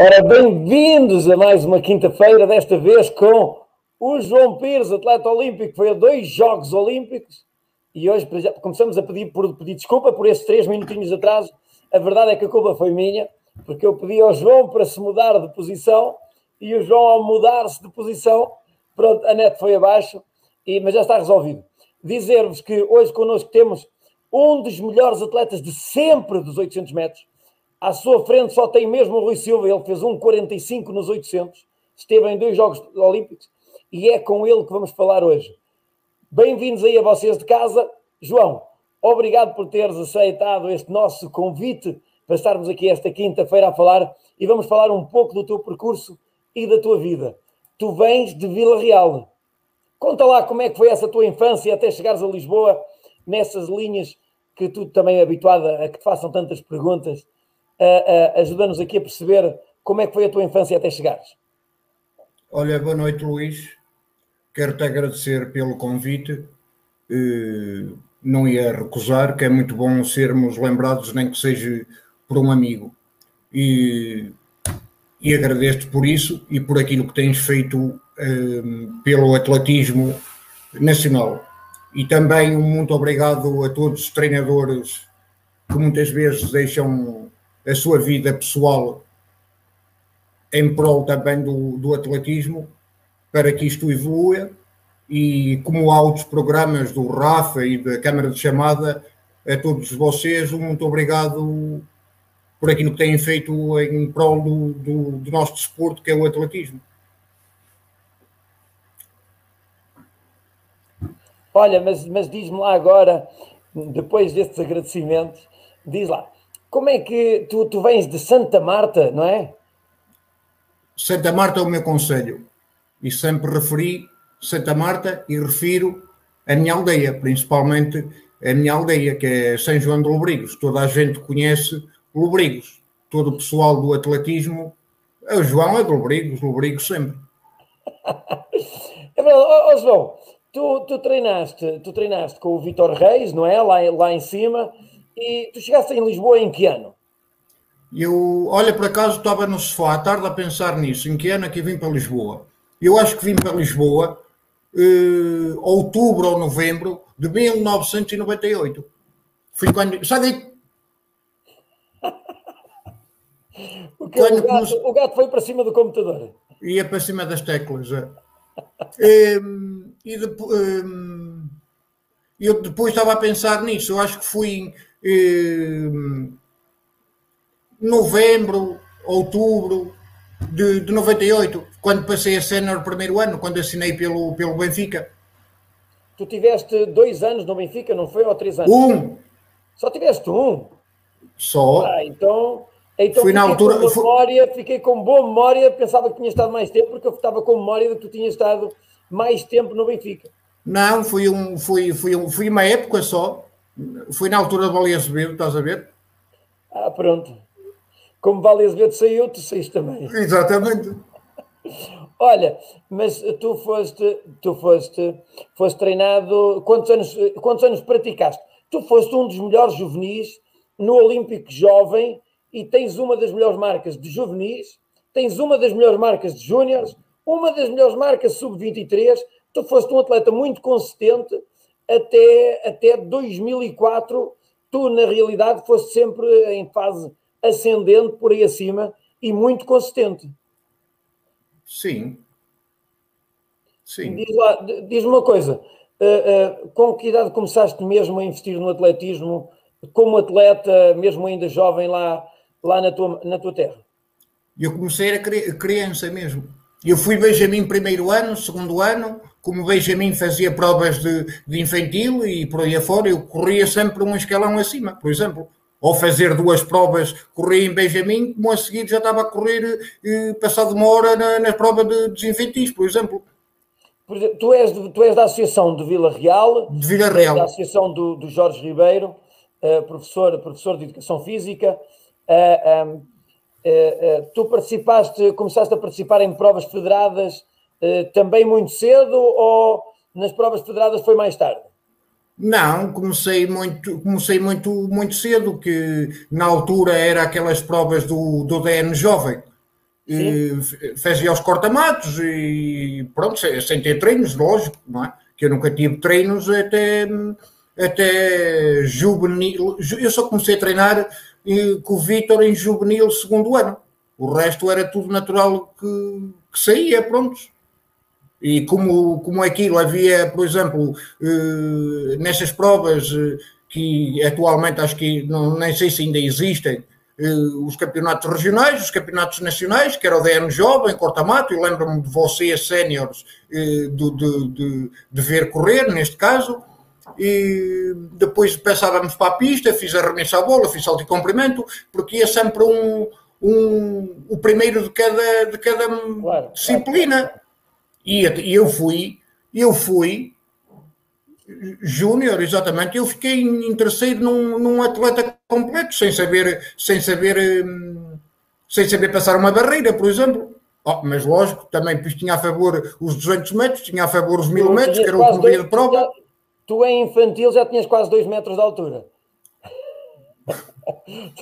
Ora, bem-vindos a mais uma quinta-feira, desta vez com o João Pires, atleta olímpico, foi a dois Jogos Olímpicos e hoje começamos a pedir, por, pedir desculpa por esses três minutinhos de atraso. A verdade é que a culpa foi minha, porque eu pedi ao João para se mudar de posição e o João, ao mudar-se de posição, pronto, a net foi abaixo, e, mas já está resolvido. Dizer-vos que hoje connosco temos um dos melhores atletas de sempre dos 800 metros, à sua frente só tem mesmo o Rui Silva, ele fez 1,45 nos 800, esteve em dois Jogos Olímpicos e é com ele que vamos falar hoje. Bem-vindos aí a vocês de casa. João, obrigado por teres aceitado este nosso convite para estarmos aqui esta quinta-feira a falar e vamos falar um pouco do teu percurso e da tua vida. Tu vens de Vila Real. Conta lá como é que foi essa tua infância até chegares a Lisboa, nessas linhas que tu também é habituada a que te façam tantas perguntas uh, uh, ajuda-nos aqui a perceber como é que foi a tua infância até chegares. Olha, boa noite, Luís. Quero-te agradecer pelo convite. Uh, não ia recusar, que é muito bom sermos lembrados, nem que seja por um amigo. E, e agradeço-te por isso e por aquilo que tens feito pelo atletismo nacional. E também um muito obrigado a todos os treinadores que muitas vezes deixam a sua vida pessoal em prol também do, do atletismo, para que isto evolua. E como há outros programas do Rafa e da Câmara de Chamada, a todos vocês, muito obrigado por aquilo que têm feito em prol do, do, do nosso desporto, que é o atletismo. Olha, mas, mas diz-me lá agora, depois destes agradecimentos, diz lá, como é que tu, tu vens de Santa Marta, não é? Santa Marta é o meu conselho. E sempre referi Santa Marta e refiro a minha aldeia, principalmente a minha aldeia, que é São João de Lobrigos. Toda a gente conhece Lobrigos. Todo o pessoal do atletismo, o João é de Lobrigos, Lobrigos sempre. é verdade. Oh, oh, João, tu, tu, treinaste, tu treinaste com o Vitor Reis, não é? Lá, lá em cima e tu chegaste em Lisboa em que ano? Eu, olha, por acaso estava no sofá à tarde a pensar nisso, em que ano é que vim para Lisboa. Eu acho que vim para Lisboa eh, outubro ou novembro de 1998. Fui quando. Sabe? o, que, o, gato, o, gato, foi para cima do computador. Ia para cima das teclas. É. Ehm, e depois. Eu depois estava a pensar nisso. Eu acho que fui novembro, outubro de, de 98, quando passei a cena no primeiro ano, quando assinei pelo, pelo Benfica. Tu tiveste dois anos no Benfica, não foi? Ou três anos? Um. Só tiveste um? Só. Ah, então, então Fui na altura, com memória, fiquei com boa memória, pensava que tinha estado mais tempo, porque eu estava com memória de que tu tinhas estado mais tempo no Benfica. Não, foi, um, foi, um, foi uma época só. Foi na altura do Vale Azevedo, estás a ver? Ah, pronto. Como Vale Azevedo saiu, tu saíste também. Exatamente. Olha, mas tu foste, tu foste, foste treinado. Quantos anos, quantos anos praticaste? Tu foste um dos melhores juvenis no Olímpico Jovem e tens uma das melhores marcas de juvenis, tens uma das melhores marcas de júniores, uma das melhores marcas sub-23. Tu foste um atleta muito consistente até, até 2004, tu na realidade foste sempre em fase ascendente por aí acima e muito consistente. Sim. Sim. Diz diz-me uma coisa, uh, uh, com que idade começaste mesmo a investir no atletismo, como atleta, mesmo ainda jovem lá, lá na, tua, na tua terra? Eu comecei a criança mesmo. Eu fui Benjamin primeiro ano, segundo ano, como Benjamin fazia provas de, de infantil e por aí afora, eu corria sempre um escalão acima, por exemplo. Ou fazer duas provas, corria em Benjamin, como a seguir já estava a correr eh, passado uma hora na, na prova de, de infantis, por exemplo. Tu és, tu és da Associação de Vila Real, de Vila Real. da Associação do, do Jorge Ribeiro, uh, professor, professor de Educação Física. Uh, um, uh, tu participaste, começaste a participar em provas federadas eh, também muito cedo ou nas provas federadas foi mais tarde? Não, comecei muito, comecei muito, muito cedo, que na altura era aquelas provas do, do DN Jovem, fazia os cortamatos e pronto, sem ter treinos, lógico, não é? Que eu nunca tive treinos até, até juvenil. Eu só comecei a treinar com o Vitor em juvenil segundo ano. O resto era tudo natural que, que saía, pronto. E como, como aquilo havia, por exemplo, eh, nestas provas eh, que atualmente acho que não, nem sei se ainda existem, eh, os campeonatos regionais, os campeonatos nacionais, que era o DN Jovem, Cortamato, e lembro-me de vocês, séniores, de, de, de, de, ver correr, neste caso, e depois passávamos para a pista, fiz a remessa à bola, fiz salto e comprimento, porque ia sempre um, um, o primeiro de cada, de cada claro, disciplina. Claro. E, eu fui, eu fui júnior, exatamente, eu fiquei interessado num, num, atleta completo, sem saber, sem saber, hum, sem saber passar uma barreira, por exemplo. Oh, mas lógico, também tinha a favor os 200 metros, tinha a favor os 1000 metros, que era o que de prova. Tu em infantil já tinhas quase 2 metros de altura.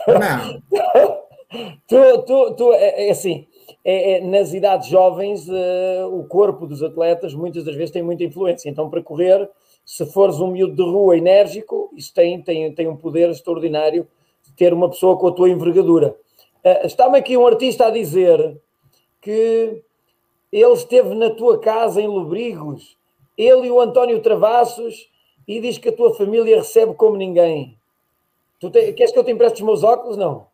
Não. tu, tu, tu, é, é assim, é, é, nas idades jovens, uh, o corpo dos atletas muitas das vezes tem muita influência. Então, para correr, se fores um miúdo de rua enérgico, isso tem, tem, tem um poder extraordinário de ter uma pessoa com a tua envergadura. Uh, Está-me aqui um artista a dizer que ele esteve na tua casa em Lobrigos, ele e o António Travassos, e diz que a tua família recebe como ninguém. Tu te, queres que eu te empreste os meus óculos? Não.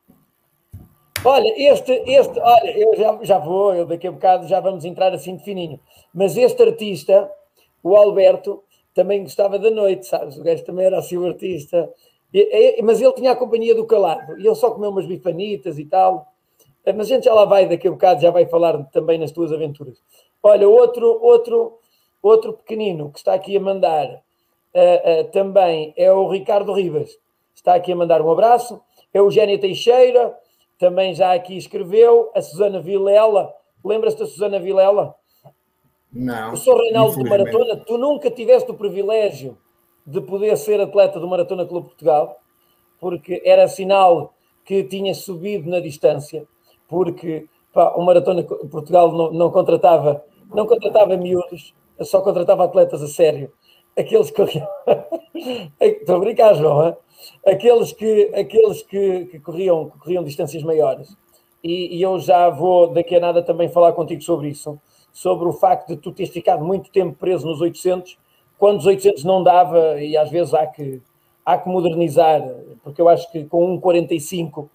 Olha, este, este, olha, eu já, já vou, eu daqui a bocado já vamos entrar assim de fininho. Mas este artista, o Alberto, também gostava da noite, sabes? O gajo também era assim o artista. E, e, mas ele tinha a companhia do calado e ele só comeu umas bifanitas e tal. Mas a gente já lá vai, daqui a bocado já vai falar também nas tuas aventuras. Olha, outro, outro, outro pequenino que está aqui a mandar uh, uh, também é o Ricardo Ribas. Está aqui a mandar um abraço. É o Eugénia Teixeira, também já aqui escreveu, a Susana Vilela. Lembras-te da Susana Vilela? Não. O Sr. Reinaldo de Maratona, tu nunca tiveste o privilégio de poder ser atleta do Maratona Clube Portugal, porque era sinal que tinha subido na distância, porque pá, o Maratona Portugal não, não, contratava não contratava miúdos, só contratava atletas a sério. Aqueles que. Estou a brincar, João, hein? Aqueles que, aqueles que, que corriam, que corriam distâncias maiores. E, e, eu já vou daqui a nada também falar contigo sobre isso, sobre o facto de tu teres ficado muito tempo preso nos 800, quando os 800 não dava, e às vezes há que, há que modernizar, porque eu acho que com 1,45, uh,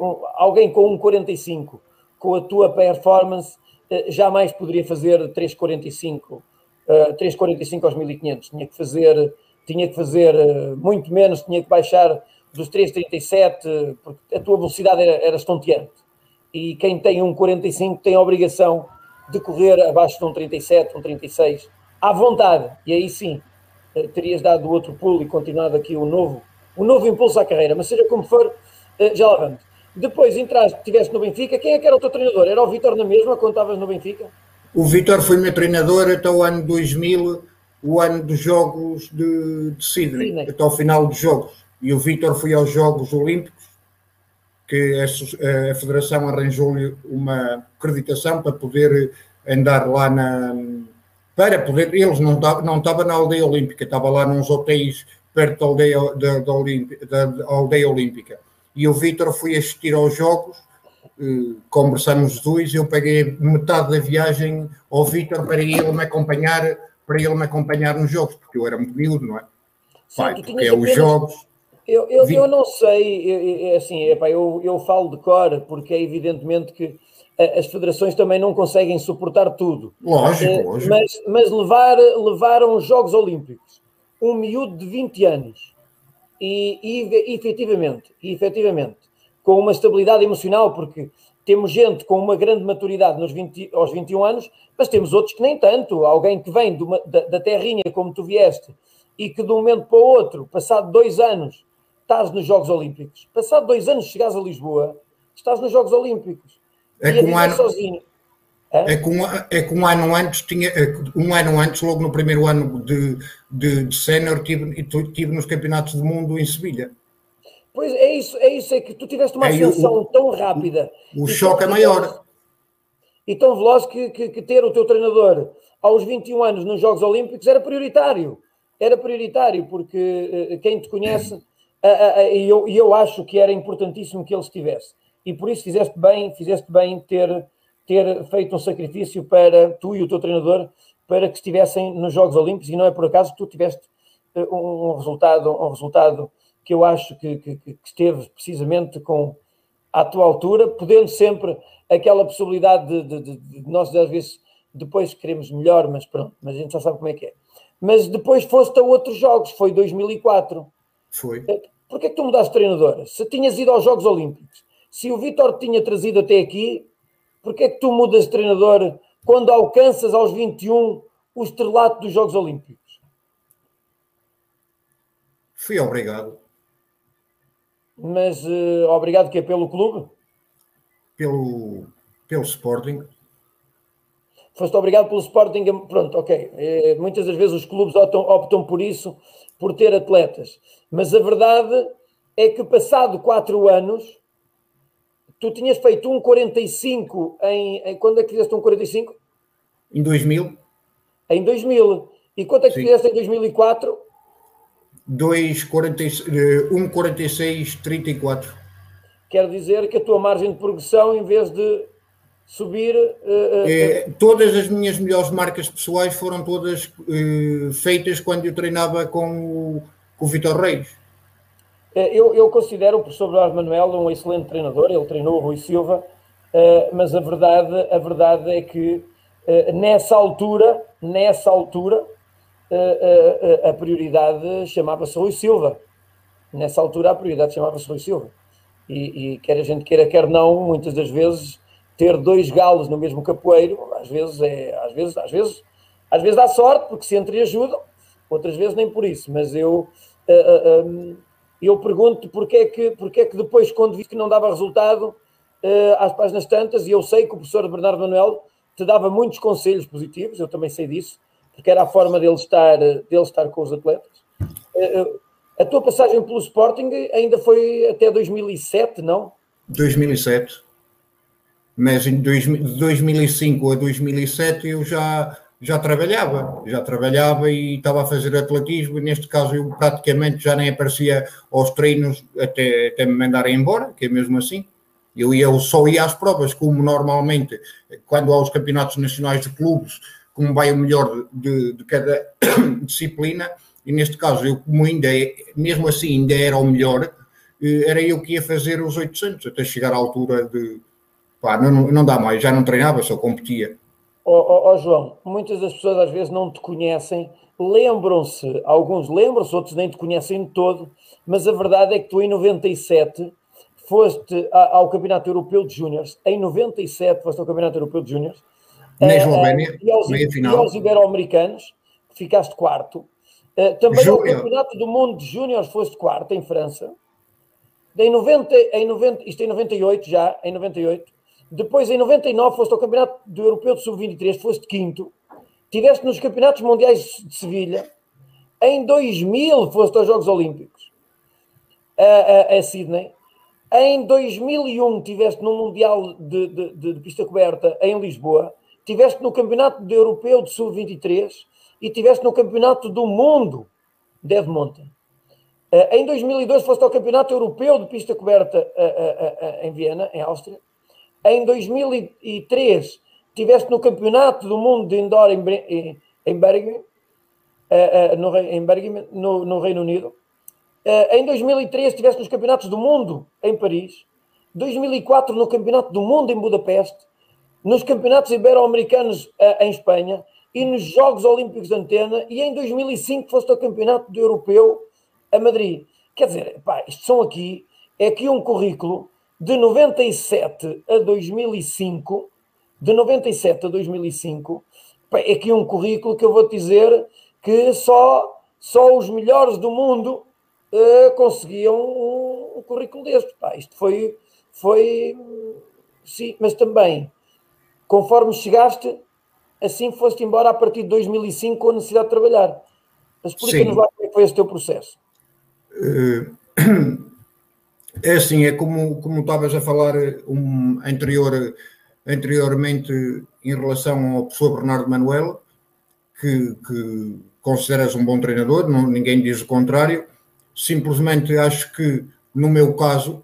um, alguém com 1,45, com a tua performance, uh, jamais poderia fazer 3,45, uh, 3,45 aos 1500, tinha que fazer tinha que fazer eh, muito menos, tinha que baixar dos 3,37, porque a tua velocidade era, era estonteante. E quem tem um 45 tem a obrigação de correr abaixo de um 37, um 36, à vontade. E aí sim, eh, terias dado outro pulo e continuado aqui o um novo, um novo impulso à carreira. Mas seja como for, eh, já lá. Depois entraste, estiveste no Benfica. Quem é que era o teu treinador? Era o Vitor na mesma quando estavas no Benfica? O Vitor foi meu treinador até o ano 2000 o ano dos Jogos de, de Sydney, Sim, até ao final dos Jogos. E o Vítor foi aos Jogos Olímpicos, que a, a Federação arranjou-lhe uma acreditação para poder andar lá na. Para poder. Eles não estavam não estava na aldeia olímpica, estava lá nos hotéis perto da aldeia, da, da, da aldeia olímpica. E o Vítor foi assistir aos Jogos eh, conversamos os dois, eu peguei metade da viagem ao Vítor para ele me acompanhar para ele me acompanhar nos jogos, porque eu era muito miúdo, não é? Sim, Pai, porque é os jogos. Eu, eu, eu não sei, assim, epá, eu, eu falo de cor, porque é evidentemente que as federações também não conseguem suportar tudo. Lógico, eh, lógico. Mas, mas levar, levaram os Jogos Olímpicos um miúdo de 20 anos e, e, efetivamente, e efetivamente, com uma estabilidade emocional, porque temos gente com uma grande maturidade nos 20, aos 21 anos, mas temos outros que nem tanto. Alguém que vem uma, da, da, terrinha como tu vieste e que de um momento para o outro, passado dois anos, estás nos Jogos Olímpicos. Passado dois anos chegares a Lisboa, estás nos Jogos Olímpicos. É que um ano, sozinho. É que, um, é que um ano antes tinha é um ano antes, logo no primeiro ano de, de, de sénior, tive, tive nos campeonatos do mundo em Sevilha. Pois é isso, é isso, é que tu tiveste uma é, ascensão tão rápida. O choque é maior. e tão veloz que, que, que, ter o teu treinador aos 21 anos nos Jogos Olímpicos era prioritário. Era prioritário, porque uh, quem te conhece, uh, uh, e eu, eu acho que era importantíssimo que ele estivesse. E por isso fizeste bem, fizeste bem ter, ter feito um sacrifício para tu e o teu treinador para que estivessem nos Jogos Olímpicos, e não é por acaso que tu tiveste um, um resultado, um resultado que eu acho que, que, que esteve precisamente com à tua altura, podendo sempre aquela possibilidade de, de, de, de, nós às vezes depois queremos melhor, mas pronto, mas a gente já sabe como é que é. Mas depois foste a outros jogos, foi 2004. Foi. Porquê é que tu mudaste de treinador? Se tinhas ido aos Jogos Olímpicos, se o Vitor tinha trazido até aqui, porquê é que tu mudas de treinador quando alcanças aos 21 o estrelato dos Jogos Olímpicos? Fui obrigado. Mas uh, obrigado que é pelo clube? Pelo, pelo Sporting. Foste obrigado pelo Sporting, pronto, ok. É, muitas das vezes os clubes optam, optam por isso, por ter atletas. Mas a verdade é que passado quatro anos, tu tinhas feito um 45 em, em quando é que fizeste um 45? Em 2000. Em 2000. E quanto é que Sim. fizeste em 2004? 1,46,34. Eh, Quer dizer que a tua margem de progressão, em vez de subir. Uh, é, todas as minhas melhores marcas pessoais foram todas uh, feitas quando eu treinava com o, com o Vitor Reis. Eu, eu, considero o professor Bernardo Manuel um excelente treinador, ele treinou o Rui Silva, mas a verdade, a verdade é que nessa altura, nessa altura, a, prioridade chamava-se Rui Silva. Nessa altura, a prioridade chamava-se Rui Silva. E, e, quer a gente queira, quer não, muitas das vezes, ter dois galos no mesmo capoeiro, às vezes é, às vezes, às vezes, às vezes dá sorte, porque se entreajudam, outras vezes nem por isso, mas eu, uh, uh, um, eu pergunto porque é, que, é que depois, quando vi que não dava resultado, às páginas tantas, e eu sei que o professor Bernardo Manuel te dava muitos conselhos positivos, eu também sei disso, porque era a forma dele estar, dele estar com os atletas. Eh, eh, a tua passagem pelo Sporting ainda foi até 2007, não? 2007. Mas de 2005 a 2007 eu já, já trabalhava, já trabalhava e estava a fazer atletismo, neste caso eu praticamente já nem aparecia aos treinos até, até me mandarem embora, que é mesmo assim. Eu, ia, eu só ia às provas, como normalmente, quando há os campeonatos nacionais de clubes, como vai o melhor de, de cada disciplina, e neste caso, eu como ainda, é, mesmo assim, ainda era o melhor, eh, era eu que ia fazer os 800, até chegar à altura de, pá, não, não dá mais, já não treinava, só competia. Ó oh, oh, oh, João, muitas das pessoas às vezes não te conhecem, lembram-se, alguns lembram-se, outros nem te conhecem de todo, mas a verdade é que tu em 97 foste ao Campeonato Europeu de Júniores, em 97 foste ao Campeonato Europeu de Júniores, na Eslovénia, uh, e aos, meia final. E aos ibero-americanos, ficaste quarto. Uh, também Ju... ao Campeonato do Mundo de Júniores foste quarto, em França. Em 90, em 90, isto em 98 já, em 98. Depois, em 99, foste ao Campeonato do Europeu de Sub-23, foste quinto. Tiveste nos Campeonatos Mundiais de Sevilha. Em 2000, foste aos Jogos Olímpicos, a, a, a Sydney. Em 2001, tiveste no Mundial de, de, de, de Pista Coberta em Lisboa tiveste no Campeonato de Europeu de Sub-23 e tiveste no Campeonato do Mundo de Edmonton. Uh, em 2002 foste ao Campeonato Europeu de Pista Coberta uh, uh, em Viena, em Áustria. Em 2003 tiveste no Campeonato do Mundo de Indoor em, em, Bergman, no, em no, no, Reino Unido. em 2003 estiveste nos Campeonatos do Mundo em Paris. 2004 no Campeonato do Mundo em Budapeste nos campeonatos ibero-americanos uh, em Espanha e nos Jogos Olímpicos de Antena e em 2005 foste ao Campeonato de Europeu a Madrid. Quer dizer, pá, isto são aqui, é aqui um currículo de 97 a 2005, de 97 a 2005, pá, é aqui um currículo que eu vou dizer que só, só os melhores do mundo uh, conseguiam um, um, currículo deste. Pá, isto foi, foi, sim, mas também Conforme chegaste, assim foste embora a partir de 2005 com a necessidade de trabalhar. Explica-nos lá como é foi esse teu processo. Eh, é assim, é como, como estavas a falar um, anterior anteriormente em relação ao professor Bernardo Manuel, que, que consideras um bom treinador, não, ninguém diz o contrário. Simplesmente acho que, no meu caso,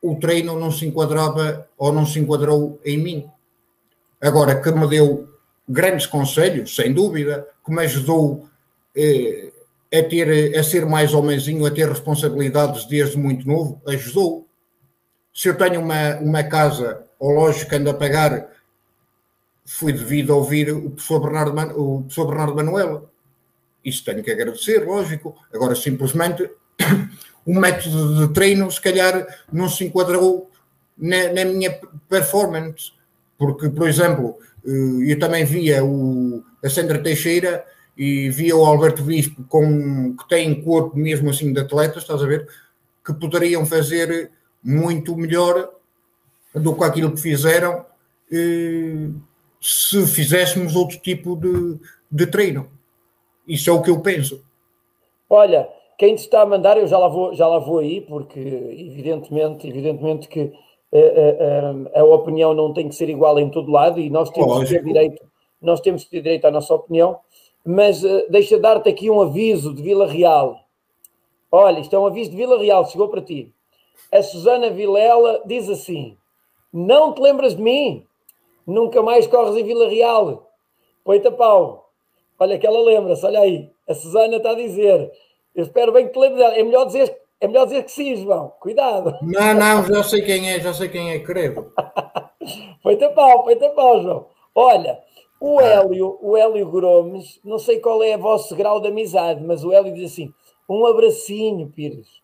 o treino não se enquadrava ou não se enquadrou em mim. Agora, que me deu grandes conselhos, sem dúvida, que me ajudou eh, a, ter, a ser mais homenzinho, a ter responsabilidades desde muito novo, ajudou. Se eu tenho uma, uma casa, ou lógico ando a pagar, foi devido a ouvir o professor Bernardo, o professor Bernardo Manuel. Isso tenho que agradecer, lógico. Agora, simplesmente, o método de treino, se calhar, não se enquadrou na, na minha performance. Porque, por exemplo, eh, eu também via o, a Sandra Teixeira e via o Alberto Bispo com, que tem corpo mesmo assim de atletas, estás a ver? Que poderiam fazer muito melhor do que aquilo que fizeram eh, se fizéssemos outro tipo de, de treino. Isso é o que eu penso. Olha, quem te está a mandar, eu já lá vou, já lá vou aí, porque evidentemente, evidentemente que a, a, a opinião não tem que ser igual em todo lado e nós temos Lógico. que ter direito, nós temos que ter direito à nossa opinião, mas uh, deixa dar-te aqui um aviso de Vila Real. Olha, isto é um aviso de Vila Real, chegou para ti. A Susana Vilela diz assim: Não te lembras de mim? Nunca mais corres em Vila Real. Poita pau. Olha que ela lembra-se, olha aí. A Susana está a dizer. Eu espero bem que te lembres dela. É melhor dizer, é melhor dizer que sim, João. Cuidado. Não, não, já sei quem é, já sei quem é, creio. Poita pau, poita pau, João. Olha, o ah. Hélio, o Hélio Gomes, não sei qual é o vosso grau de amizade, mas o Hélio diz assim: um abracinho, Pires.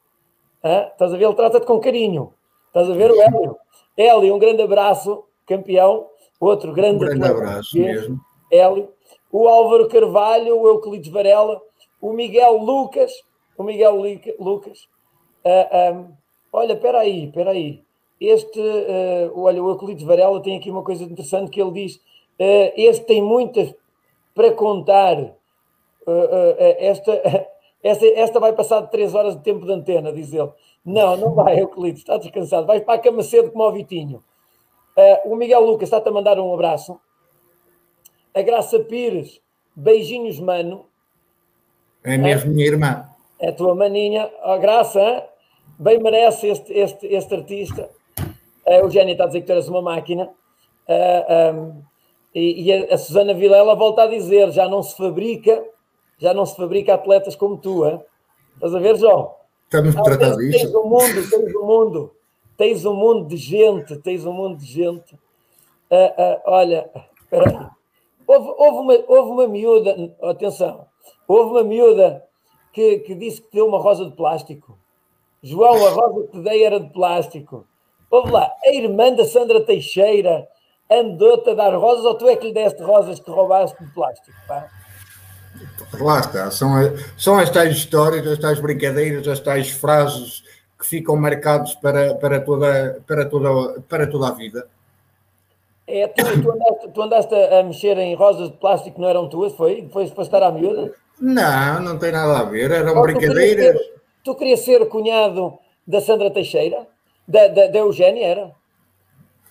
Hã? Estás a ver? Ele trata-te com carinho. Estás a ver o Hélio? Hélio, um grande abraço, campeão. Outro grande, um grande abraço mesmo. Hélio. O Álvaro Carvalho, o Euclides Varela, o Miguel Lucas, o Miguel Lucas. Uh, ah, um, olha, espera aí, espera aí. Este, uh, olha, o Euclides Varela tem aqui uma coisa interessante que ele diz: uh, este tem muitas para contar. esta, esta, esta vai passar de 3 horas de tempo de antena, diz ele. Não, não vai, Euclides, está descansado. Vai para a cama cedo como o Vitinho. Uh, o Miguel Lucas está-te a mandar um abraço. A Graça Pires, beijinhos, mano. É mesmo minha irmã. É a tua maninha. A Graça, hein? Bem merece este, este, este artista. O Eugénia está a dizer que tu eres uma máquina. Uh, ah, um, e, e a, a, Susana Vilela volta a dizer: já não se fabrica, já não se fabrica atletas como tu, hein? Estás a ver, João? Estamos a tratar disso. Tens o mundo, tens o mundo tens um mundo de gente, tens um mundo de gente. Uh, uh, olha, espera houve, houve, uma, houve uma miúda, atenção, houve uma miúda que, que disse que deu uma rosa de plástico. João, a rosa que te dei era de plástico. Houve lá, a irmã da Sandra Teixeira andou-te a dar rosas ou tu é que lhe deste rosas que roubaste de plástico? Pá? Lá está, são, são as tais histórias, as tais brincadeiras, as tais frases que ficam marcados para, para, toda, para, toda, para toda a vida. É, tu, tu, andaste, tu andaste a mexer em rosas de plástico que não eram tuas, foi? Foi para estar à miúda? Não, não tem nada a ver, eram brincadeiras. Tu querias, ser, cunhado da Sandra Teixeira? Da, da, da Eugénia, era?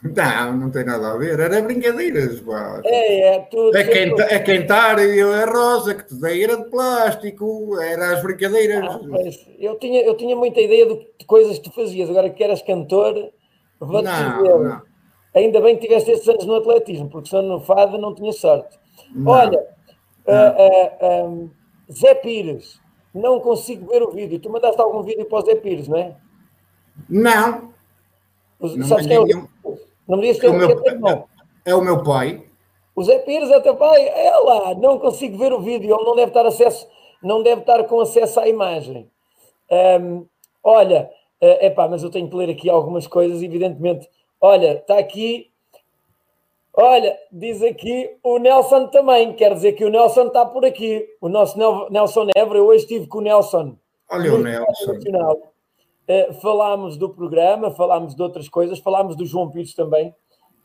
Não, não tem nada a ver, era brincadeiras. Pá. É, é, tu, a, quenta, a cantar e a rosa que te dei era de plástico, era as brincadeiras. Ah, eu, tinha, eu tinha muita ideia de coisas que tu fazias, agora que eras cantor, vou-te dizer. Não. Ainda bem que tiveste esses anos no atletismo, porque só no fado não tinha sorte. Não. Olha, uh, uh, um, Zé Pires, não consigo ver o vídeo. Tu mandaste algum vídeo para o Zé Pires, não é? Não. não Sabes quem é o não me disse que é, o meu, é, é o meu pai. O Zé Pires é teu pai? É lá, não consigo ver o vídeo, ele não deve estar acesso, não deve estar com acesso à imagem. Um, olha, é uh, pá, mas eu tenho que ler aqui algumas coisas, evidentemente. Olha, está aqui. Olha, diz aqui o Nelson também, quer dizer que o Nelson está por aqui. O nosso Nelson Évora, eu hoje estive com o Nelson. Olha o Nelson. Nacional. Uh, falámos do programa, falámos de outras coisas, falámos do João Pires também.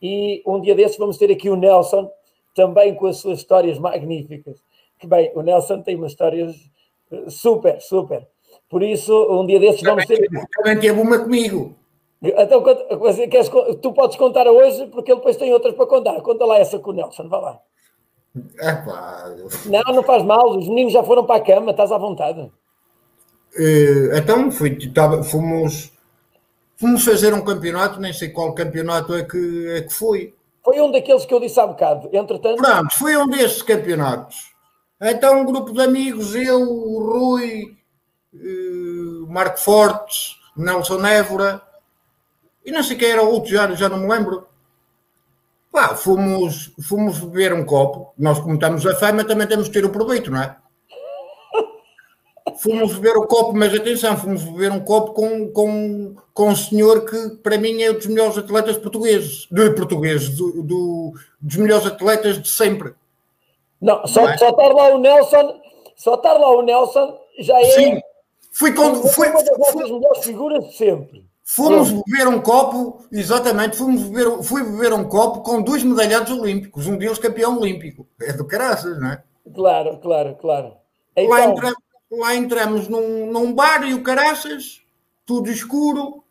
E um dia desses vamos ter aqui o Nelson, também com as suas histórias magníficas. Que bem, o Nelson tem umas histórias eh, super, super. Por isso, um dia desses vamos ter. Também teve uma comigo. Então, queres, tu podes contar hoje, porque ele depois tem outras para contar. Conta lá essa com o Nelson, vá lá. Epá. Não, não faz mal, os meninos já foram para a cama, estás à vontade. Uh, então, fui, tava, fomos, fomos fazer um campeonato, nem sei qual campeonato é que, é que foi. Foi um daqueles que eu disse há bocado, entretanto. Pronto, foi um desses campeonatos. Então, um grupo de amigos, eu, o Rui, uh, Marco Fortes, Nelson Évora, e não sei quem era o outro, já, já não me lembro. Pá, fomos, fomos beber um copo. Nós, como estamos a fama, também temos que ter o proveito, não é? Fomos beber o copo, mas atenção, fomos beber um copo com, com, com um senhor que, para mim, é um dos melhores atletas portugueses, de portugueses, do, do, dos melhores atletas de sempre. Não, só, não é? só estar lá o Nelson, só estar lá o Nelson já é. Sim, fui com, foi, uma das melhores figuras de sempre. Fomos beber um copo, exatamente, fomos beber, fui beber um copo com dois medalhados olímpicos, um deles campeão olímpico. É do caraças, não é? Claro, claro, claro. Então... Lá, entra, lá entramos num, num bar e o caraças, tudo escuro.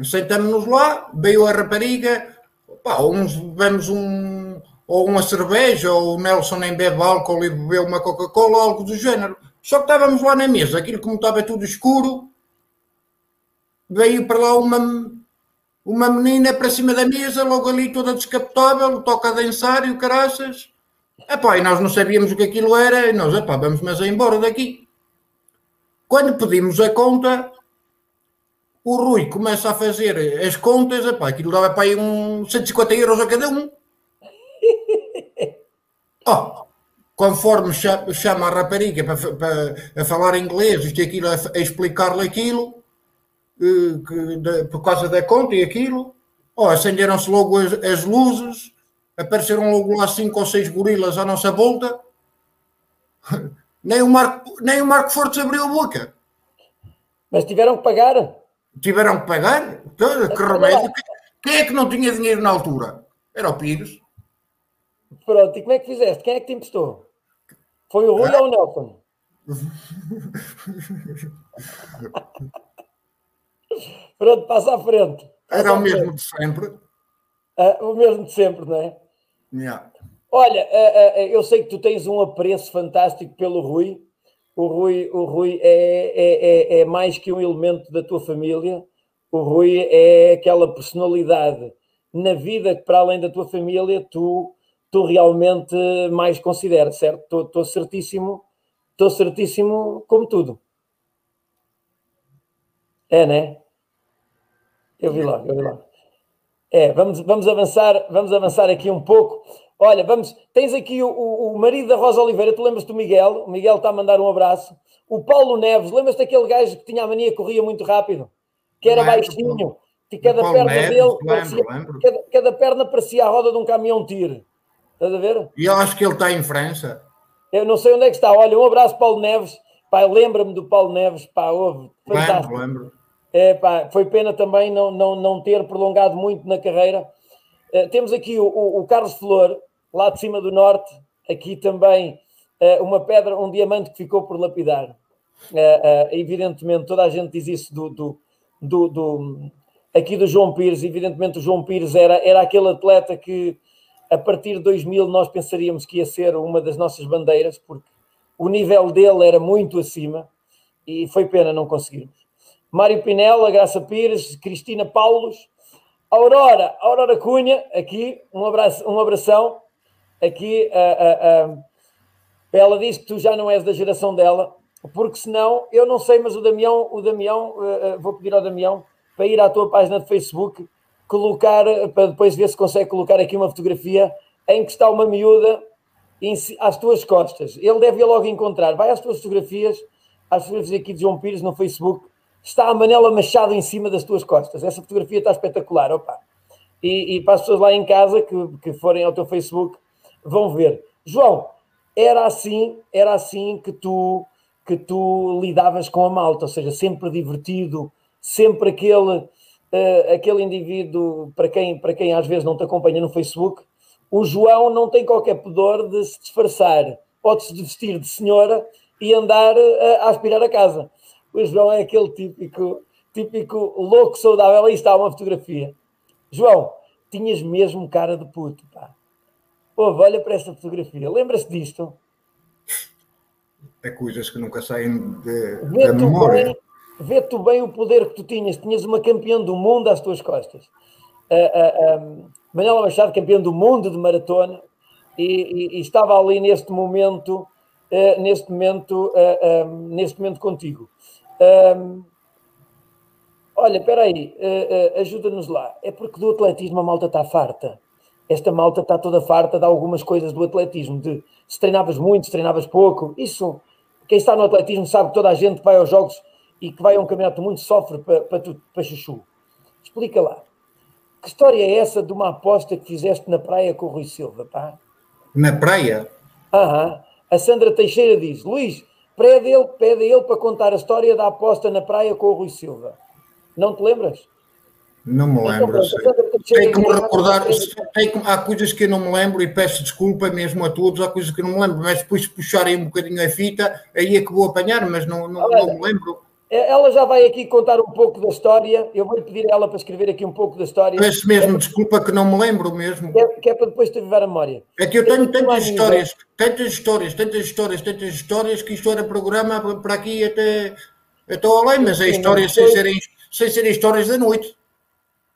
Sentamos-nos lá, veio a rapariga, pá, uns bebemos um, ou uma cerveja, ou o Nelson nem bebe álcool e bebeu uma Coca-Cola, algo do género. Só que estávamos lá na mesa, aquilo como estava tudo escuro, veio para lá uma, uma menina para cima da mesa, logo ali toda descapotável, toca a dançar e o caraças. Epá, e nós não sabíamos o que aquilo era, e nós, epá, vamos mas embora daqui. Quando pedimos a conta, o Rui começa a fazer as contas, epá, aquilo dava para aí uns 150 euros a cada um. Oh, conforme chama a rapariga para, para a falar inglês, isto e aquilo, a, a explicar-lhe aquilo, de, por causa da conta e aquilo. Oh, acenderam-se logo as, as, luzes, apareceram logo lá cinco ou seis gorilas à nossa volta. Nem o Marco, nem o Marco Fortes abriu a boca. Mas tiveram que pagar? Tiveram que pagar? Então, que remédio? Quem é que não tinha dinheiro na altura? Era o Pires. Pronto, e como é que fizeste? Quem é que te emprestou? Foi o Rui ah. ou o Nelson? Pronto, passa à frente. Passa Era o mesmo frente. de sempre. Uh, o mesmo de sempre, não é? Yeah. Olha, uh, uh, eu sei que tu tens um apreço fantástico pelo Rui. O Rui, o Rui é, é, é, é mais que um elemento da tua família. O Rui é aquela personalidade na vida que, para além da tua família, tu, tu realmente mais consideras, certo? Estou certíssimo, estou certíssimo como tudo. É, né? Eu vi lá, eu vi lá. É, vamos, vamos avançar, vamos avançar aqui um pouco. Olha, vamos, tens aqui o, o, o marido da Rosa Oliveira, tu lembras do Miguel? O Miguel está a mandar um abraço. O Paulo Neves, lembras daquele gajo que tinha a mania, corria muito rápido, que era baixinho, que cada perna Neves, dele lembro, parecia, lembro. Cada, cada, perna parecia a roda de um caminhão tiro. Estás a ver? E eu acho que ele está em França. Eu não sei onde é que está. Olha, um abraço, Paulo Neves. Pá, lembra-me do Paulo Neves, pá, houve. Fantástico. Lembro, lembro. É, pá, foi pena também não, não, não ter prolongado muito na carreira. Uh, temos aqui o, o, o, Carlos Flor, lá de cima do norte, aqui também uh, uma pedra, um diamante que ficou por lapidar. Uh, evidentemente, toda a gente diz isso do, do, do, do, aqui do João Pires. Evidentemente, o João Pires era, era aquele atleta que a partir de 2000 nós pensaríamos que ia ser uma das nossas bandeiras, porque o nível dele era muito acima e foi pena não conseguirmos. Mário Pinella, Graça Pires, Cristina Paulos, Aurora, Aurora Cunha, aqui, um, abraço, um abração. Aqui, uh, uh, uh, ela diz que tu já não és da geração dela, porque senão, eu não sei, mas o Damião, o Damião, vou pedir ao Damião para ir à tua página de Facebook, colocar, para depois ver se consegue colocar aqui uma fotografia em que está uma miúda às tuas costas. Ele deve ir logo encontrar. Vai às tuas fotografias, às fotografias aqui de João Pires no Facebook, está a Manela Machado em cima das tuas costas. Essa fotografia está espetacular, opa. E, e para as pessoas lá em casa que, que forem ao teu Facebook vão ver. João, era assim, era assim que tu que tu lidavas com a malta, ou seja, sempre divertido, sempre aquele uh, aquele indivíduo para quem para quem às vezes não te acompanha no Facebook, o João não tem qualquer pudor de se disfarçar ou de se vestir de senhora e andar uh, a aspirar a casa. O João é aquele típico, típico louco saudável. Aí está uma fotografia. João, tinhas mesmo cara de puto, pá. Ouve, olha para esta fotografia. Lembra-se disto? É coisas que nunca saem de, da memória. Bem, vê tu bem o poder que tu tinhas. Tinhas uma campeã do mundo às tuas costas. Uh, uh, um, Manuela Machado, campeã do mundo de maratona, e, e, e estava ali neste momento, uh, neste momento, um, neste momento contigo. Um, olha, espera aí, ajuda-nos lá. É porque do atletismo a malta está farta. Esta malta está toda farta de algumas coisas do atletismo, de se treinavas muito, se treinavas pouco. Isso, quem está no atletismo sabe que toda a gente que vai aos jogos e que vai a um campeonato muito sofre para, para, para chuchu. Explica lá. Que história é essa de uma aposta que fizeste na praia com o Rui Silva, pá? Na praia? Aham. A Sandra Teixeira diz: Luís, pede, ele, pede ele para contar a história da aposta na praia com o Rui Silva. Não te lembras? Não me então, lembro. Tenho que me recordar. Tenho, há coisas que eu não me lembro e peço desculpa mesmo a todos. Há coisas que eu não me lembro, mas depois puxarem um bocadinho a fita, aí é que vou apanhar, mas não, não, não me lembro. É, ela já vai aqui contar um pouco da história. Eu vou-lhe pedir a ela para escrever aqui um pouco da história. Peço mesmo é, desculpa que não me lembro mesmo. Que é, que é para depois te viver a memória. É que eu tenho tantas histórias, tantas histórias, tantas histórias, tantas histórias que isto era programa para aqui até, até além, mas é histórias sem serem, sem serem histórias da noite.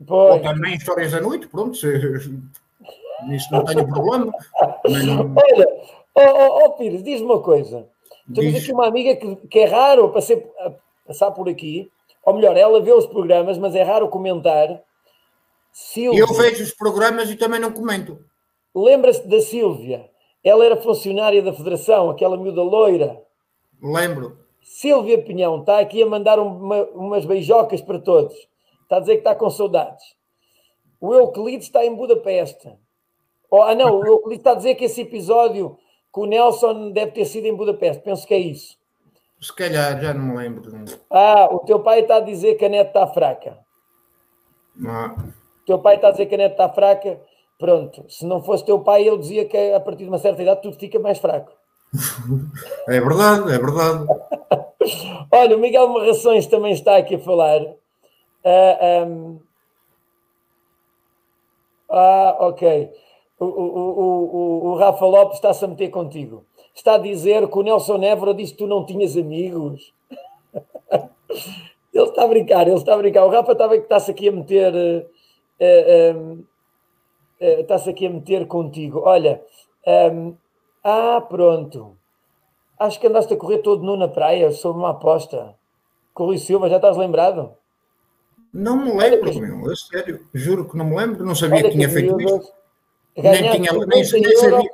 Pois. Ou também histórias da noite, pronto. Se, isso não tenho problema. Não... Olha, oh, oh, oh Pires, diz-me uma coisa. Temos aqui uma amiga que, que é raro para ser passar por aqui, ou melhor, ela vê os programas, mas é raro comentar. Silvia, eu vejo os programas e também não comento. Lembra-se da Silvia? Ela era funcionária da Federação, aquela miúda loira. Lembro. Silvia Pinhão está aqui a mandar uma, umas beijocas para todos. Está a dizer que está com saudades. O Euclides está em Budapeste. Oh, ah, não, o Euclides está a dizer que esse episódio com o Nelson deve ter sido em Budapeste. Penso que é isso. Se calhar, já não me lembro. Ah, o teu pai está a dizer que a net está fraca. Não. O teu pai está a dizer que a net está fraca. Pronto, se não fosse teu pai, ele dizia que a partir de uma certa idade tudo fica mais fraco. é verdade, é verdade. Olha, o Miguel Marrações também está aqui a falar. Uh, ah, um... Ah, ok. O, o, o, o, Rafa Lopes está-se a meter contigo está a dizer que o Nelson Évora disse que tu não tinhas amigos. ele está a brincar, ele está a brincar. O Rafa estava que está-se aqui a meter. Uh, uh, uh, está-se aqui a meter contigo. Olha, um, ah, pronto. Acho que andaste a correr todo nu na praia sob uma aposta. Com o Rui Silva, já estás lembrado? Não me lembro, meu, é sério. Juro que não me lembro, não sabia Olha que tinha feito isso. Nem tinha, nem, nem sabia.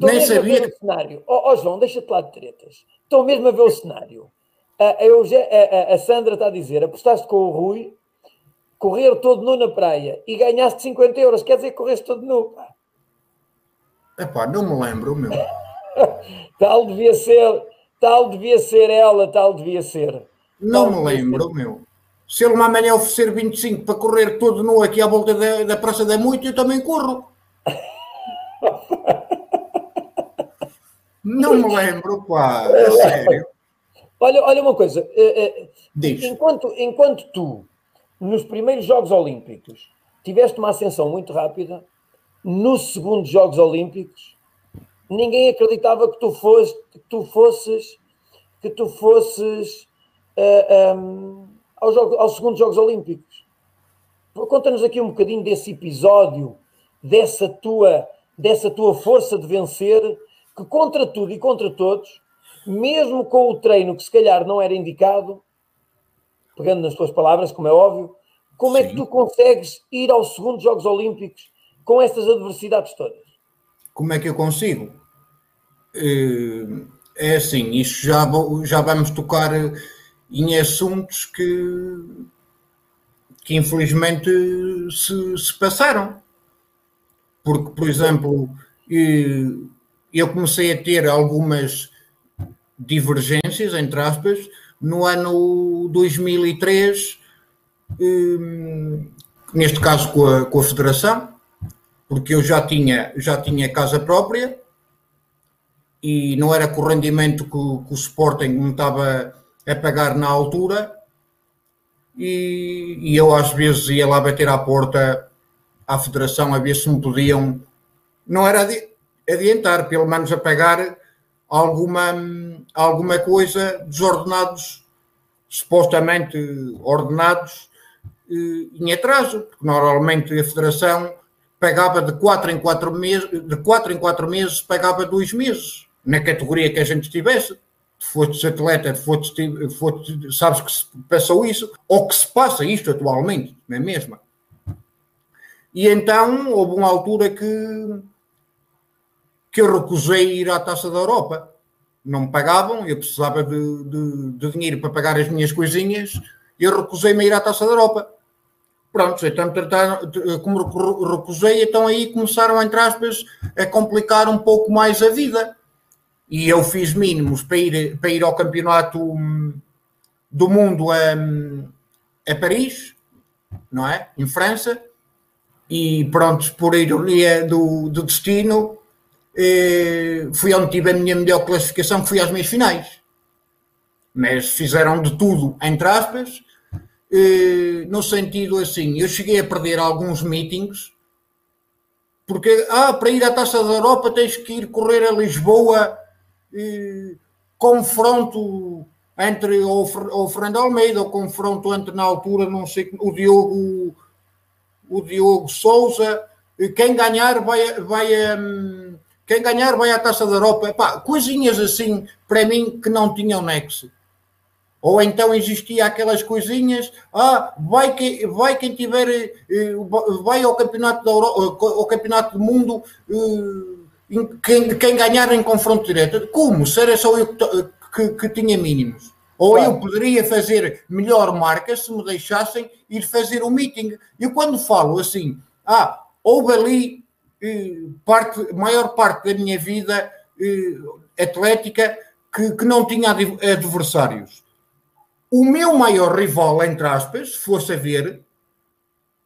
Estou Nem sabia. A ver o cenário. Ó oh, oh, João, deixa-te lá de tretas. Estou mesmo a ver o cenário. A, a, a, a, Sandra está a dizer: apostaste com o Rui, correr todo nu na praia e ganhaste 50 euros. Quer dizer que correste todo nu. Pá. Epá, não me lembro, meu. tal devia ser, tal devia ser ela, tal devia ser. Não tal me lembro, ser. meu. Se ele amanhã oferecer 25 para correr todo nu aqui à volta da, da Praça da Muito, eu também corro. Não me lembro, pá, é sério. Olha, olha uma coisa, eh, eh, enquanto, enquanto tu, nos primeiros Jogos Olímpicos, tiveste uma ascensão muito rápida, nos segundos Jogos Olímpicos, ninguém acreditava que tu, fosse, que tu fosses, que tu fosses uh, eh, um, aos, aos segundos Jogos Olímpicos. Conta-nos aqui um bocadinho desse episódio, dessa tua, dessa tua força de vencer que contra tudo e contra todos, mesmo com o treino que se calhar não era indicado, pegando nas tuas palavras, como é óbvio, como Sim. é que tu consegues ir aos segundos Jogos Olímpicos com estas adversidades todas? Como é que eu consigo? Eh, é assim, isto já, já vamos tocar em assuntos que, que infelizmente se, se passaram. Porque, por exemplo, eh, eu comecei a ter algumas divergências, entre aspas, no ano 2003, hum, neste caso com a, com a Federação, porque eu já tinha, já tinha casa própria e não era com o rendimento que, que o Sporting me estava a pagar na altura e, e, eu às vezes ia lá bater à porta à federação a ver se me podiam, não era adiantar, pelo menos a pagar alguma, alguma coisa dos ordenados, supostamente ordenados, eh, em atraso, porque normalmente a federação pagava de 4 em 4 meses, de 4 em 4 meses pagava 2 meses, na categoria que a gente estivesse foste atleta, foste, foste, sabes que se passou isso, ou que se passa isto atualmente, não é mesmo? E então houve uma altura que, que eu recusei ir à Taça da Europa. Não me pagavam, eu precisava de, de, de dinheiro para pagar as minhas coisinhas, eu recusei-me a ir à Taça da Europa. Pronto, então como recusei, então aí começaram, entre aspas, a complicar um pouco mais a vida e eu fiz mínimos para ir, para ir ao campeonato hum, do mundo a, a Paris, não é? Em França, e pronto, por ironia do, do destino, eh, fui onde tive a minha melhor classificação, fui às meias finais. Mas fizeram de tudo, entre aspas, eh, no sentido assim, eu cheguei a perder alguns meetings, porque, ah, para ir à Taça da Europa tens que ir correr a Lisboa confronto entre o, Fernando Almeida, o confronto entre na altura, não sei, o Diogo, o Diogo Souza, quem ganhar vai, vai um, quem ganhar vai à Taça da Europa. Epá, coisinhas assim, para mim, que não tinham nexo. Ou então existia aquelas coisinhas, ah, vai, que, vai quem tiver, eh, vai ao campeonato, da Euro, ao campeonato do mundo eh, quem, quem ganhar em confronto direto. Como? Se era só eu que, que, que tinha mínimos. Ou claro. eu poderia fazer melhor marca se me deixassem ir fazer o um meeting. E quando falo assim, ah, houve ali eh, parte, maior parte da minha vida eh, atlética que, que não tinha adversários. O meu maior rival, entre aspas, se fosse a ver,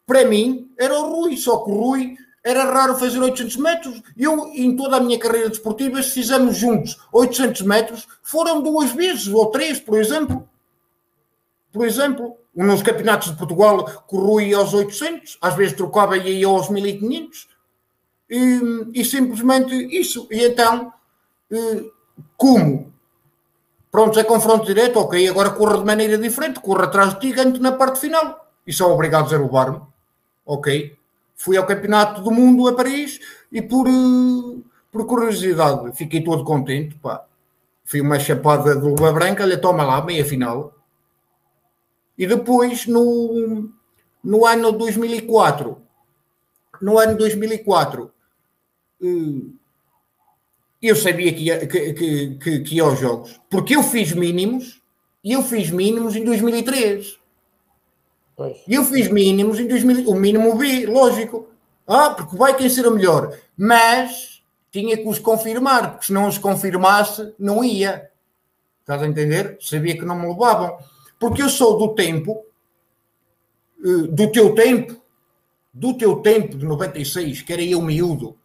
para mim, era o Rui, só que o Rui era raro fazer 800 metros. Eu, em toda a minha carreira desportiva, se fizemos juntos 800 metros, foram duas vezes, ou três, por exemplo. Por exemplo, nos campeonatos de Portugal, corria aos 800, às vezes trocava e ia aos 1500. E, e simplesmente isso. E então, eh, como? Pronto, é confronto direto, ok, agora corra de maneira diferente, corra atrás de ti, ganho na parte final. E são obrigados a roubar-me. Ok, Fui ao Campeonato do Mundo a Paris e por, eh, por curiosidade fiquei todo contente. Pá. Fui uma chapada de luva branca, olha, toma lá, meia final. E depois, no, no ano 2004, no ano 2004, eh, eu sabia que ia, que, que, que, que ia aos jogos, porque eu fiz mínimos, e eu fiz mínimos em 2003. E eu fiz mínimos em 2000, o mínimo B, lógico. Ah, porque vai quem ser o melhor. Mas tinha que os confirmar, porque se não os confirmasse, não ia. Estás a entender? Sabia que não me levavam. Porque eu sou do tempo, eh, do teu tempo, do teu tempo de 96, que era eu miúdo,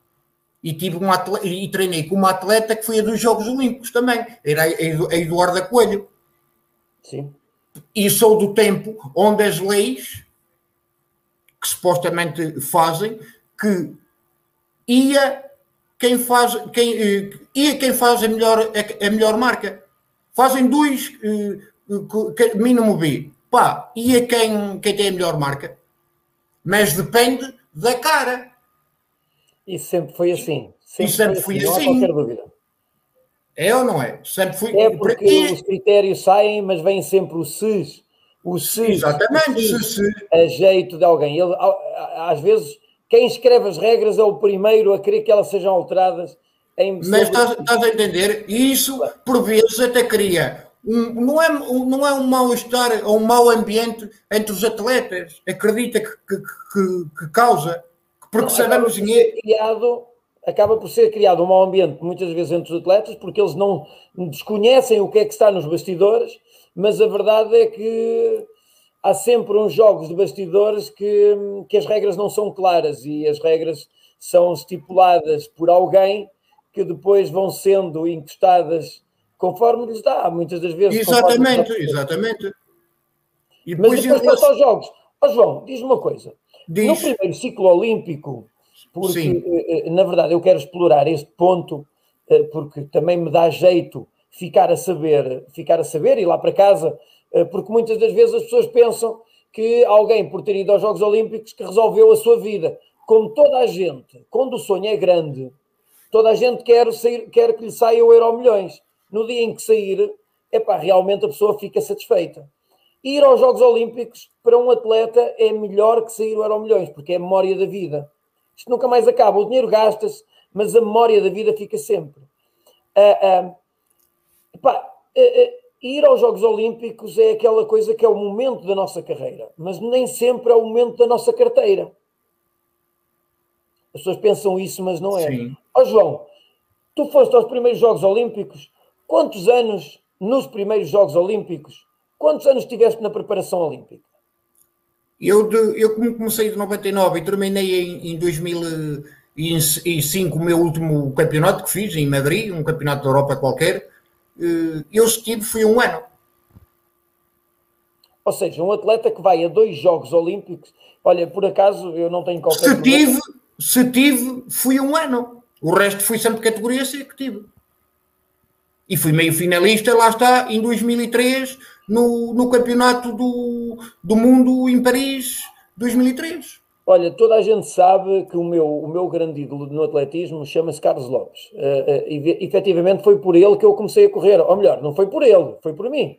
e tive um atleta, e treinei com uma atleta que foi a dos Jogos Olímpicos também, era a Eduarda Coelho. Sim. E sou do tempo onde as leis que supostamente fazem que ia quem faz quem eh, ia quem faz a melhor a melhor marca. Fazem dois eh, mínimo B. Pá ia quem quem tem a melhor marca. Mas depende da cara e sempre foi assim sempre, sempre foi assim, assim. Não há qualquer dúvida é ou não é? Sempre fui. É porque e... os critérios saem, mas vem sempre o SES. O SES. Exatamente, o SES, a jeito de alguém. Ele, às vezes, quem escreve as regras é o primeiro a querer que elas sejam alteradas. Em mas estás, estás, a entender? E isso, por vezes, até cria. Um, não, é, não é um mal-estar ou um mau ambiente entre os atletas. Acredita que, que, que, que causa. Porque não, sabemos. Criado acaba por ser criado um mau ambiente muitas vezes entre os atletas, porque eles não desconhecem o que é que está nos bastidores, mas a verdade é que há sempre uns jogos de bastidores que, que as regras não são claras e as regras são estipuladas por alguém que depois vão sendo encostadas conforme lhes dá, muitas das vezes. Exatamente, exatamente. E depois Mas depois relação... aos Jogos. Oh, João, diz-me uma coisa. Diz. No primeiro ciclo olímpico, porque Sim. Eh, eh, na verdade eu quero explorar este ponto, eh, porque também me dá jeito ficar a saber, ficar a saber, ir lá para casa, porque muitas das vezes as pessoas pensam que alguém, por ter ido aos Jogos Olímpicos, que resolveu a sua vida. Como toda a gente, quando o sonho é grande, toda a gente quer, sair, quer que lhe saia o euro milhões. No dia em que sair, epá, realmente a pessoa fica satisfeita. Ir aos Jogos Olímpicos para um atleta é melhor que sair o Euro Milhões, porque é a memória da vida. Isto nunca mais acaba. O dinheiro gasta-se, mas a memória da vida fica sempre. Uh, uh, epá, uh, ir aos Jogos Olímpicos é aquela coisa que é o momento da nossa carreira, mas nem sempre é o momento da nossa carteira. As pessoas pensam isso, mas não é. Sim. Ó oh, João, tu foste aos primeiros Jogos Olímpicos, quantos anos nos primeiros Jogos Olímpicos, quantos anos tiveste na preparação olímpica? Eu, eu comecei de 99 e terminei em, em 2005 o meu último campeonato que fiz em Madrid, um campeonato da Europa qualquer. Eh, eu estive, fui um ano. Ou seja, um atleta que vai a dois Jogos Olímpicos, olha, por acaso eu não tenho qualquer. Se tive, se tive, fui um ano. O resto fui sempre categoria C que tive. E fui meio finalista, lá está, em 2003, no, no Campeonato do, do Mundo em Paris 2003. Olha, toda a gente sabe que o meu, o meu grande ídolo no atletismo chama-se Carlos Lopes. Uh, uh, efetivamente foi por ele que eu comecei a correr. Ou melhor, não foi por ele, foi por mim.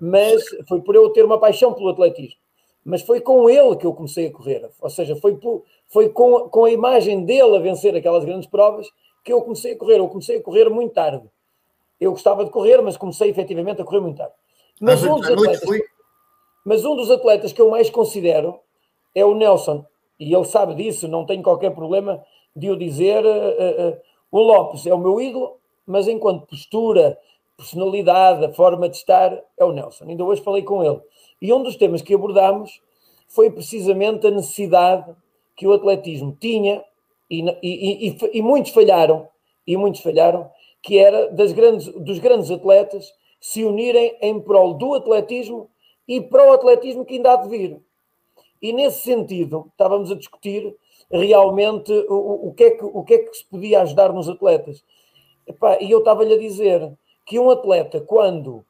Mas foi por eu ter uma paixão pelo atletismo. Mas foi com ele que eu comecei a correr. Ou seja, foi, por, foi com, com a imagem dele a vencer aquelas grandes provas que eu comecei a correr. Eu comecei a correr muito tarde. Eu gostava de correr, mas comecei efetivamente a correr muito tarde. Mas, um, dos atletas, mas um dos atletas que eu mais considero é o Nelson. E ele sabe disso, não tenho qualquer problema de o dizer. Uh, uh, o Lopes é o meu ídolo, mas enquanto postura, personalidade, a forma de estar, é o Nelson. Ainda hoje falei com ele. E um dos temas que abordámos foi precisamente a necessidade que o atletismo tinha, e, e, e, e muitos falharam, e muitos falharam, que era das grandes, dos grandes atletas se unirem em prol do atletismo e para o atletismo que ainda há de vir. E nesse sentido, estávamos a discutir realmente o, o, que, é que, o que é que se podia ajudar nos atletas. e eu estava-lhe a dizer que um atleta, quando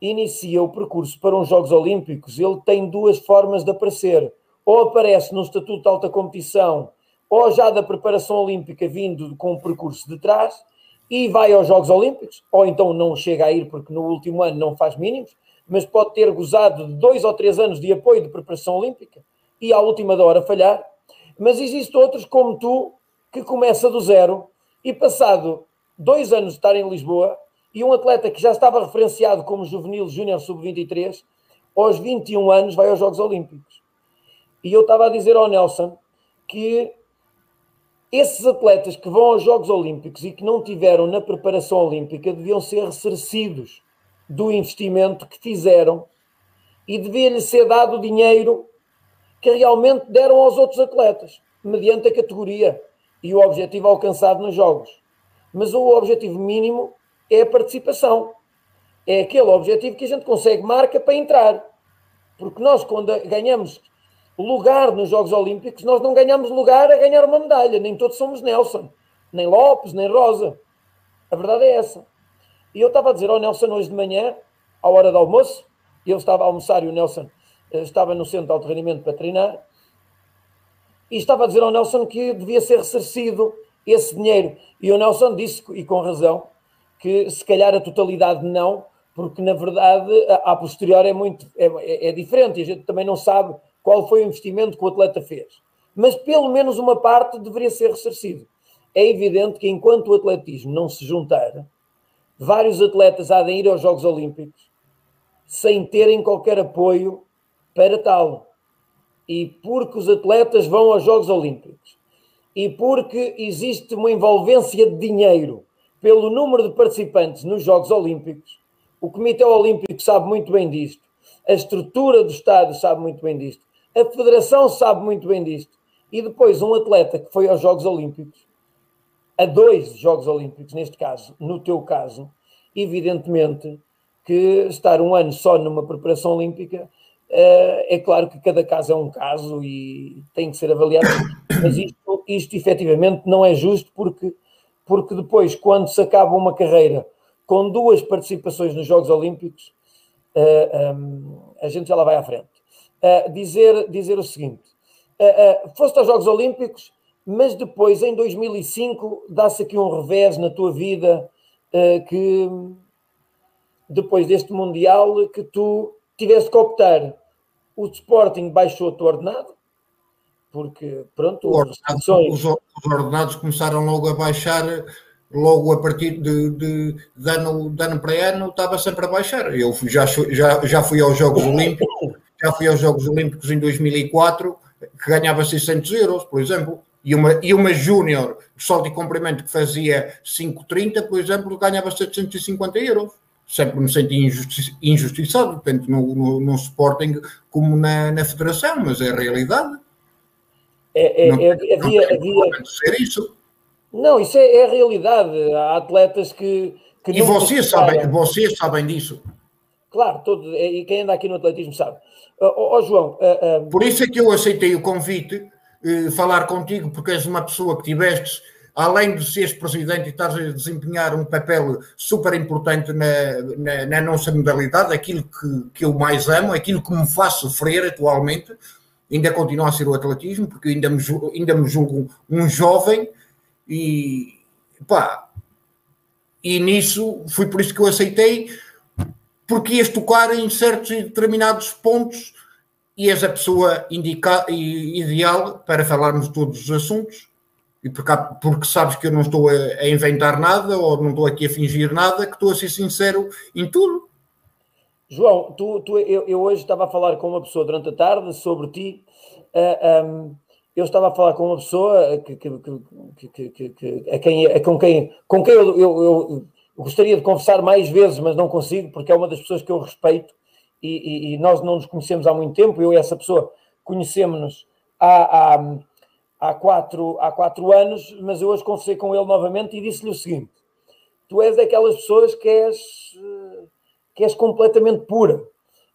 inicia o percurso para uns Jogos Olímpicos, ele tem duas formas de aparecer. Ou aparece no Estatuto de Alta Competição, ou já da preparação olímpica vindo com o percurso de trás, e vai aos Jogos Olímpicos, ou então não chega a ir porque no último ano não faz mínimos, mas pode ter gozado de dois ou três anos de apoio de preparação olímpica e à última hora falhar. Mas existem outros como tu, que começa do zero e passado dois anos de estar em Lisboa e um atleta que já estava referenciado como juvenil júnior sub-23, aos 21 anos vai aos Jogos Olímpicos. E eu estava a dizer ao Nelson que esses atletas que vão aos Jogos Olímpicos e que não tiveram na preparação olímpica deviam ser ressarcidos do investimento que fizeram e devia-lhes ser dado o dinheiro que realmente deram aos outros atletas, mediante a categoria e o objetivo alcançado nos Jogos. Mas o objetivo mínimo é a participação. É aquele objetivo que a gente consegue marca para entrar. Porque nós, quando ganhamos lugar nos Jogos Olímpicos, nós não ganhamos lugar a ganhar uma medalha. Nem todos somos Nelson, nem Lopes, nem Rosa. A verdade é essa. E eu estava a dizer ao Nelson hoje de manhã, à hora do almoço, e ele estava a almoçar e o Nelson eh, estava no centro de alto rendimento para treinar, e estava a dizer ao Nelson que devia ser ressarcido esse dinheiro. E o Nelson disse, e com razão, que se calhar a totalidade não, porque na verdade a, a posterior é muito é, é, é diferente e a gente também não sabe qual foi o investimento que o atleta fez. Mas pelo menos uma parte deveria ser ressarcido. É evidente que enquanto o atletismo não se juntar, vários atletas há de ir aos Jogos Olímpicos sem terem qualquer apoio para tal. E porque os atletas vão aos Jogos Olímpicos e porque existe uma envolvência de dinheiro pelo número de participantes nos Jogos Olímpicos, o Comitê Olímpico sabe muito bem disto, a estrutura do Estado sabe muito bem disto. A Federação sabe muito bem disto. E depois, um atleta que foi aos Jogos Olímpicos, a dois Jogos Olímpicos, neste caso, no teu caso, evidentemente que estar um ano só numa preparação olímpica é claro que cada caso é um caso e tem que ser avaliado, mas isto, isto efetivamente não é justo porque, porque depois, quando se acaba uma carreira com duas participações nos Jogos Olímpicos, a gente já lá vai à frente. Dizer, dizer o seguinte: foste aos Jogos Olímpicos, mas depois, em 2005, dá-se aqui um revés na tua vida que depois deste Mundial que tu tiveste que optar. O Sporting baixou o ordenado, porque, pronto, ordenado, restrições... os, ordenados começaram logo a baixar, logo a partir de, de, de, ano, de ano para ano, estava sempre a baixar. Eu já, já, já fui aos Jogos Olímpicos, já fui aos Jogos Olímpicos em 2004, que ganhava 600 euros, por exemplo, e uma, e uma júnior de salto e comprimento que fazia 5,30, por exemplo, ganhava 750 euros sempre me senti injusti injustiçado, tanto no, no, no, Sporting como na, na Federação, mas é a realidade. É, é, não, é, havia, não havia... ser isso. Não, isso é, é, a realidade. Há atletas que. que e vocês sabem, vocês sabem disso. Claro, todo, e quem anda aqui no atletismo sabe. Ó oh, oh, João. Uh, uh... Por isso é que eu aceitei o convite, uh, falar contigo, porque és uma pessoa que tiveste além de seres presidente e estás a desempenhar um papel super importante na, na, na nossa modalidade, aquilo que, que eu mais amo, aquilo que me faz sofrer atualmente, ainda continua a ser o atletismo, porque ainda me, ainda me julgo um jovem e pá, e nisso foi por isso que eu aceitei, porque ias tocar em certos e determinados pontos e és a pessoa indica, ideal para falarmos todos os assuntos e porque, porque sabes que eu não estou a, a, inventar nada ou não estou aqui a fingir nada, que estou a ser sincero em tudo. João, tu, tu, eu, eu hoje estava a falar com uma pessoa durante a tarde sobre ti. Uh, ah, um, eu estava a falar com uma pessoa que, que, que, que a quem, a, com quem, com quem eu, eu, eu, gostaria de conversar mais vezes, mas não consigo, porque é uma das pessoas que eu respeito e, e, e nós não nos conhecemos há muito tempo. Eu e essa pessoa conhecemos-nos há, há há quatro, há quatro anos, mas eu hoje conversei com ele novamente e disse-lhe o seguinte: tu és daquelas pessoas que és, que és completamente pura.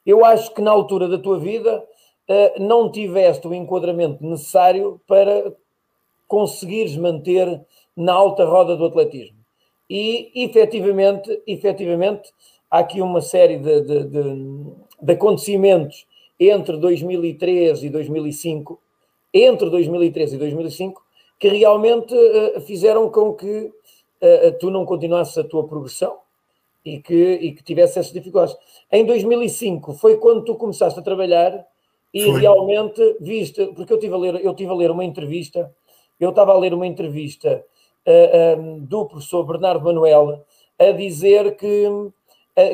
Eu acho que na altura da tua vida eh, não tiveste o enquadramento necessário para conseguires manter na alta roda do atletismo. E efetivamente, efetivamente há aqui uma série de, de, de, de acontecimentos entre 2003 e 2005 entre 2013 e 2005 que realmente uh, fizeram com que uh, tu não continuasses a tua progressão e que, e que tivesse essas dificuldades. Em 2005 foi quando tu começaste a trabalhar e foi. realmente viste, porque eu tive a ler, eu tive a ler uma entrevista, eu estava a ler uma entrevista do professor Bernardo Manuel a dizer que,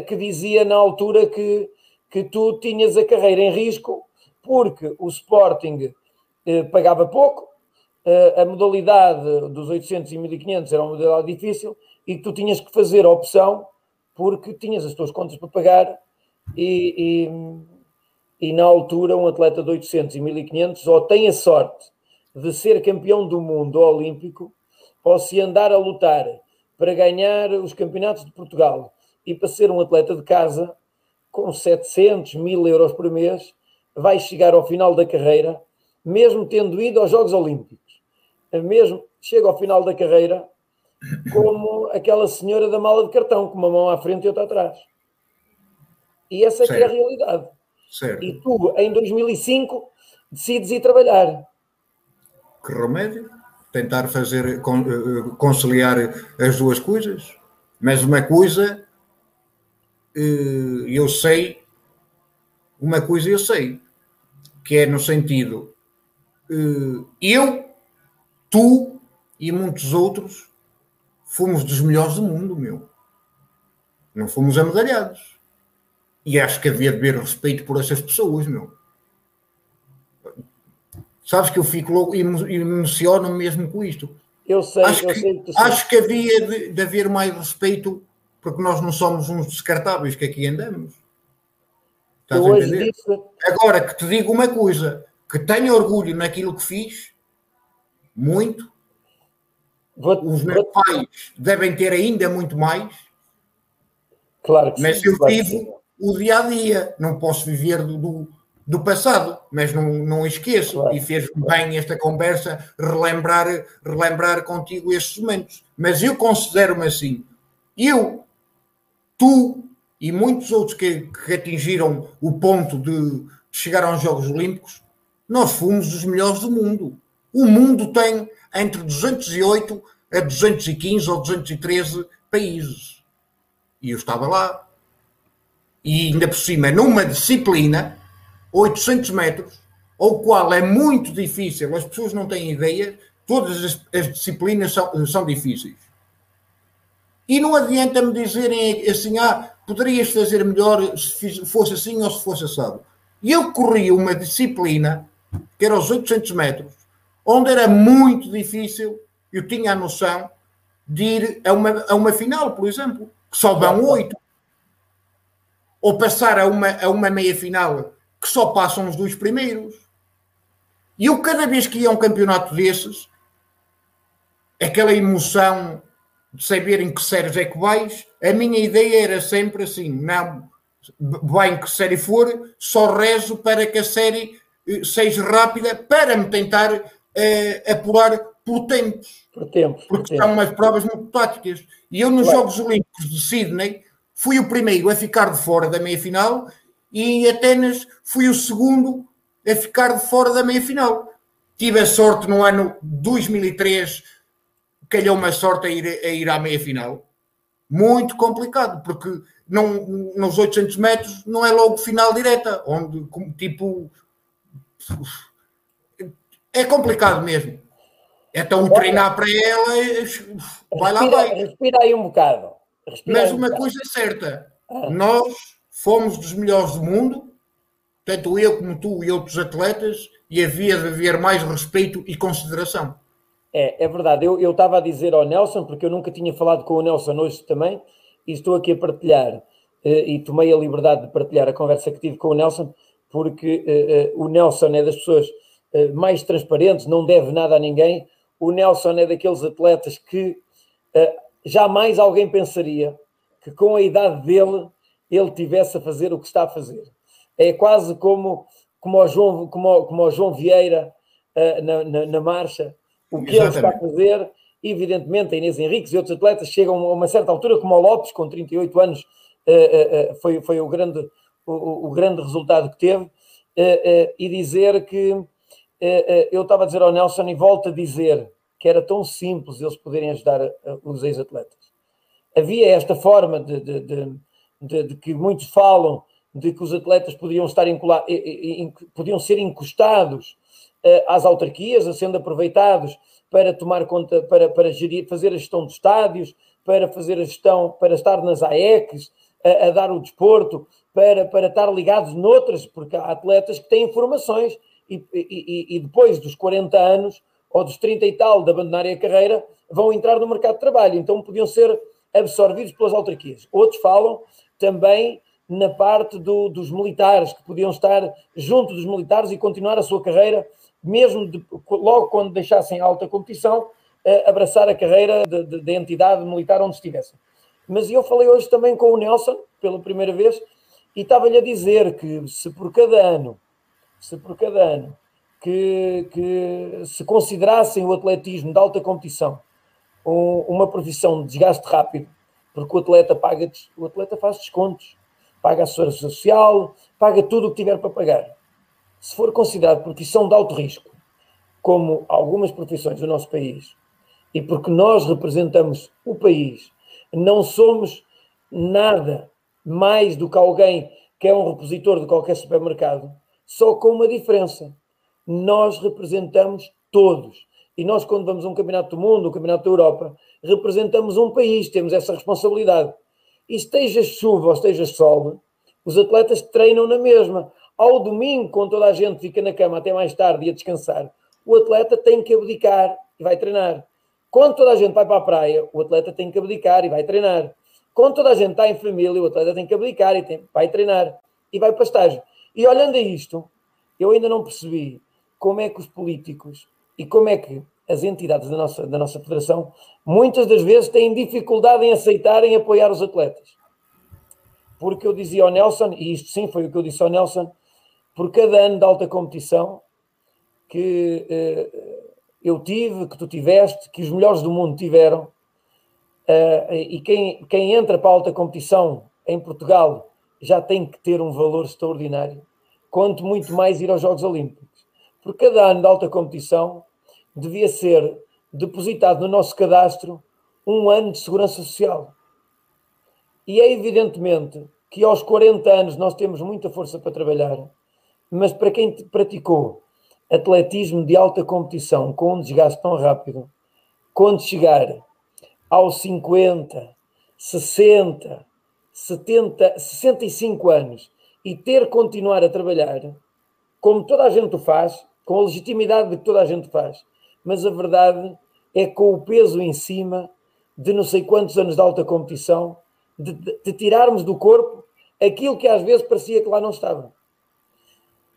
que dizia na altura que, que tu tinhas a carreira em risco porque o Sporting eh, pagava pouco, eh, a modalidade dos 800 e 1500 era uma modalidade difícil e tu tinhas que fazer a opção porque tinhas as tuas contas para pagar e, e, e na altura um atleta de 800 e 1500 ou tem a sorte de ser campeão do mundo olímpico ou se andar a lutar para ganhar os campeonatos de Portugal e para ser um atleta de casa com 700 mil euros por mês vai chegar ao final da carreira mesmo tendo ido aos Jogos Olímpicos, mesmo chega ao final da carreira como aquela senhora da mala de cartão, com uma mão à frente e outra atrás. E essa é, que é a realidade. Certo. E tu, em 2005, decides ir trabalhar. Que remédio? Tentar fazer, eh, conciliar as duas coisas. Mas uma coisa, eh, eu sei, uma coisa eu sei, que é no sentido eh, eu, tu e muitos outros fomos dos melhores do mundo, meu. Não fomos amedalhados. E acho que havia de haver respeito por essas pessoas, meu. Sabes que eu fico louco e emociono mesmo com isto. Eu sei, acho eu que, sei que Acho que havia de, de, haver mais respeito, porque nós não somos uns descartáveis que aqui andamos. Estás a entender? Disse... Agora que te digo uma coisa, que tenho orgulho naquilo que fiz, muito. Vou, Os meus vou... pais devem ter ainda muito mais. Claro que mas sim, eu claro vivo o dia a dia, não posso viver do, do, do passado, mas não, não esqueço, claro. e fez bem esta conversa relembrar, relembrar contigo estes momentos. Mas eu considero-me assim, eu, tu e muitos outros que, que atingiram o ponto de chegar aos Jogos Olímpicos, nós fomos os melhores do mundo. O mundo tem entre 208 a 215 ou 213 países. E eu estava lá. E ainda por cima, numa disciplina 800 metros, ao qual é muito difícil, as pessoas não têm ideia, todas as, as disciplinas são, são difíceis. E não adianta-me dizerem assim, ah, poderias fazer melhor se fosse assim ou se fosse assado. E eu corri uma disciplina, que era os 800 metros, onde era muito difícil, eu tinha a noção de ir a uma, a uma final, por exemplo, que só vão oito. Ou passar a uma, a uma meia final que só passam os dois primeiros. E eu, cada vez que ia a um campeonato desses, aquela emoção de saber em que séries é que vais, a minha ideia era sempre assim: não, vai em que série for, só rezo para que a série eh, seja rápida para me tentar uh, apurar por tempos. Por tempos. Porque por são umas provas muito táticas. E eu, nos claro. Jogos Olímpicos de Sydney, fui o primeiro a ficar de fora da meia final e em Atenas fui o segundo a ficar de fora da meia-final. Tive a sorte no ano 2003, calhou uma sorte a ir, a ir à meia-final. Muito complicado, porque não, nos 800 metros não é logo final direta, onde tipo é complicado mesmo. Então treinar para ela, vai lá, vai. Respira aí um bocado. Respira Mas uma um coisa é certa, ah. nós fomos dos melhores do mundo, tanto eu como tu e outros atletas, e havia de haver mais respeito e consideração. É, é verdade. Eu, eu estava a dizer ao Nelson, porque eu nunca tinha falado com o Nelson hoje também, e estou aqui a partilhar, eh, e tomei a liberdade de partilhar a conversa que tive com o Nelson, porque eh, eh, o Nelson é das pessoas mais transparentes, não deve nada a ninguém. O Nelson é daqueles atletas que jamais alguém pensaria que com a idade dele ele tivesse a fazer o que está a fazer. É quase como, como, o, João, como, como o João Vieira uh, na, na, na, marcha, o que Exatamente. ele está a fazer. Evidentemente, a Inês Henriques e outros atletas chegam a uma certa altura, como o Lopes, com 38 anos, uh, uh, foi, foi o, grande, o, o, grande resultado que teve. e dizer que eu estava a dizer ao Nelson e volto a dizer que era tão simples eles poderem ajudar os ex-atletas. Havia esta forma de, de, de de, de, que muitos falam de que os atletas podiam estar podiam ser encostados uh, às autarquias, sendo aproveitados para tomar conta, para, para gerir, fazer a gestão dos estádios, para fazer a gestão, para estar nas AECs, a, a, dar o desporto, para, para estar ligados noutras, porque há atletas que têm formações e, e, e depois dos 40 anos ou dos 30 e tal de abandonarem a carreira, vão entrar no mercado de trabalho, então podiam ser absorvidos pelas autarquias. Outros falam também na parte do, dos militares, que podiam estar junto dos militares e continuar a sua carreira, mesmo de, logo quando deixassem alta competição, eh, abraçar a carreira da entidade militar onde estivessem. Mas eu falei hoje também com o Nelson, pela primeira vez, e estava-lhe a dizer que se por cada ano, se por cada ano que, que se considerassem o atletismo de alta competição um, uma profissão de desgaste rápido, porque o atleta paga, o atleta faz descontos, paga a segurança social, paga tudo o que tiver para pagar. Se for considerado profissão de alto risco, como algumas profissões do nosso país, e porque nós representamos o país, não somos nada mais do que alguém que é um repositor de qualquer supermercado, só com uma diferença. Nós representamos todos. E nós, quando vamos a um campeonato do mundo, um campeonato da Europa, representamos um país, temos essa responsabilidade. E esteja chuva ou esteja sol, os atletas treinam na mesma. Ao domingo, quando toda a gente fica na cama até mais tarde e a descansar, o atleta tem que abdicar e vai treinar. Quando toda a gente vai para a praia, o atleta tem que abdicar e vai treinar. Quando toda a gente está em família, o atleta tem que abdicar e tem, vai treinar e vai para estágio. E olhando a isto, eu ainda não percebi como é que os políticos e como é que as entidades da nossa, da nossa federação muitas das vezes têm dificuldade em aceitarem apoiar os atletas. Porque eu dizia ao Nelson, e isto sim foi o que eu disse ao Nelson, por cada ano de alta competição que uh, eu tive, que tu tiveste, que os melhores do mundo tiveram, uh, e quem, quem entra para a alta competição em Portugal já tem que ter um valor extraordinário, quanto muito mais ir aos Jogos Olímpicos. Por cada ano de alta competição devia ser depositado no nosso cadastro um ano de segurança social. E é evidentemente que aos 40 anos nós temos muita força para trabalhar, mas para quem praticou atletismo de alta competição com um desgaste tão rápido, quando chegar aos 50, 60, 70, 65 anos e ter que continuar a trabalhar, como toda a gente o faz, com a legitimidade de que toda a gente faz, mas a verdade é com o peso em cima de não sei quantos anos de alta competição, de, de, de tirarmos do corpo aquilo que às vezes parecia que lá não estava.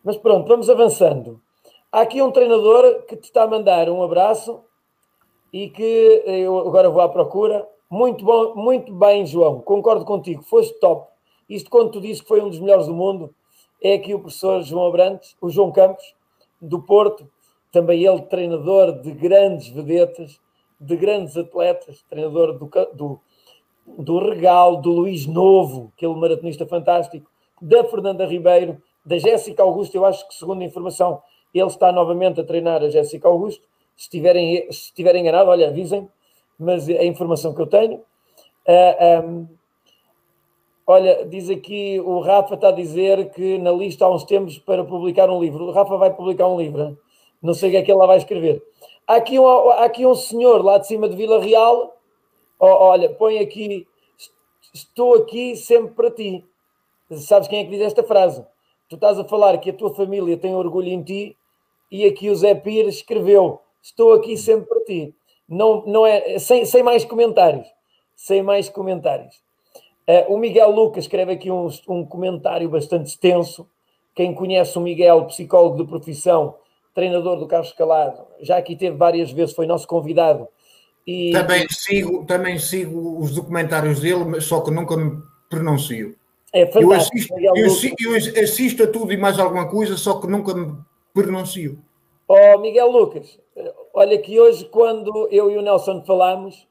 Mas pronto, vamos avançando. Há aqui um treinador que te está a mandar um abraço e que eu agora vou à procura. Muito bom, muito bem, João. Concordo contigo, foste top. Isto quando tu disse que foi um dos melhores do mundo, é aqui o professor João Abrantes, o João Campos, do Porto, também ele treinador de grandes vedetas, de grandes atletas, treinador do, do, do Regal, do Luís Novo, aquele maratonista fantástico, da Fernanda Ribeiro, da Jéssica Augusto, eu acho que segundo a informação, ele está novamente a treinar a Jéssica Augusto, se estiverem, se estiverem enganado, olha, avisem mas é a informação que eu tenho. Uh, ah, um, olha, diz aqui, o Rafa está a dizer que na lista há uns tempos para publicar um livro. O Rafa vai publicar um livro, não sei o que é que lá vai escrever. Há aqui um, há aqui um senhor lá de cima de Vila Real, oh, olha, põe aqui, estou aqui sempre para ti. Sabes quem é que diz esta frase? Tu estás a falar que a tua família tem orgulho em ti e aqui o Zé Pires escreveu, estou aqui sempre para ti não, não é, sem, sem mais comentários. Sem mais comentários. Uh, o Miguel Lucas escreve aqui um, um comentário bastante extenso. Quem conhece o Miguel, psicólogo de profissão, treinador do Carlos Calado, já aqui teve várias vezes, foi nosso convidado. E... Também, sigo, também sigo os documentários dele, mas só que nunca me pronuncio. É. Eu assisto, eu, eu assisto a tudo e mais alguma coisa, só que nunca me pronuncio. Oh, Miguel Lucas, olha que hoje, quando eu e o Nelson falamos,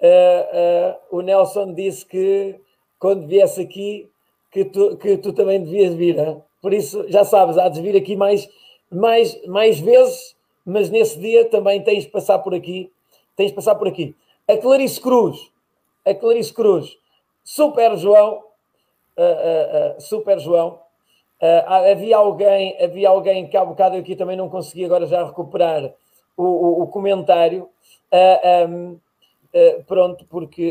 uh, uh, o Nelson disse que quando viesse aqui, que tu, que tu também devias vir. Hein? Por isso, já sabes, há de vir aqui mais, mais, mais vezes, mas nesse dia também tens de passar por aqui. Tens de passar por aqui. A Clarice Cruz, a Clarice Cruz, super João, uh, super João, havia alguém, havia alguém que há bocado eu aqui também não consegui agora já recuperar o, o, o comentário. Uh, um, pronto, porque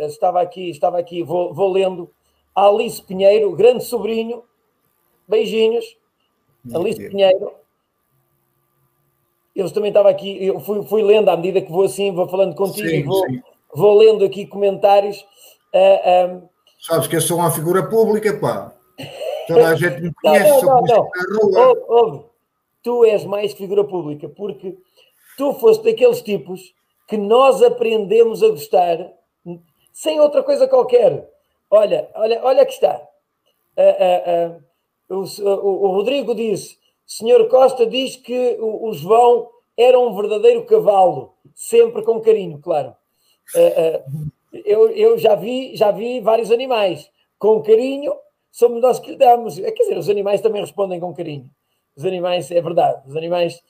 estava aqui, estava aqui, vou, vou lendo. Alice Pinheiro, grande sobrinho, beijinhos. Alice Pinheiro. Eu também estava aqui, eu fui, fui lendo à medida que vou assim, vou falando contigo, sim, vou, sim. vou lendo aqui comentários. Um, Sabes que eu sou uma figura pública, pá. Toda a gente me conhece, não, não, não, não. Ouve, ouve. Tu és mais figura pública, porque tu foste daqueles tipos que nós aprendemos a gostar sem outra coisa qualquer. Olha, olha, olha que está. Uh, uh, uh, o, o, Rodrigo disse: Senhor Costa diz que o, o, João era um verdadeiro cavalo, sempre com carinho, claro. eu, eu já vi, já vi vários animais com carinho somos nós que lhe damos. É, quer dizer, os animais também respondem com carinho. Os animais, é verdade, os animais.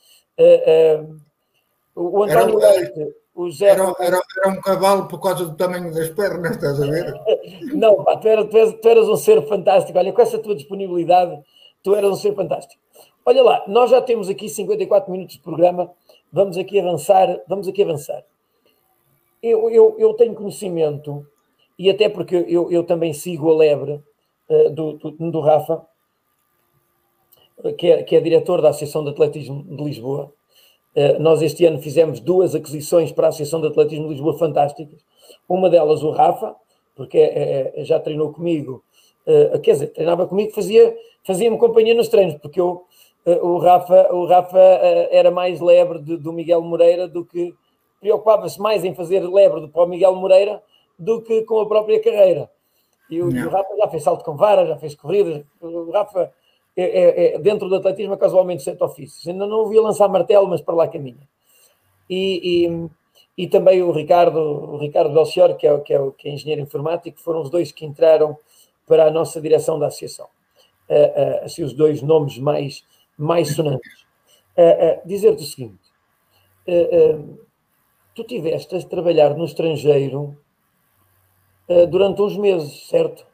O António era, Leite, o Zé. Era, era, era, um cavalo por causa do tamanho das pernas, estás a ver? Não, pá, tu eras, tu, eras, tu eras um ser fantástico. Olha, com essa tua disponibilidade, tu eras um ser fantástico. Olha lá, nós já temos aqui 54 minutos de programa. Vamos aqui avançar. Vamos aqui avançar. Eu, eu, eu tenho conhecimento, e até porque eu, eu também sigo a Lebre, eh, do, do, do, Rafa, que é, que é diretor da Associação de Atletismo de Lisboa. Uh, nós este ano fizemos duas aquisições para a Associação de Atletismo de Lisboa fantásticas. Uma delas o Rafa, porque é, é, já treinou comigo, uh, quer dizer, treinava comigo, fazia, fazia-me companhia nos treinos, porque eu, o Rafa, o Rafa era mais lebre de, do Miguel Moreira do que preocupava-se mais em fazer lebre para o Miguel Moreira do que com a própria carreira. E o, e o, Rafa já fez salto com vara, já fez corridas. O Rafa, é, é, é, dentro do atletismo é casualmente sete ofícios. Ainda não ouvi lançar martelo, mas para lá caminha. E, e, e também o Ricardo, o Ricardo Belchior, que é, que, é, que é engenheiro informático, foram os dois que entraram para a nossa direção da associação. Uh, uh, assim, os dois nomes mais, mais sonantes. Uh, Dizer-te o seguinte: tu tiveste a trabalhar no estrangeiro durante uns meses, certo?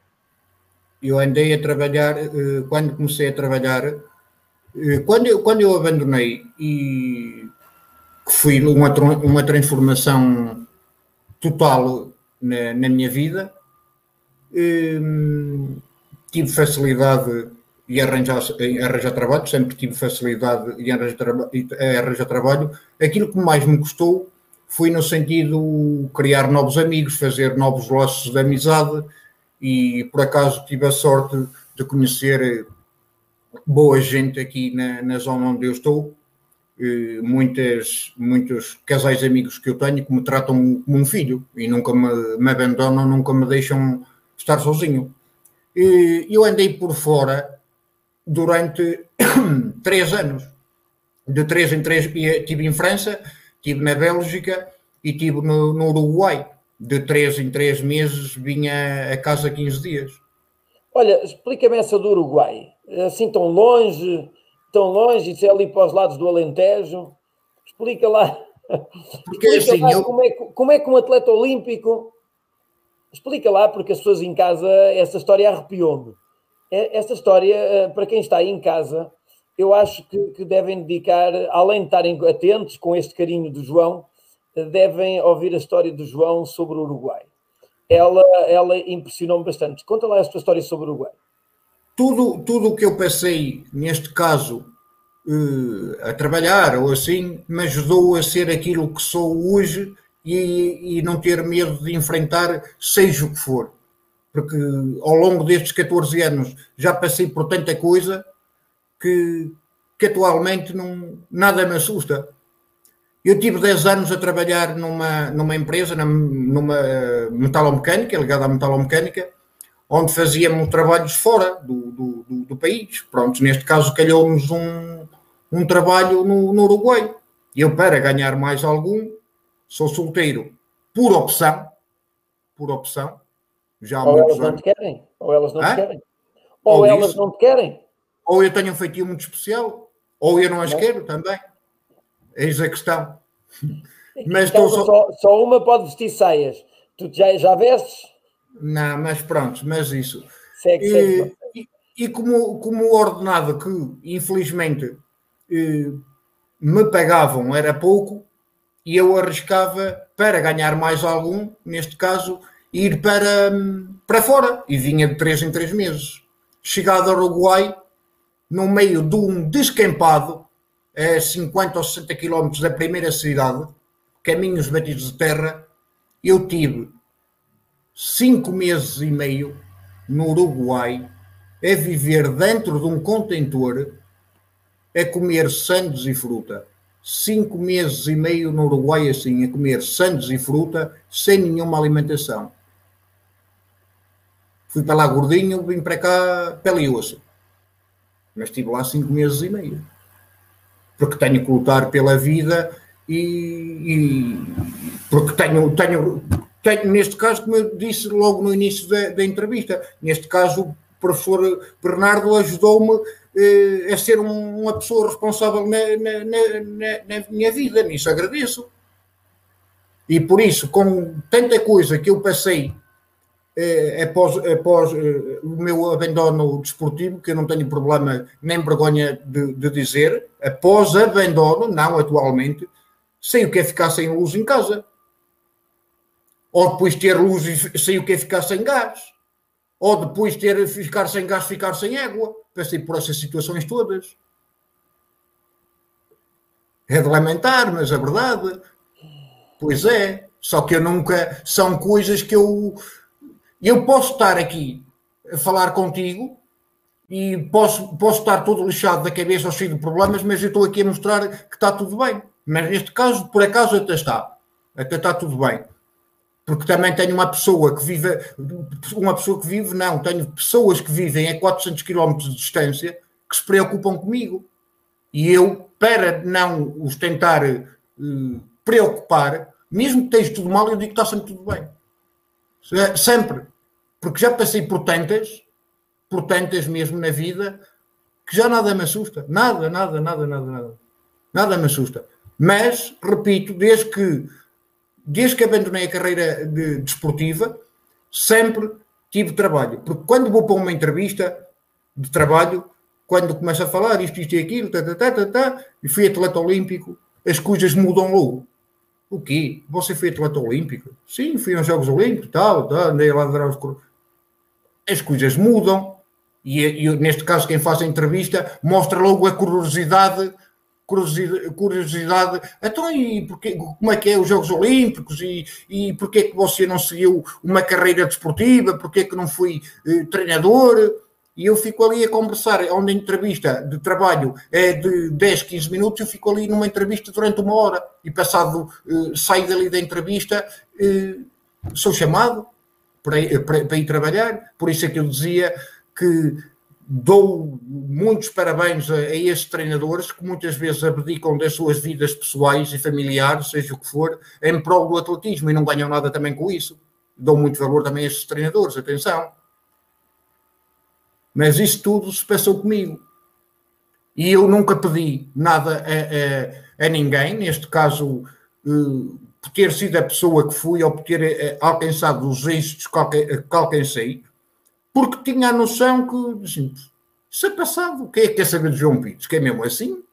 Eu andei a trabalhar, quando comecei a trabalhar, quando eu, quando eu abandonei e que foi uma, uma transformação total na, na minha vida, hum, tive facilidade em arranjar, arranjar trabalho, sempre tive facilidade em arranjar, arranjar trabalho. Aquilo que mais me custou foi no sentido criar novos amigos, fazer novos laços de amizade e por acaso tive a sorte de conhecer boa gente aqui na, na zona onde eu estou, muitas, muitos casais amigos que eu tenho que me tratam como um filho e nunca me, me abandonam, nunca me deixam estar sozinho. E eu andei por fora durante três anos. De três em três, estive em França, estive na Bélgica e estive no, no Uruguai. De três em três meses vinha a casa 15 dias. Olha, explica-me essa do Uruguai. Assim tão longe, tão longe, isso é ali para os lados do Alentejo. Explica lá. Porque Explica assim, lá eu... como, é, como é que um atleta olímpico Explica lá, porque as pessoas em casa, essa história arrepiou-me. É, essa história, eh, para quem está aí em casa, eu acho que, que, devem dedicar, além de estarem atentos com este carinho do João, devem ouvir a história do João sobre o Uruguai. Ela, ela impressionou-me bastante. Conta lá a tua história sobre o Uruguai. Tudo, tudo o que eu passei, neste caso, uh, a trabalhar ou assim, me ajudou a ser aquilo que sou hoje e, e não ter medo de enfrentar, seja o que for. Porque ao longo destes 14 anos já passei por tanta coisa que, que atualmente não, nada me assusta. Eu tive 10 anos a trabalhar numa, numa empresa, numa metalomecânica, ligada à metalomecânica, onde fazíamos trabalhos fora do, do, do, do país. Pronto, neste caso calhou-nos um, um trabalho no, no Uruguai. Eu, para ganhar mais algum, sou solteiro por opção, por opção, já há ou muitos elas anos. não te querem, ou elas não te querem. Ou, ou elas isso, não te querem. Ou eu tenho um feitio muito especial, ou eu não as não. quero também. Eis a questão. Mas então, só... Só, só... uma pode vestir saias. Tu já, já vestes? Não, mas pronto, mas isso. Segue, segue. E, e, como, como ordenado que, infelizmente, eh, me pagavam era pouco, e eu arriscava para ganhar mais algum, neste caso, ir para, para fora e vinha de três em três meses. Chegado ao Uruguai, no meio de um descampado, a 50 ou 60 quilómetros da primeira cidade, caminhos batidos de terra, eu tive cinco meses e meio no Uruguai a viver dentro de um contentor a comer sandes e fruta cinco meses e meio no Uruguai assim, a comer sandes e fruta, sem nenhuma alimentação. Fui para lá gordinho, vim para cá pele e osso. Mas estive lá cinco meses e meio. Porque tenho que lutar pela vida e, e porque tenho, tenho, tenho, neste caso, como eu disse logo no início da, da entrevista, neste caso o professor Bernardo ajudou-me eh, é ser um, uma pessoa responsável na, na, na, na, minha vida, nisso agradeço. E por isso, com tanta coisa que eu passei eh, após, após eh, o meu abandono desportivo, que eu não tenho problema nem vergonha de, de dizer, após abandono, não atualmente, sei o que é ficar sem luz em casa. Ou depois ter luz e sei o que é ficar sem gás. Ou depois ter ficar sem gás, ficar sem água passei por essas situações todas. É de lamentar, mas a verdade. Pois é. Só que eu nunca. São coisas que eu. Eu posso estar aqui a falar contigo e posso, posso estar todo lixado da cabeça ou cheio de problemas, mas eu estou aqui a mostrar que está tudo bem. Mas neste caso, por acaso, até está. Até está tudo bem porque também tenho uma pessoa que vive, uma pessoa que vive, não, tenho pessoas que vivem a 400 km de distância, que se preocupam comigo. E eu, para não os tentar uh, preocupar, mesmo que esteja tudo mal, eu digo que está sempre tudo bem. Sempre. Porque já passei por tantas, por tantas mesmo na vida, que já nada me assusta. Nada, nada, nada, nada, nada. Nada me assusta. Mas, repito, desde que, desde que abandonei a carreira de, desportiva, sempre tive trabalho. Porque quando vou para uma entrevista de trabalho, quando começo a falar isto, isto e aquilo, tá, tá, tá, tá, tá, e fui atleta olímpico, as coisas mudam logo. O quê? Você foi atleta olímpico? Sim, fui aos Jogos Olímpicos, tal, tal, andei lá a os... As coisas mudam. E, e, neste caso, quem faz a entrevista mostra logo a curiosidade curiosidade, então e porque, como é que é os Jogos Olímpicos? E, e porque é que você não seguiu uma carreira desportiva, porque é que não fui eh, treinador? E eu fico ali a conversar, onde a entrevista de trabalho é de 10, 15 minutos, eu fico ali numa entrevista durante uma hora. E passado, eh, saio dali da entrevista, eh, sou chamado para, para, para ir trabalhar, por isso é que eu dizia que dou muitos parabéns a, a estes treinadores que muitas vezes abdicam das suas vidas pessoais e familiares, seja o que for, em prol do atletismo e não ganham nada também com isso. Dou muito valor também a estes treinadores, atenção. Mas isso tudo se passou comigo. E eu nunca pedi nada a, a, a ninguém, neste caso, uh, por ter sido a pessoa que fui ou por ter uh, alcançado os êxitos que alcancei, porque tinha a noção que, assim, isso é passado. Quem é que quer saber de João Pires? Que é mesmo assim?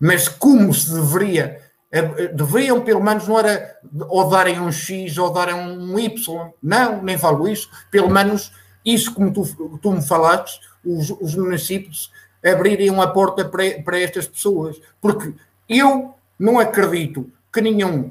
Mas como se deveria, eh, deveriam pelo menos, não era ou darem um X ou darem um Y, não, nem falo isso, pelo menos isso como tu, tu me falaste, os, os municípios abririam a porta para, para estas pessoas, porque eu não acredito que nenhum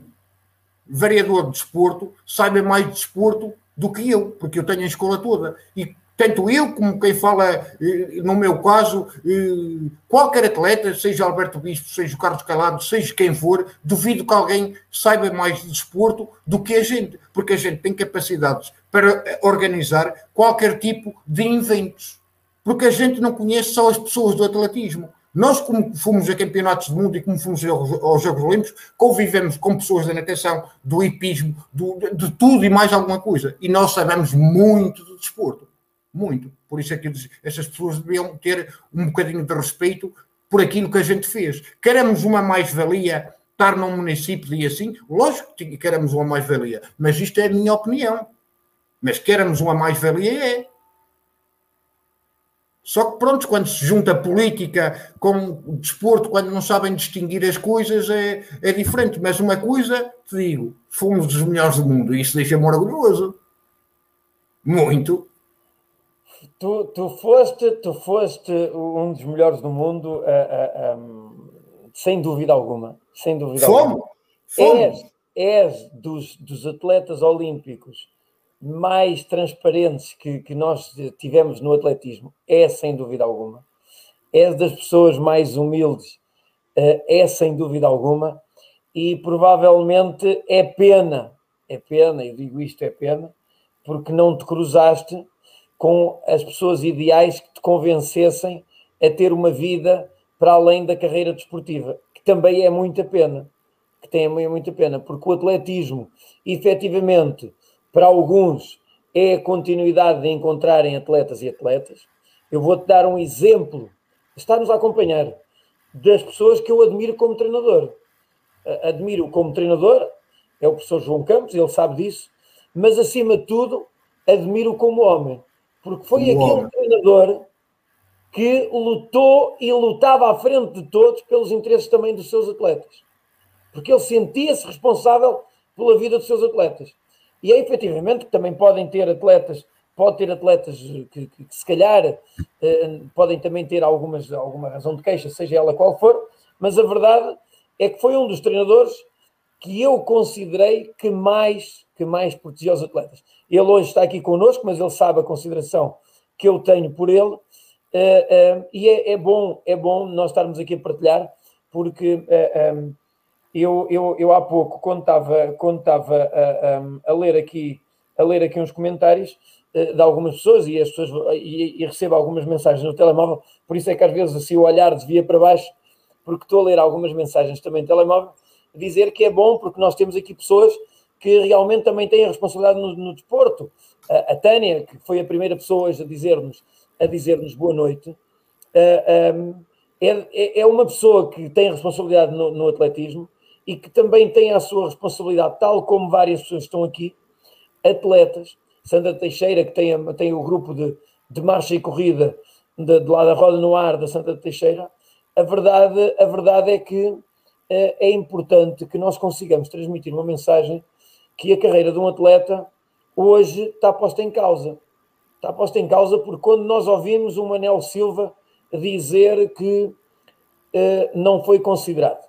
vereador de desporto saiba mais de desporto do que eu, porque eu tenho a escola toda. E tanto eu como quem fala, eh, no meu caso, eh, qualquer atleta, seja Alberto Bispo, seja o Carlos Calado, seja quem for, duvido que alguém saiba mais de desporto do que a gente, porque a gente tem capacidades para organizar qualquer tipo de eventos. Porque a gente não conhece só as pessoas do atletismo. Nós, como fomos a campeonatos do mundo e como fomos aos Jogos Olímpicos, convivemos com pessoas da natação, do hipismo, do, de tudo e mais alguma coisa. E nós sabemos muito do desporto. Muito. Por isso é que essas pessoas deviam ter um bocadinho de respeito por aquilo que a gente fez. Queremos uma mais-valia estar num município e assim? Lógico que queremos uma mais-valia, mas isto é a minha opinião. Mas queremos uma mais-valia é. Só que pronto, quando se junta política com desporto, quando não sabem distinguir as coisas, é, é diferente. Mas uma coisa, te digo, fomos dos melhores do mundo e isso deixa-me orgulhoso. Muito. Tu, tu, foste, tu foste um dos melhores do mundo, uh, uh, um, sem dúvida alguma. Sem dúvida Fomos. alguma. Fomos. És, és dos, dos atletas olímpicos mais transparentes que, que nós tivemos no atletismo, é sem dúvida alguma. É das pessoas mais humildes, eh, é sem dúvida alguma. E provavelmente é pena, é pena, eu digo isto, é pena, porque não te cruzaste com as pessoas ideais que te convencessem a ter uma vida para além da carreira desportiva, que também é muita pena, que tem muita pena, porque o atletismo, efetivamente, para alguns é a continuidade de encontrarem atletas e atletas. Eu vou-te dar um exemplo, está-nos a acompanhar, das pessoas que eu admiro como treinador. Admiro como treinador, é o professor João Campos, ele sabe disso, mas acima de tudo, admiro como homem, porque foi aquele homem. treinador que lutou e lutava à frente de todos pelos interesses também dos seus atletas. Porque ele sentia-se responsável pela vida dos seus atletas. E é efetivamente que também podem ter atletas, pode ter atletas que, que, que se calhar eh, podem também ter algumas, alguma razão de queixa, seja ela qual for, mas a verdade é que foi um dos treinadores que eu considerei que mais, que mais protegia os atletas. Ele hoje está aqui connosco, mas ele sabe a consideração que eu tenho por ele, eh, eh, e é, é, bom, é bom nós estarmos aqui a partilhar, porque eh, eu, eu, eu há pouco, quando estava, quando estava a, a, a, ler aqui, a ler aqui uns comentários, de algumas pessoas e as pessoas e, e, recebo algumas mensagens no telemóvel, por isso é que às vezes assim o olhar desvia para baixo, porque estou a ler algumas mensagens também no telemóvel, dizer que é bom porque nós temos aqui pessoas que realmente também têm a responsabilidade no, no desporto. A, a, Tânia, que foi a primeira pessoa hoje a dizer-nos a dizer-nos boa noite, uh, um, é, é, é uma pessoa que tem responsabilidade no, no atletismo e que também tem a sua responsabilidade, tal como várias pessoas estão aqui, atletas, Sandra Teixeira, que tem, tem o grupo de, de marcha e corrida de, de lá da Roda no Ar, da Santa Teixeira, a verdade, a verdade é que é, é importante que nós consigamos transmitir uma mensagem que a carreira de um atleta hoje está posta em causa. Está posta em causa porque quando nós ouvimos o Manel Silva dizer que uh, não foi considerado,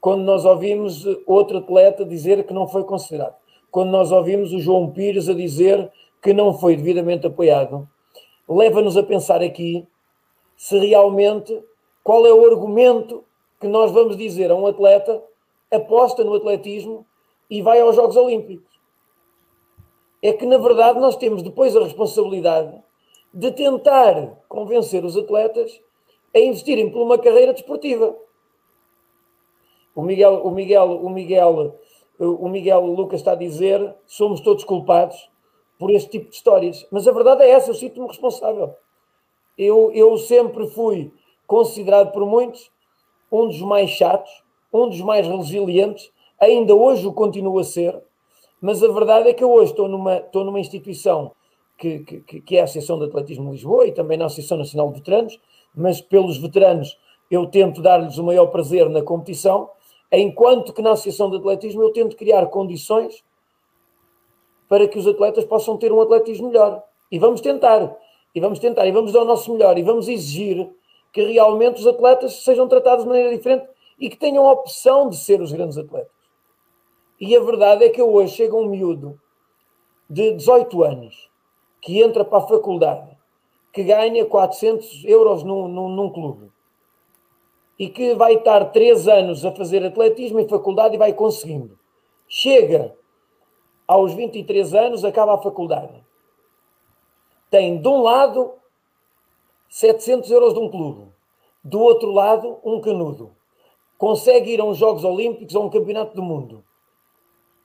quando nós ouvimos outro atleta dizer que não foi considerado, quando nós ouvimos o João Pires a dizer que não foi devidamente apoiado, leva-nos a pensar aqui se realmente qual é o argumento que nós vamos dizer a um atleta aposta no atletismo e vai aos Jogos Olímpicos. É que, na verdade, nós temos depois a responsabilidade de tentar convencer os atletas a investirem por uma carreira desportiva. O Miguel, o Miguel, o Miguel o Miguel Lucas está a dizer, somos todos culpados por este tipo de histórias. Mas a verdade é essa, eu sinto-me responsável. Eu, eu sempre fui considerado por muitos um dos mais chatos, um dos mais resilientes, ainda hoje o continuo a ser, mas a verdade é que eu hoje estou numa, estou numa instituição que, que, que é a Associação de Atletismo de Lisboa e também na Associação Nacional de Veteranos, mas pelos veteranos eu tento dar-lhes o maior prazer na competição enquanto que na Associação de Atletismo eu tento criar condições para que os atletas possam ter um atletismo melhor. E vamos tentar, e vamos tentar, e vamos dar o nosso melhor, e vamos exigir que realmente os atletas sejam tratados de maneira diferente e que tenham a opção de ser os grandes atletas. E a verdade é que hoje chega um miúdo de 18 anos que entra para a faculdade, que ganha 400 euros num, num, num clube, e que vai estar três anos a fazer atletismo em faculdade e vai conseguindo. Chega aos 23 anos, acaba a faculdade. Tem de um lado 700 euros de um clube, do outro lado um canudo. Consegue ir a uns Jogos Olímpicos ou a um Campeonato do Mundo.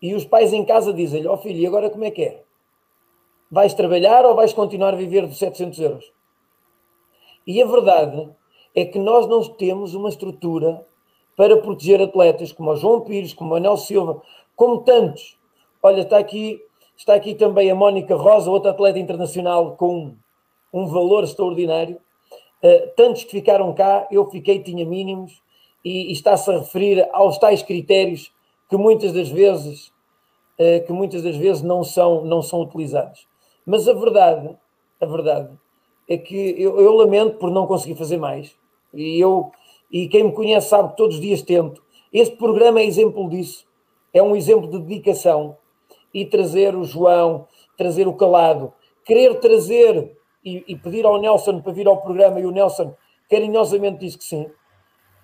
E os pais em casa dizem-lhe: Ó oh filho, e agora como é que é? Vais trabalhar ou vais continuar a viver de 700 euros? E a verdade é que nós não temos uma estrutura para proteger atletas como o João Pires, como o Anel Silva, como tantos. Olha, está aqui, está aqui também a Mónica Rosa, outra atleta internacional com um valor extraordinário. Uh, tantos que ficaram cá, eu fiquei, tinha mínimos, e, e está-se a referir aos tais critérios que muitas das vezes, uh, que muitas das vezes não são, não são utilizados. Mas a verdade, a verdade é que eu, eu lamento por não conseguir fazer mais. E eu e quem me conhece sabe que todos os dias tento. Este programa é exemplo disso. É um exemplo de dedicação e trazer o João, trazer o Calado, querer trazer e, e pedir ao Nelson para vir ao programa e o Nelson carinhosamente diz que sim.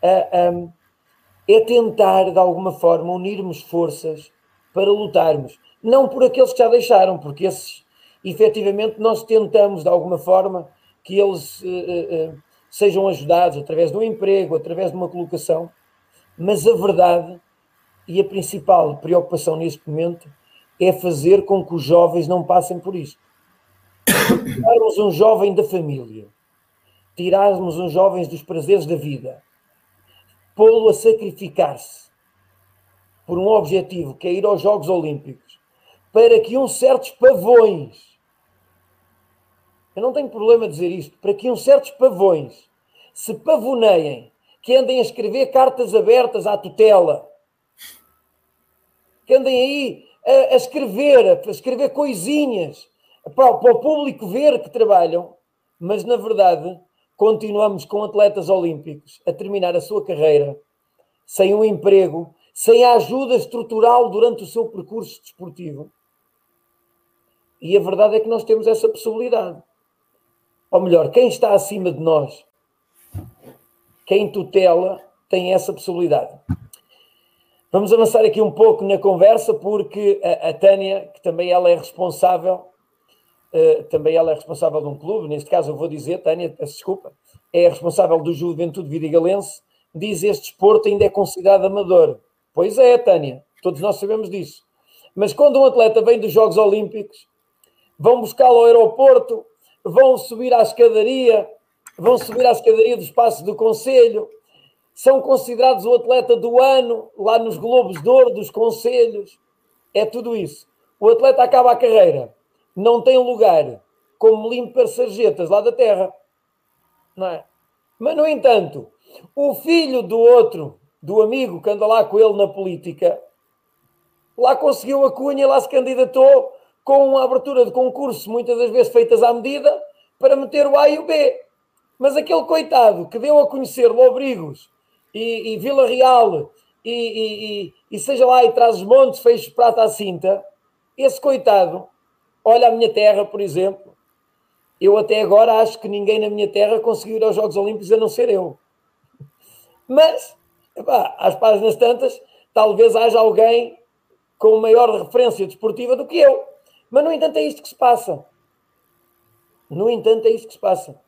É tentar de alguma forma unirmos forças para lutarmos, não por aqueles que já deixaram, porque esses efetivamente nós tentamos de alguma forma que eles uh, uh, sejam ajudados através do emprego, através de uma colocação, mas a verdade e a principal preocupação neste momento é fazer com que os jovens não passem por isto. Tirarmos um jovem da família, tirarmos uns jovens dos prazeres da vida, pô-lo a sacrificar-se por um objetivo que é ir aos Jogos Olímpicos, para que uns certos pavões eu não tenho problema dizer isto, para que uns certos pavões se pavoneiem, que andem a escrever cartas abertas à tutela, que andem aí a, a escrever, a escrever coisinhas para, para o público ver que trabalham, mas na verdade continuamos com atletas olímpicos a terminar a sua carreira sem um emprego, sem a ajuda estrutural durante o seu percurso desportivo. E a verdade é que nós temos essa possibilidade ou melhor, quem está acima de nós, quem tutela, tem essa possibilidade. Vamos avançar aqui um pouco na conversa, porque a, a Tânia, que também ela é responsável, uh, também ela é responsável de um clube, neste caso eu vou dizer, Tânia, peço desculpa, é responsável do Juventude Vidigalense, diz este desporto ainda é considerado amador. Pois é, Tânia, todos nós sabemos disso. Mas quando um atleta vem dos Jogos Olímpicos, vão buscá-lo ao aeroporto, vão subir à escadaria, vão subir à escadaria do espaço do Conselho, são considerados o atleta do ano lá nos Globos de Ouro dos Conselhos. É tudo isso. O atleta acaba a carreira, não tem lugar como limpar sarjetas lá da terra. Não é? Mas, no entanto, o filho do outro, do amigo que anda lá com ele na política, lá conseguiu a cunha, lá se candidatou com uma abertura de concurso, muitas das vezes feitas à medida, para meter o A e o B. Mas aquele coitado que deu a conhecer Lobrigos e, e Vila Real e, e, e, seja lá e traz os montes de prata à cinta, esse coitado, olha a minha terra, por exemplo, eu até agora acho que ninguém na minha terra conseguiu ir aos Jogos Olímpicos a não ser eu. Mas, epá, às páginas tantas, talvez haja alguém com maior referência desportiva do que eu. Mas, no entanto, é isto que se passa. No entanto, é isto que se passa.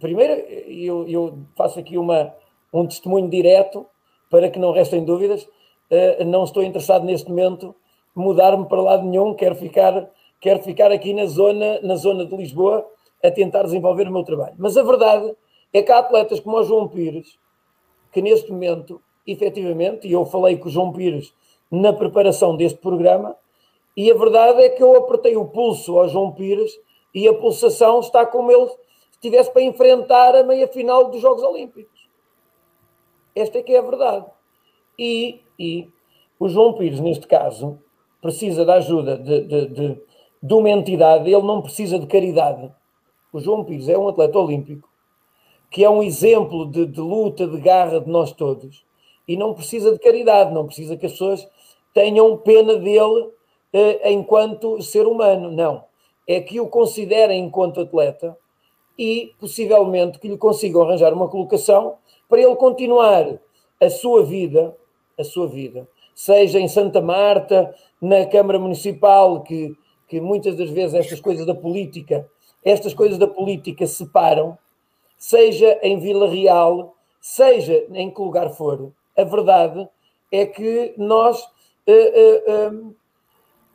Primeiro, eu, eu faço aqui uma, um testemunho direto para que não restem dúvidas. Uh, não estou interessado neste momento mudar-me para lado nenhum, quero ficar, quero ficar aqui na zona, na zona de Lisboa a tentar desenvolver o meu trabalho. Mas a verdade é que há atletas como o João Pires, que neste momento, efetivamente, e eu falei com o João Pires na preparação deste programa, e a verdade é que eu apertei o pulso ao João Pires e a pulsação está como ele estivesse para enfrentar a meia final dos Jogos Olímpicos. Esta é que é a verdade. E, e o João Pires, neste caso, precisa da ajuda de, de, de, de uma entidade, ele não precisa de caridade. O João Pires é um atleta olímpico que é um exemplo de, de, luta, de garra de nós todos, e não precisa de caridade, não precisa que as pessoas tenham pena dele enquanto ser humano, não. É que o considerem enquanto atleta e possivelmente que lhe consigam arranjar uma colocação para ele continuar a sua vida, a sua vida, seja em Santa Marta, na Câmara Municipal, que, que muitas das vezes estas coisas da política, estas coisas da política separam, seja em Vila Real, seja em que lugar for. A verdade é que nós. Uh, uh,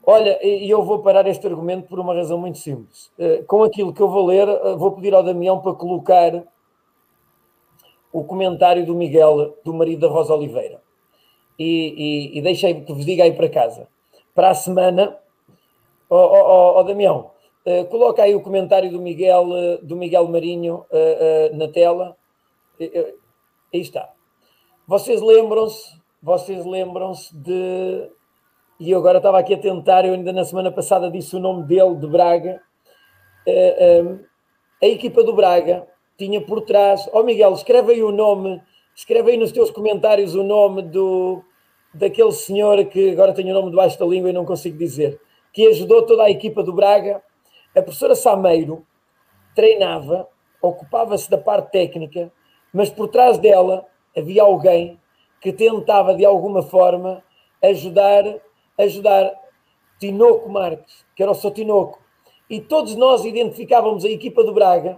olha, e eu vou parar este argumento por uma razão muito simples. Uh, com aquilo que eu vou ler, vou pedir ao Damião para colocar o comentário do Miguel, do marido da Rosa Oliveira. E, e, e deixei que vos diga aí para casa. Para a semana, ó oh, oh, oh, Damião, Uh, coloca aí o comentário do Miguel, do Miguel Marinho na tela. aí está. Vocês lembram-se, vocês lembram-se de. E agora estava aqui a tentar, eu ainda na semana passada disse o nome dele, de Braga. a equipa do Braga tinha por trás. Ó oh, Miguel, escreve aí o nome, escreve aí nos teus comentários o nome do daquele senhor que agora tem o nome debaixo da língua e não consigo dizer, que ajudou toda a equipa do Braga a professora Sameiro treinava, ocupava-se da parte técnica, mas por trás dela havia alguém que tentava de alguma forma ajudar, ajudar Tinoco Marques, que era o seu Tinoco. E todos nós identificávamos a equipa do Braga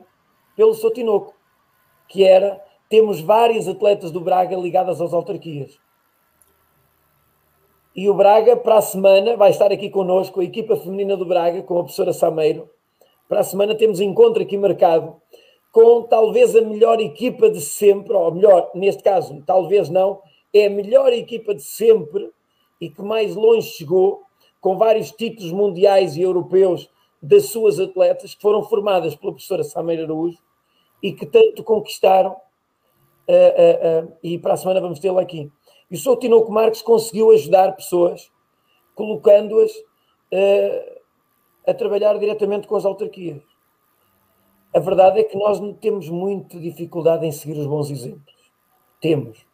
pelo seu Tinoco, que era, temos várias atletas do Braga ligadas às autarquias. E o Braga, para a semana, vai estar aqui connosco, a equipa feminina do Braga, com a professora Sameiro. Para a semana temos encontro aqui marcado com talvez a melhor equipa de sempre, ou melhor, neste caso, talvez não, é a melhor equipa de sempre e que mais longe chegou, com vários títulos mundiais e europeus das suas atletas, que foram formadas pela professora Sameiro Araújo e que tanto conquistaram. Uh, uh, uh, e para a semana vamos tê-la aqui. E o Sr. Tinoco Marques conseguiu ajudar pessoas, colocando-as a trabalhar diretamente com as autarquias. A verdade é que nós temos muita dificuldade em seguir os bons exemplos. Temos.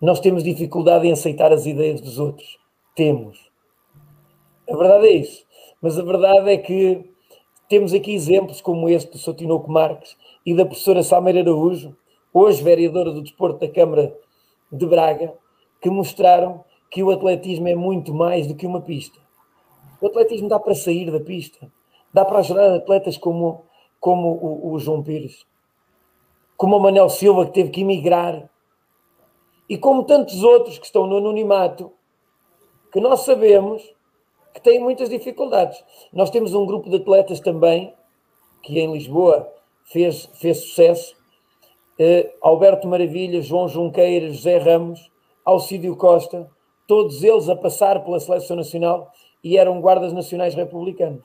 Nós temos dificuldade em aceitar as ideias dos outros. Temos. A verdade é isso. Mas a verdade é que temos aqui exemplos como este do Sr. Tinoco Marques e da professora Sameira Araújo, hoje vereadora do Desporto da Câmara de Braga que mostraram que o atletismo é muito mais do que uma pista. O atletismo dá para sair da pista, Dá para ajudar atletas como, como o, o João Pires, como o Manel Silva, que teve que emigrar, e como tantos outros que estão no anonimato, que nós sabemos que têm muitas dificuldades. Nós temos um grupo de atletas também, que em Lisboa fez, fez sucesso, eh, Alberto Maravilha, João Junqueira, José Ramos, Alcídio Costa, todos eles a passar pela seleção nacional e eram guardas nacionais republicanos.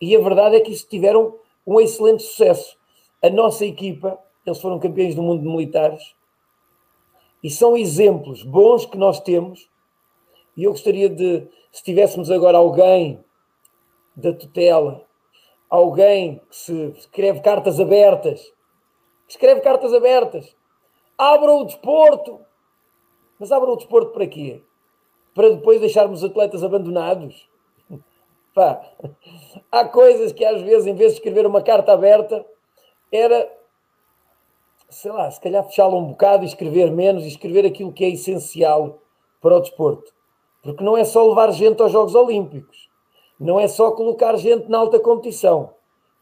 E a verdade é que isso tiveram um excelente sucesso. A nossa equipa, eles foram campeões do mundo de militares, e são exemplos bons que nós temos. E eu gostaria de, se tivéssemos agora alguém da tutela, alguém que se escreve cartas abertas, escreve cartas abertas, abra o desporto. Mas abra o desporto para quê? Para depois deixarmos os atletas abandonados? Pá, há coisas que às vezes, em vez de escrever uma carta aberta, era, sei lá, se calhar fechá-la um bocado e escrever menos e escrever aquilo que é essencial para o desporto. Porque não é só levar gente aos Jogos Olímpicos, não é só colocar gente na alta competição,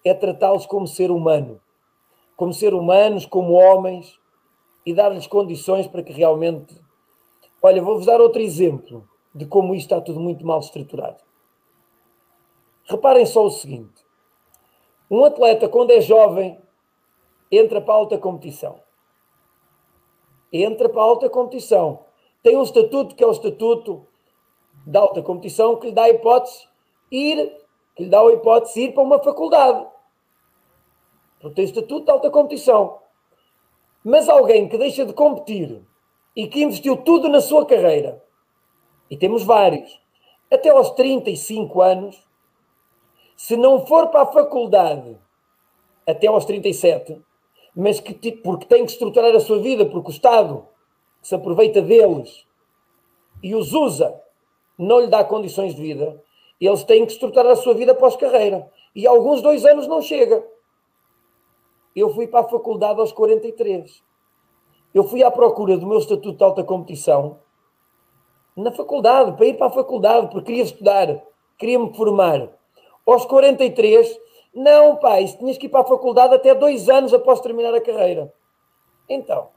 é tratá-los como ser humano, como ser humanos, como homens e dar-lhes condições para que realmente. Olha, vou-vos dar outro exemplo de como isto está tudo muito mal estruturado. Reparem só o seguinte: um atleta, quando é jovem, entra para a alta competição. Entra para a alta competição. Tem um estatuto que é o estatuto da alta competição que lhe dá a hipótese ir, que lhe dá a hipótese ir para uma faculdade. Porque tem estatuto de alta competição. Mas alguém que deixa de competir e que investiu tudo na sua carreira, e temos vários, até aos 35 anos, se não for para a faculdade até aos 37, mas que porque tem que estruturar a sua vida, porque o Estado se aproveita deles e os usa, não lhe dá condições de vida, eles têm que estruturar a sua vida pós-carreira. E alguns dois anos não chega. Eu fui para a faculdade aos 43. Eu fui à procura do meu estatuto de alta competição na faculdade, para ir para a faculdade, porque queria estudar, queria me formar. Aos 43, não, pai, tinhas que ir para a faculdade até dois anos após terminar a carreira. Então,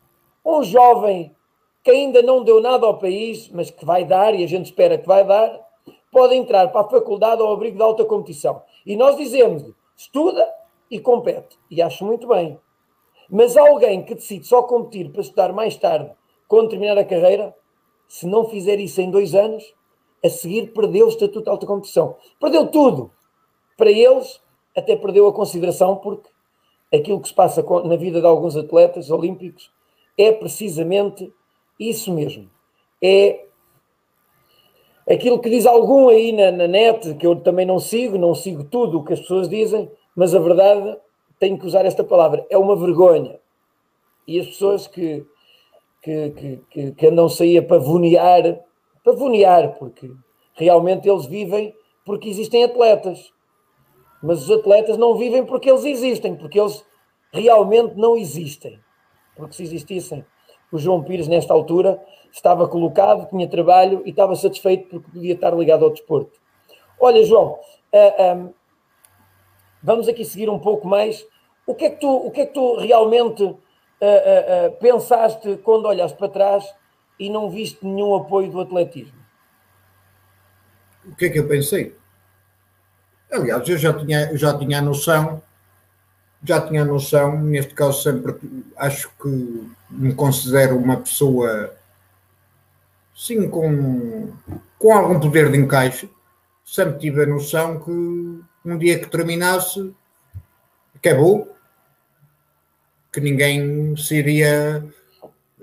um jovem que ainda não deu nada ao país, mas que vai dar, e a gente espera que vai dar, pode entrar para a faculdade ao abrigo da alta competição. E nós dizemos estuda e compete. E acho muito bem. Mas alguém que decide só competir para estudar mais tarde, quando terminar a carreira, se não fizer isso em dois anos, a seguir perdeu o estatuto de alta competição. Perdeu tudo para eles, até perdeu a consideração, porque aquilo que se passa na vida de alguns atletas olímpicos é precisamente isso mesmo. É aquilo que diz algum aí na, na, net, que eu também não sigo, não sigo tudo o que as pessoas dizem, mas a verdade, tenho que usar esta palavra, é uma vergonha. E as pessoas que, que, que, que andam sair a pavonear, pavonear, porque realmente eles vivem porque existem atletas. Mas os atletas não vivem porque eles existem, porque eles realmente não existem. Porque se existissem, o João Pires, nesta altura, estava colocado, tinha trabalho e estava satisfeito porque podia estar ligado ao desporto. Olha, João, uh, ah, um, vamos aqui seguir um pouco mais. O que é que tu, o que é que tu realmente uh, uh, pensaste quando olhaste para trás e não viste nenhum apoio do atletismo? O que é que eu pensei? Aliás, eu já tinha, eu já tinha a noção, já tinha a noção, neste caso sempre acho que me considero uma pessoa sim com, com algum poder de encaixe, sempre tive a noção que um dia que terminasse acabou, que ninguém se iria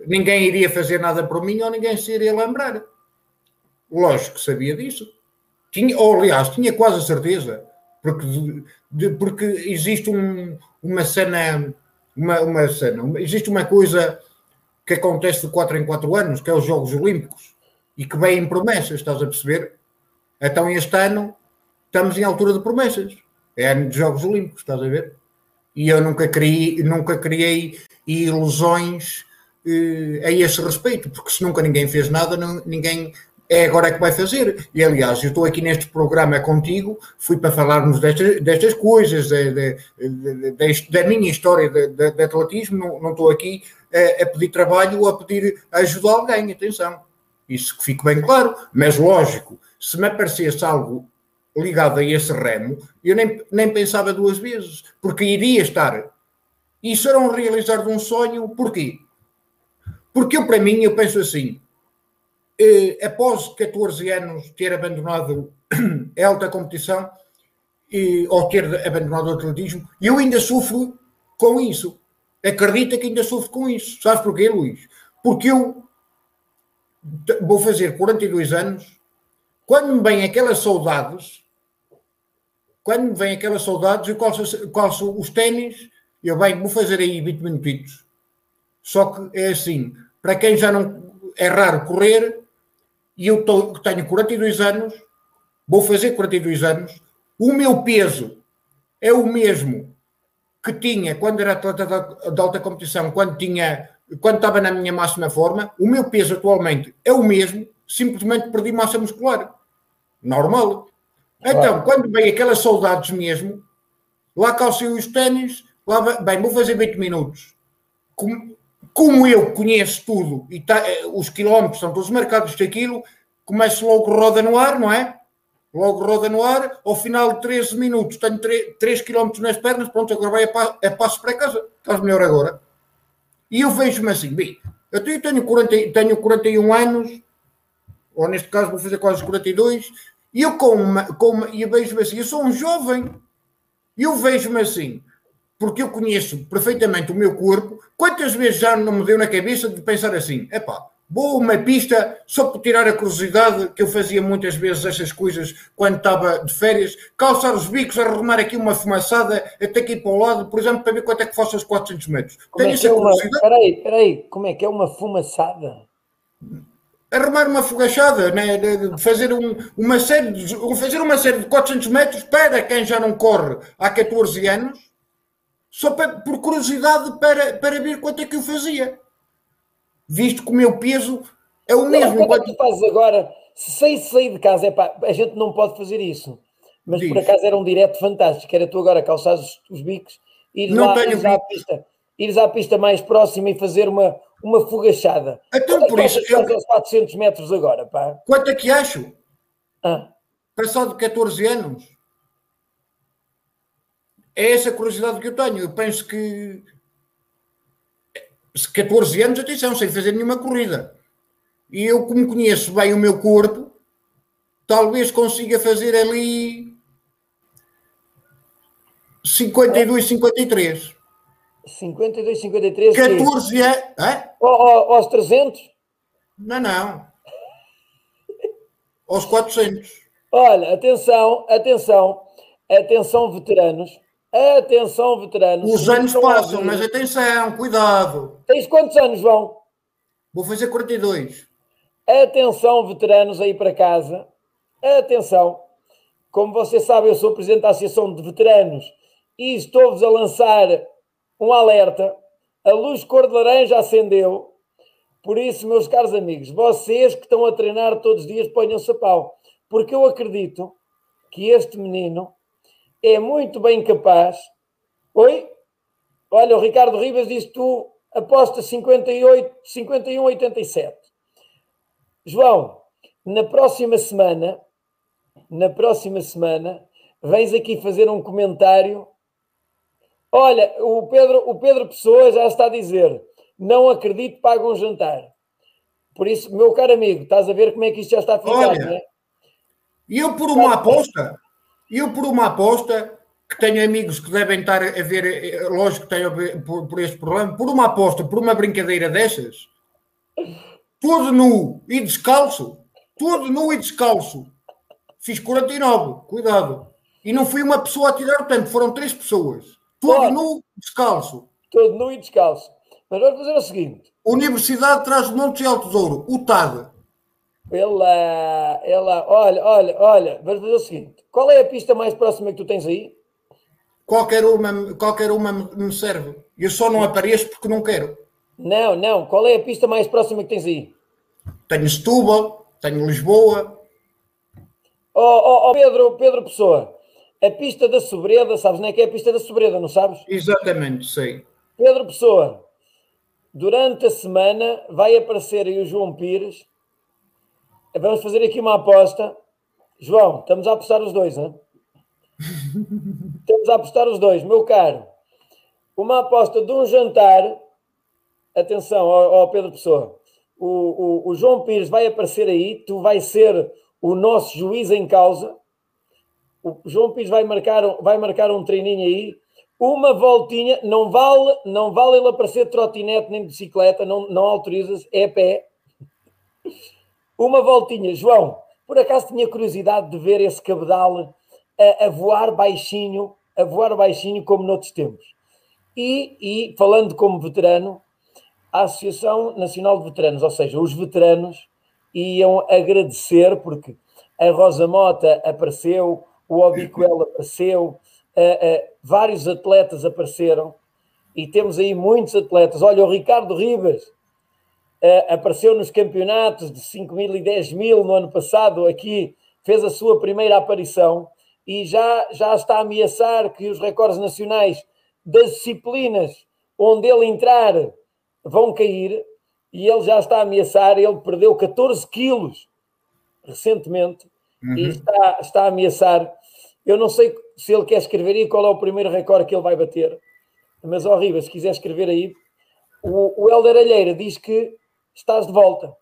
ninguém iria fazer nada por mim ou ninguém se iria lembrar. Lógico que sabia disso. Tinha, ou, aliás, tinha quase a certeza, porque, de, porque existe um, uma cena, uma, uma cena, existe uma coisa que acontece de 4 em 4 anos, que é os Jogos Olímpicos, e que vem em promessas, estás a perceber? Então este ano estamos em altura de promessas. É ano de Jogos Olímpicos, estás a ver? E eu nunca criei, nunca criei ilusões eh, a esse respeito, porque se nunca ninguém fez nada, não, ninguém é agora que vai fazer. E aliás, eu estou aqui neste programa contigo, fui para falarmos destas, destas coisas, de, de, de, da minha história de, atletismo, não, não, estou aqui a, a, pedir trabalho ou a pedir ajuda a alguém, atenção. Isso que fique bem claro, mas lógico, se me aparecesse algo ligado a esse remo, eu nem, nem pensava duas vezes, porque iria estar. Isso era um realizar de um sonho, porquê? Porque eu, para mim, eu penso assim, eh, após 14 anos ter abandonado a alta competição, e, ou ter abandonado o atletismo, eu ainda sofro com isso. Acredita que ainda sofro com isso. Sabes porquê, Luís? Porque eu vou fazer 42 anos, quando me vêm aquelas saudades, quando me vêm aquelas saudades, eu calço, calço os ténis, eu bem, vou fazer aí 20 minutos. Só que é assim, para quem já não é raro correr, e eu tô, tenho 42 anos, vou fazer 42 anos, o meu peso é o mesmo que tinha quando era atleta de alta competição, quando tinha quando estava na minha máxima forma, o meu peso atualmente é o mesmo, simplesmente perdi massa muscular. Normal. Então, quando vem aquelas saudades mesmo, lá calcei os ténis, lá bem, vou fazer 20 minutos. Como, como eu conheço tudo e tá, eh, os quilómetros estão todos marcados daquilo, começo logo roda no ar, não é? Logo roda no ar, ao final de 13 minutos tenho 3, 3 km nas pernas, pronto, agora vai a, a passo para casa. Estás melhor agora. E eu vejo-me assim, bem, eu tenho, 40, tenho 41 anos, ou neste caso vou fazer quase 42, e eu com com vejo-me assim, eu sou um jovem, e eu vejo-me assim, porque eu conheço perfeitamente o meu corpo. Quantas vezes já não me deu na cabeça de pensar assim: epá, vou uma pista só por tirar a curiosidade, que eu fazia muitas vezes essas coisas quando estava de férias, calçar os bicos, arrumar aqui uma fumaçada, até aqui para o lado, por exemplo, para ver quanto é que faço os 400 metros. Como Tenho é essa é uma... Espera aí, espera aí, como é que é uma fumaçada? arrumar uma fogachada, né? fazer um, uma série de, fazer uma série de 400 metros para quem já não corre há 14 anos só para, por curiosidade para, para ver quanto é que eu fazia. Visto que o meu peso é o mesmo. Não, quando tu fazes agora, se sair, de casa, é pá, a gente não pode fazer isso. Mas Diz. por acaso era um direto fantástico, era tu agora calçar os, os bicos, ires não lá, tenho ires à pista, ires à pista mais próxima e fazer uma, uma fogachada. Então Quanto por é isso. Eu... aos 400 metros agora, pá. Quanto é que acho? Ah. Passado de 14 anos. É essa curiosidade que eu tenho. Eu penso que 14 anos, atenção, sem fazer nenhuma corrida. E eu, como conheço bem o meu corpo, talvez consiga fazer ali 52, 53. 52, 53. 14 anos. É? Aos 300? Não, não. Aos 400. Olha, atenção, atenção, atenção, veteranos. Atenção, veteranos. Os anos passam, mas atenção, cuidado. Tens quantos anos, João? Vou fazer 42. Atenção, veteranos aí para casa. Atenção. Como você sabe, eu sou presidente da Associação de Veteranos e estou-vos a lançar um alerta. A luz cor de laranja acendeu. Por isso, meus caros amigos, vocês que estão a treinar todos os dias, ponham-se a pau. Porque eu acredito que este menino é muito bem capaz. Oi? Olha, o Ricardo Ribas disse tu aposta 58, 51, 87. João, na próxima semana, na próxima semana, vens aqui fazer um comentário. Olha, o Pedro, o Pedro Pessoa já está a dizer: não acredito, paga um jantar. Por isso, meu caro amigo, estás a ver como é que isto já está a ficar, Olha, não é? E eu por uma aposta, eu, por uma aposta, que tenho amigos que devem estar a ver, eh, lógico que tenho a ver por, por este problema, por uma aposta, por uma brincadeira dessas, todo nu e descalço, todo nu e descalço, fiz 49, cuidado. E não fui uma pessoa a tirar o tempo, foram três pessoas. Todo Pode. nu, descalço. Todo nu e descalço. Mas vamos fazer o seguinte: Universidade traz Montes e Alto Douro, o TAD. Ela, ela, olha, olha, olha, vamos fazer o seguinte: qual é a pista mais próxima que tu tens aí? Qualquer uma, qualquer uma me serve. Eu só não apareço porque não quero. Não, não. Qual é a pista mais próxima que tens aí? Tenho Setúbal, tenho Lisboa. Oh, oh, oh, Pedro, Pedro Pessoa, a pista da Sobreda, sabes não é que é a pista da Sobreda, não sabes? Exatamente, sei. Pedro Pessoa, durante a semana vai aparecer aí o João Pires. Vamos fazer aqui uma aposta. João, estamos a apostar os dois, hein? estamos a apostar os dois, meu caro. Uma aposta de um jantar. Atenção, ó, Pedro Pessoa. O, o, o João Pires vai aparecer aí, tu vais ser o nosso juiz em causa. O João Pires vai marcar, vai marcar um treininho aí uma voltinha, não vale, não vale ele aparecer de trotinete nem de bicicleta, não, não autorizas, é pé. Uma voltinha, João, por acaso tinha curiosidade de ver esse cabedal a, a voar baixinho, a voar baixinho como noutros tempos. E, e falando como veterano, a Associação Nacional de Veteranos, ou seja, os veteranos iam agradecer porque a Rosa Mota apareceu, o Obicoel apareceu, uh, uh, vários atletas apareceram e temos aí muitos atletas. Olha, o Ricardo Ribas uh, apareceu nos campeonatos de 5 mil e 10 mil no ano passado, aqui fez a sua primeira aparição e já, já está a ameaçar que os recordes nacionais das disciplinas onde ele entrar vão cair e ele já está a ameaçar, ele perdeu 14 quilos recentemente uhum. e está, está a ameaçar. Eu não sei se ele quer escrever aí qual é o primeiro recorde que ele vai bater. Mas, ó Riva, se quiser escrever aí, o, o Helder Alheira diz que estás de volta.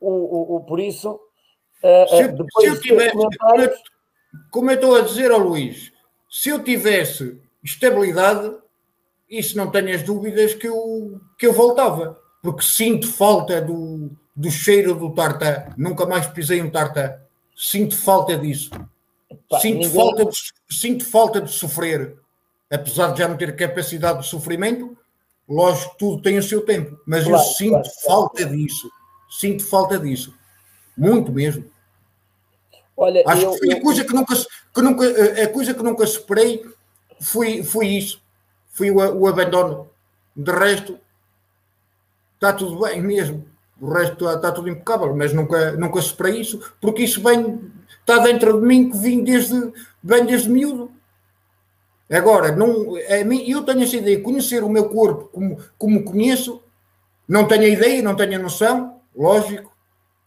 O, o, o por isso, uh, se, depois se eu tivesse, comentários... como eu estou a dizer ao Luís, se eu tivesse estabilidade, isso não tenho as dúvidas que eu, que eu voltava. Porque sinto falta do, do cheiro do tartã. Nunca mais pisei um tartã. Sinto falta disso. Pá, sinto, ninguém... falta de, sinto falta de sofrer, apesar de já não ter capacidade de sofrimento. Lógico, tudo tem o seu tempo, mas claro, eu sinto claro, falta claro. disso. Sinto falta disso. Muito mesmo. Olha, Acho eu, que foi eu... a coisa que nunca, que nunca, a coisa que nunca superei foi, foi isso. Foi o, o abandono. De resto, está tudo bem mesmo. O resto está, está tudo impecável, mas nunca, nunca superei isso, porque isso vem está dentro de mim que vim desde, bem desde miúdo. Agora, não, é, eu tenho essa ideia, conhecer o meu corpo como, como conheço, não tenho a ideia, não tenho a noção, lógico.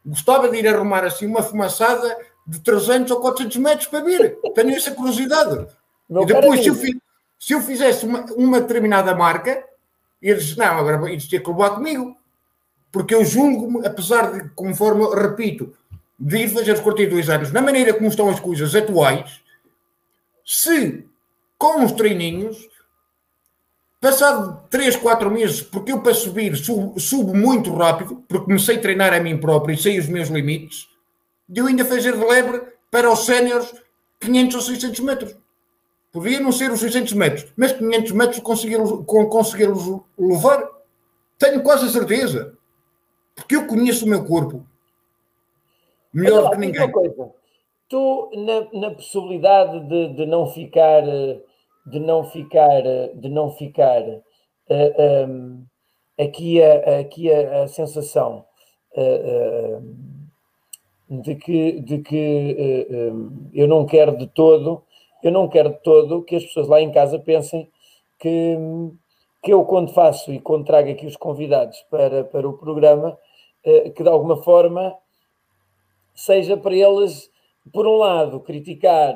Gostava de ir arrumar assim uma fumaçada de 300 ou 400 metros para vir. Tenho essa curiosidade. e depois, se eu, se eu, fizesse uma, uma determinada marca, eles, não, agora eles tinham que levar comigo. Porque eu julgo, apesar de, conforme repito, de ir fazer os 42 anos, na maneira como estão as coisas atuais, se com uns treininhos, passado 3, 4 meses, porque eu para subir subo, subo, muito rápido, porque comecei a treinar a mim próprio e sei os meus limites, de eu ainda fazer de lebre para os séniores 500 ou 600 metros. Podia não ser os 600 metros, mas 500 metros consegui-los consegui levar. Tenho quase a certeza. Porque eu conheço o meu corpo. Melhor que ninguém. Tu, na, na possibilidade de, de, não ficar, de não ficar, de não ficar uh, eh, um, ehm, aqui, a, aqui a, a sensação uh, uh, de que, de que um, eu não quero de todo, eu não quero de todo que as pessoas lá em casa pensem que, que eu, quando faço e quando trago aqui os convidados para, para o programa, que de alguma forma seja para eles, por um lado, criticar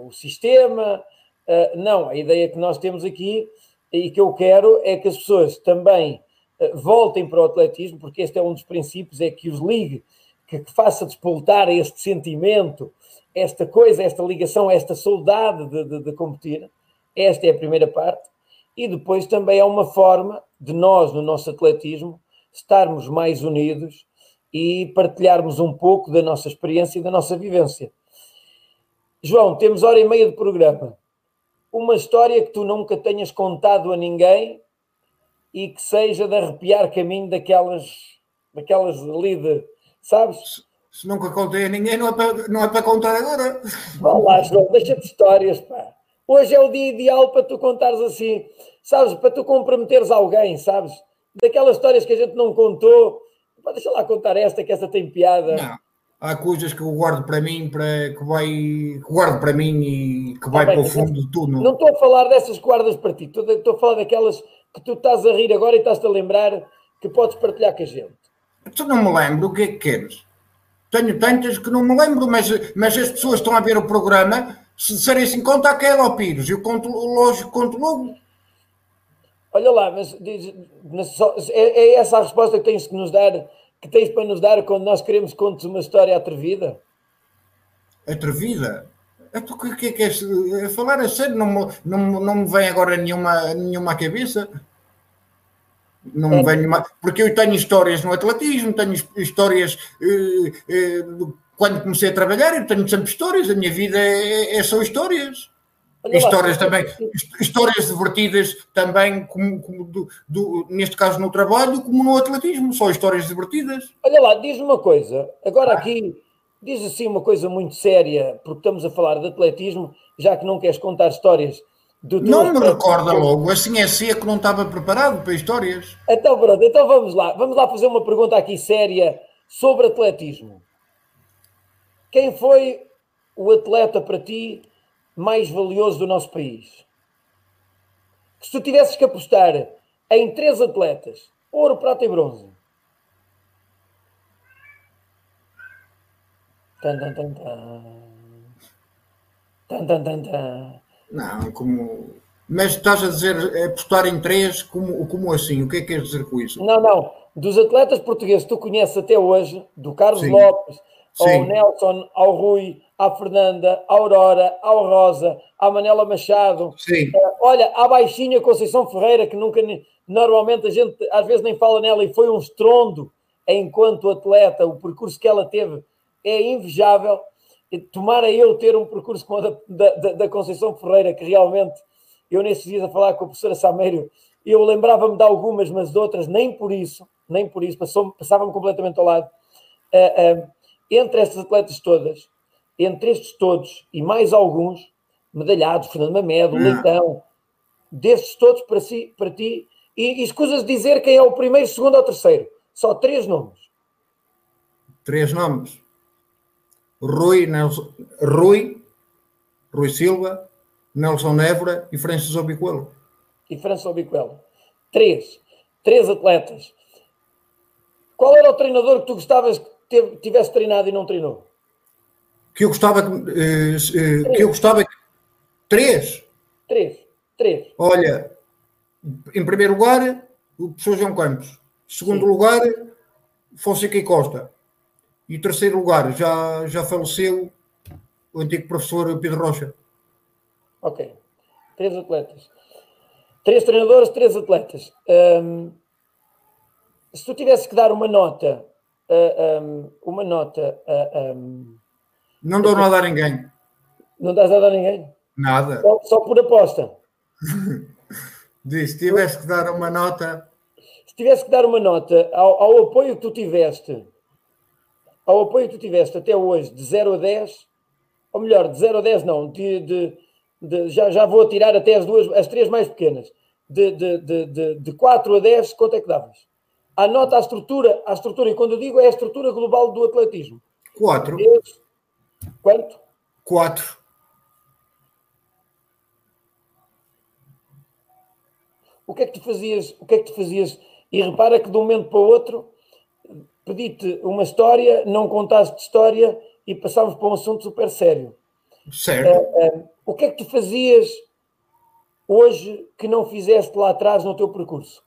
o sistema. Uh, não, a ideia que nós temos aqui e que eu quero é que as pessoas também uh, voltem para o atletismo, porque este é um dos princípios, é que os ligue, que, que faça despoltar este sentimento, esta coisa, esta ligação, esta saudade de, de, de competir. Esta é a primeira parte. E depois também é uma forma de nós, no nosso atletismo, estarmos mais unidos e partilharmos um pouco da nossa experiência e da nossa vivência. João, temos hora e meia de programa. Uma história que tu nunca tenhas contado a ninguém e que seja de arrepiar caminho daquelas, daquelas de, sabes? Se nunca contei a ninguém, não é para, não é para contar agora. Vá lá, João, deixa-te histórias, pá. Hoje é o dia ideal para tu contares assim, sabes, para tu comprometeres alguém, sabes? Daquelas histórias que a gente não contou, deixa lá contar esta, que esta tem piada. Não. Há coisas que eu guardo para mim, para, que vai que guardo para mim e que vai ah, bem, para o fundo de tudo. Não estou a falar dessas guardas para ti, estou, estou a falar daquelas que tu estás a rir agora e estás-te a lembrar que podes partilhar com a gente. Tu não me lembro o que é que queres. Tenho tantas que não me lembro, mas, mas as pessoas estão a ver o programa, se disserem assim, conta aquela ao Pires, eu conto, lógico, conto logo. Olha lá, mas diz, é, é essa a resposta que tens que nos dar que tens para nos dar quando nós queremos que contes uma história atrevida? Atrevida? É tu que, que, que é, falar a sério, não me, não, não me vem agora nenhuma, nenhuma à cabeça. Não me é. vem nenhuma. Porque eu tenho histórias no atletismo, tenho histórias eh, eh, quando comecei a trabalhar, eu tenho sempre histórias, a minha vida é, é só histórias. Olha histórias lá, também, histórias divertidas também, como, como do, do, neste caso no trabalho, como no atletismo, só histórias divertidas. Olha lá, diz-me uma coisa, agora aqui diz assim uma coisa muito séria, porque estamos a falar de atletismo, já que não queres contar histórias do Não me recorda logo, assim é seco, não estava preparado para histórias. Então pronto, então vamos lá, vamos lá fazer uma pergunta aqui séria sobre atletismo. Quem foi o atleta para ti mais valioso do nosso país. Que se tu tivesses que apostar em três atletas, ouro, prata e bronze. Tan, tan, tan, tan. Tan, tan, tan, tan. Não, como. Mas estás a dizer apostar em três, como, como assim? O que é que queres dizer com isso? Não, não. Dos atletas portugueses que tu conheces até hoje, do Carlos Sim. Lopes, Sim. ao Nelson, ao Rui, à Fernanda, à Aurora, ao Rosa, à Manela Machado. Sim. Uh, olha, à baixinha Conceição Ferreira, que nunca, normalmente a gente às vezes nem fala nela e foi um estrondo enquanto atleta, o percurso que ela teve é invejável. Tomara eu ter um percurso como o da, da, da Conceição Ferreira, que realmente eu nesses dias a falar com a professora Samério, eu lembrava-me de algumas, mas de outras nem por isso, nem por isso, passava-me completamente ao lado. Uh, uh, entre estas atletas todas, entre estes todos e mais alguns, medalhados, Fernando Mamedo, não. Leitão, destes todos para, si, para ti, e, e escusas dizer quem é o primeiro, segundo ou terceiro. Só três nomes. Três nomes. Rui, Nelson, Rui, Rui Silva, Nelson Évora e Francis Obiquelo. E Francis Obiquelo. Três. Três atletas. Qual era o treinador que tu gostavas que tivesse treinado e não treinou? Que eu gostava que, uh, que eu gostava três. Três. Três. Olha, em primeiro lugar, o professor João Campos. Segundo Sim. lugar, Fonseca e Costa. E terceiro lugar, já, já faleceu o antigo professor Pedro Rocha. Ok. Três atletas. Três treinadores, três atletas. Um, se tu tivesse que dar uma nota, uh, um, uma nota uh, um, não dou nada a ninguém. Não dás nada a ninguém? Nada. Só, só por aposta. Diz, se tivesse que dar uma nota. Se tivesse que dar uma nota ao, ao, apoio que tu tiveste, ao apoio que tu tiveste até hoje, de 0 a 10, ou melhor, de 0 a 10 não, de, de, de, já, já vou tirar até as duas, as três mais pequenas. De, de, de, de, de 4 a 10, quanto é que davas? A nota, a estrutura, a estrutura, e quando eu digo é a estrutura global do atletismo. 4. Quanto? Quatro. O que é que tu fazias? O que é que tu fazias? E repara que de um momento para o outro pedi-te uma história, não contaste história e passámos para um assunto super sério. Certo. Uh, uh, o que é que tu fazias hoje que não fizeste lá atrás no teu percurso?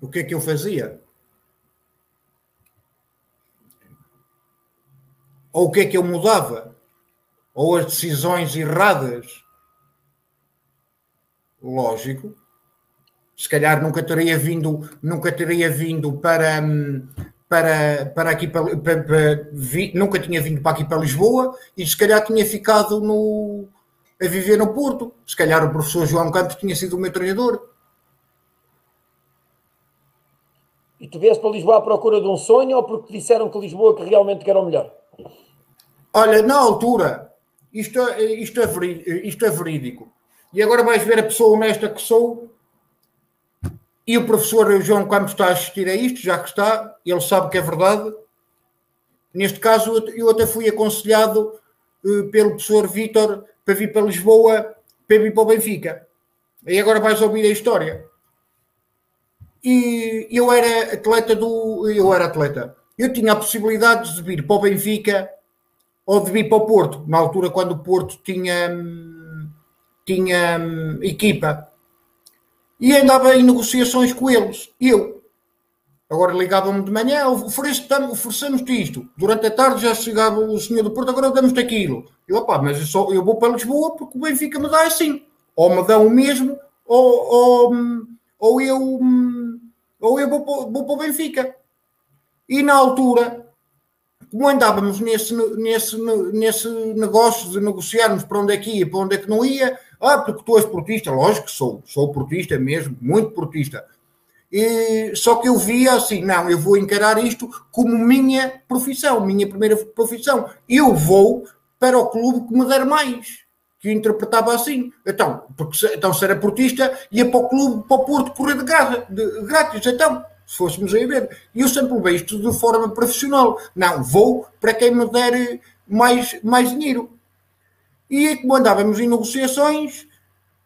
O que é que eu fazia? Ou o que é que eu mudava? Ou as decisões erradas? Lógico. Se calhar nunca teria vindo, nunca teria vindo para, para, para aqui para, para, para vi, nunca tinha vindo para aqui para Lisboa e se calhar tinha ficado no, a viver no Porto. Se calhar o professor João Campos tinha sido o meu treinador. E tu vieste para Lisboa à procura de um sonho ou porque disseram que Lisboa que realmente era o melhor? Olha, na altura, isto, é, isto, é isto é verídico. E agora vais ver a pessoa honesta que sou. E o professor João Campos está a assistir a isto, já que está, ele sabe que é verdade. Neste caso, eu até fui aconselhado uh, pelo professor Vítor para vir para Lisboa, para vir para o Benfica. E agora vais ouvir a história. E eu era atleta do. Eu era atleta. Eu tinha a possibilidade de vir para o Benfica ou de vir para o Porto, na altura quando o Porto tinha, tinha hum, equipa. E andava em negociações com eles. Eu. Agora ligava-me de manhã, oferecemos-te isto. Durante a tarde já chegava o senhor do Porto, agora damos-te aquilo. Eu, opá, mas eu, só, eu vou para Lisboa porque o Benfica me dá assim. Ou me dão o mesmo, ou, ou, ou eu, ou eu vou, vou para o Benfica. E na altura, como andávamos nesse, nesse, nesse negócio de negociarmos para onde é que ia, para onde é que não ia, ah, porque tu és portista, lógico que sou, sou portista mesmo, muito portista. E, só que eu via assim, não, eu vou encarar isto como minha profissão, minha primeira profissão. Eu vou para o clube que me der mais. Que interpretava assim. Então, porque, então se era portista, ia para o clube, para o Porto, correr de, graça, de grátis. Então, se fôssemos aí ver. E eu sempre vejo isto de forma profissional. Não, vou para quem me der mais, mais dinheiro. E como andávamos em negociações,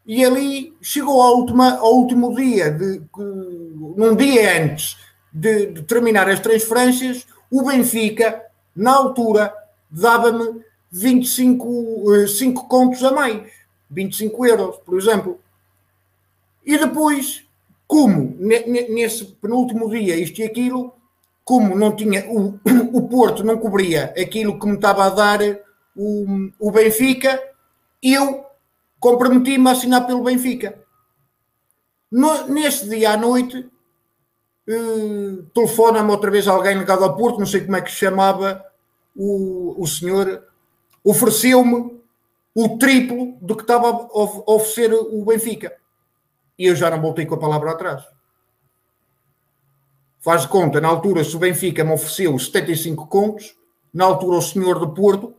e ali chegou ao, última, ao último dia, de, num dia antes de, de terminar as transferências, o Benfica, na altura, dava-me 25 5 contos a mais, 25 euros, por exemplo. E depois como nesse penúltimo dia isto e aquilo, como não tinha o, o Porto não cobria aquilo que me estava a dar o, o Benfica, eu comprometi-me a assinar pelo Benfica. No, nesse dia à noite, eh, telefona-me outra vez alguém ligado ao Porto, não sei como é que se chamava, o, o senhor ofereceu-me o triplo do que estava a oferecer o Benfica e eu já não voltei com a palavra atrás. Faz de conta, na altura, se o Benfica me ofereceu 75 contos, na altura o senhor do Porto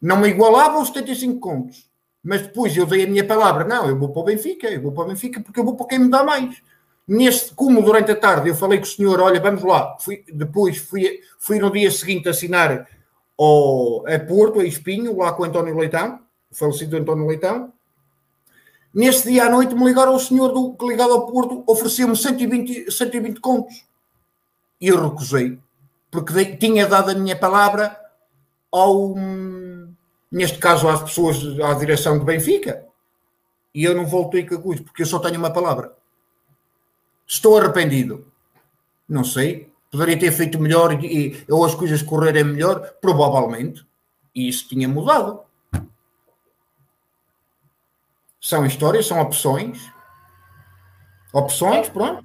não me igualava os 75 contos. Mas depois eu dei a minha palavra, não, eu vou para o Benfica, eu vou para o Benfica porque eu vou para quem me dá mais. Neste, como durante a tarde eu falei com o senhor, olha, vamos lá, fui, depois fui, fui no dia seguinte assinar ao, a Porto, a Espinho, lá com o António Leitão, o falecido António Leitão, Neste dia à noite me ligaram o senhor do, que ligado ao Porto ofereceu-me 120, 120 contos. E eu recusei, porque de, tinha dado a minha palavra ao, neste caso, às pessoas, à direção de Benfica. E eu não voltei com a coisa, porque eu só tenho uma palavra. Estou arrependido. Não sei. Poderia ter feito melhor e, ou as coisas correrem melhor, provavelmente. E isso tinha mudado. São histórias, são opções. Opções, pronto.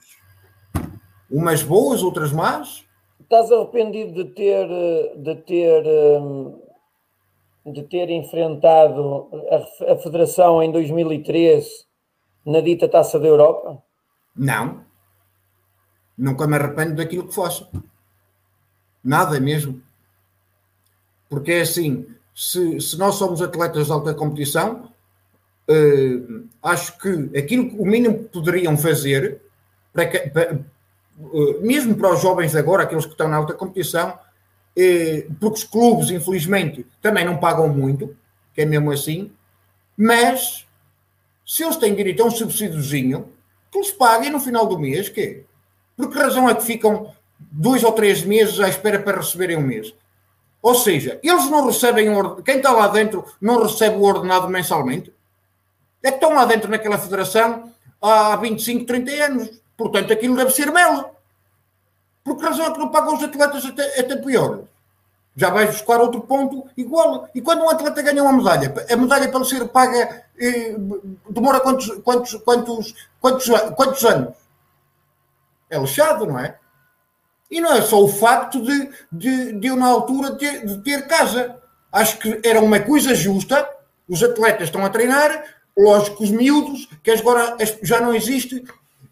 Umas boas, outras más. Estás arrependido de ter, de ter, hum, de ter enfrentado a, Federação em 2003 na dita Taça da Europa? Não. Nunca me arrependo daquilo que faço. Nada mesmo. Porque é assim, se, se nós somos atletas de alta competição, uh, acho que aquilo o mínimo que poderiam fazer, para que, para, uh, mesmo para os jovens agora, aqueles que estão na alta competição, uh, porque os clubes, infelizmente, também não pagam muito, que é mesmo assim, mas se eles têm direito a um subsídiozinho, que eles paguem no final do mês, que Por que razão é que ficam dois ou três meses à espera para receberem um mês? Ou seja, eles não recebem, quem está lá dentro não recebe o ordenado mensalmente? É que estão lá dentro naquela federação há 25, 30 anos. Portanto, aquilo deve ser mel. Por que razão é que não pagam os atletas até, até pior? Já vais buscar outro ponto igual. E quando um atleta ganha uma medalha, a medalha para ser paga eh, demora quantos, quantos, quantos, quantos, quantos anos? É lixado, não é? E não é só o facto de, de, de eu, na altura, ter, de ter casa. Acho que era uma coisa justa. Os atletas estão a treinar, Lógico, os miúdos, que agora já não existe,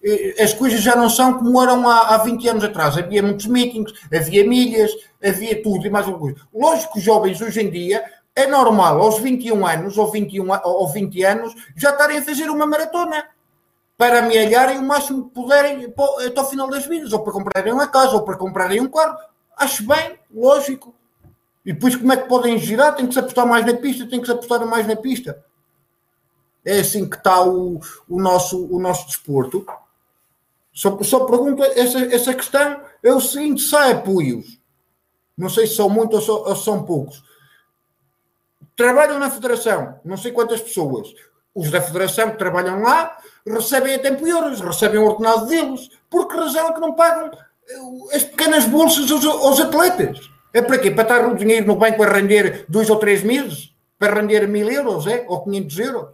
eh, as coisas já não são como eram há, há 20 anos atrás. Havia muitos meetings, havia milhas, havia tudo e mais alguma coisa. Lógico que os jovens hoje em dia é normal, aos 21 anos ou, 21, ou 20 anos, já estarem a fazer uma maratona para amealharem o máximo que puderem até ao final das vidas, ou para comprarem uma casa, ou para comprarem um carro. Acho bem, lógico. E depois como é que podem girar? Tem que se apostar mais na pista, tem que se apostar mais na pista. É assim que está o, o, nosso, o nosso desporto. Só, só pergunto essa, essa questão é o seguinte: se há apoios, não sei se são muitos ou, ou são poucos, trabalham na federação, não sei quantas pessoas. Os da federação que trabalham lá recebem a tempo e horas, recebem o ordenado deles. Por que razão é que não pagam eh, as pequenas bolsas aos, aos atletas? É para quê? Para estar o dinheiro no banco a render dois ou três meses? Para render mil euros, é? Ou 500 euros?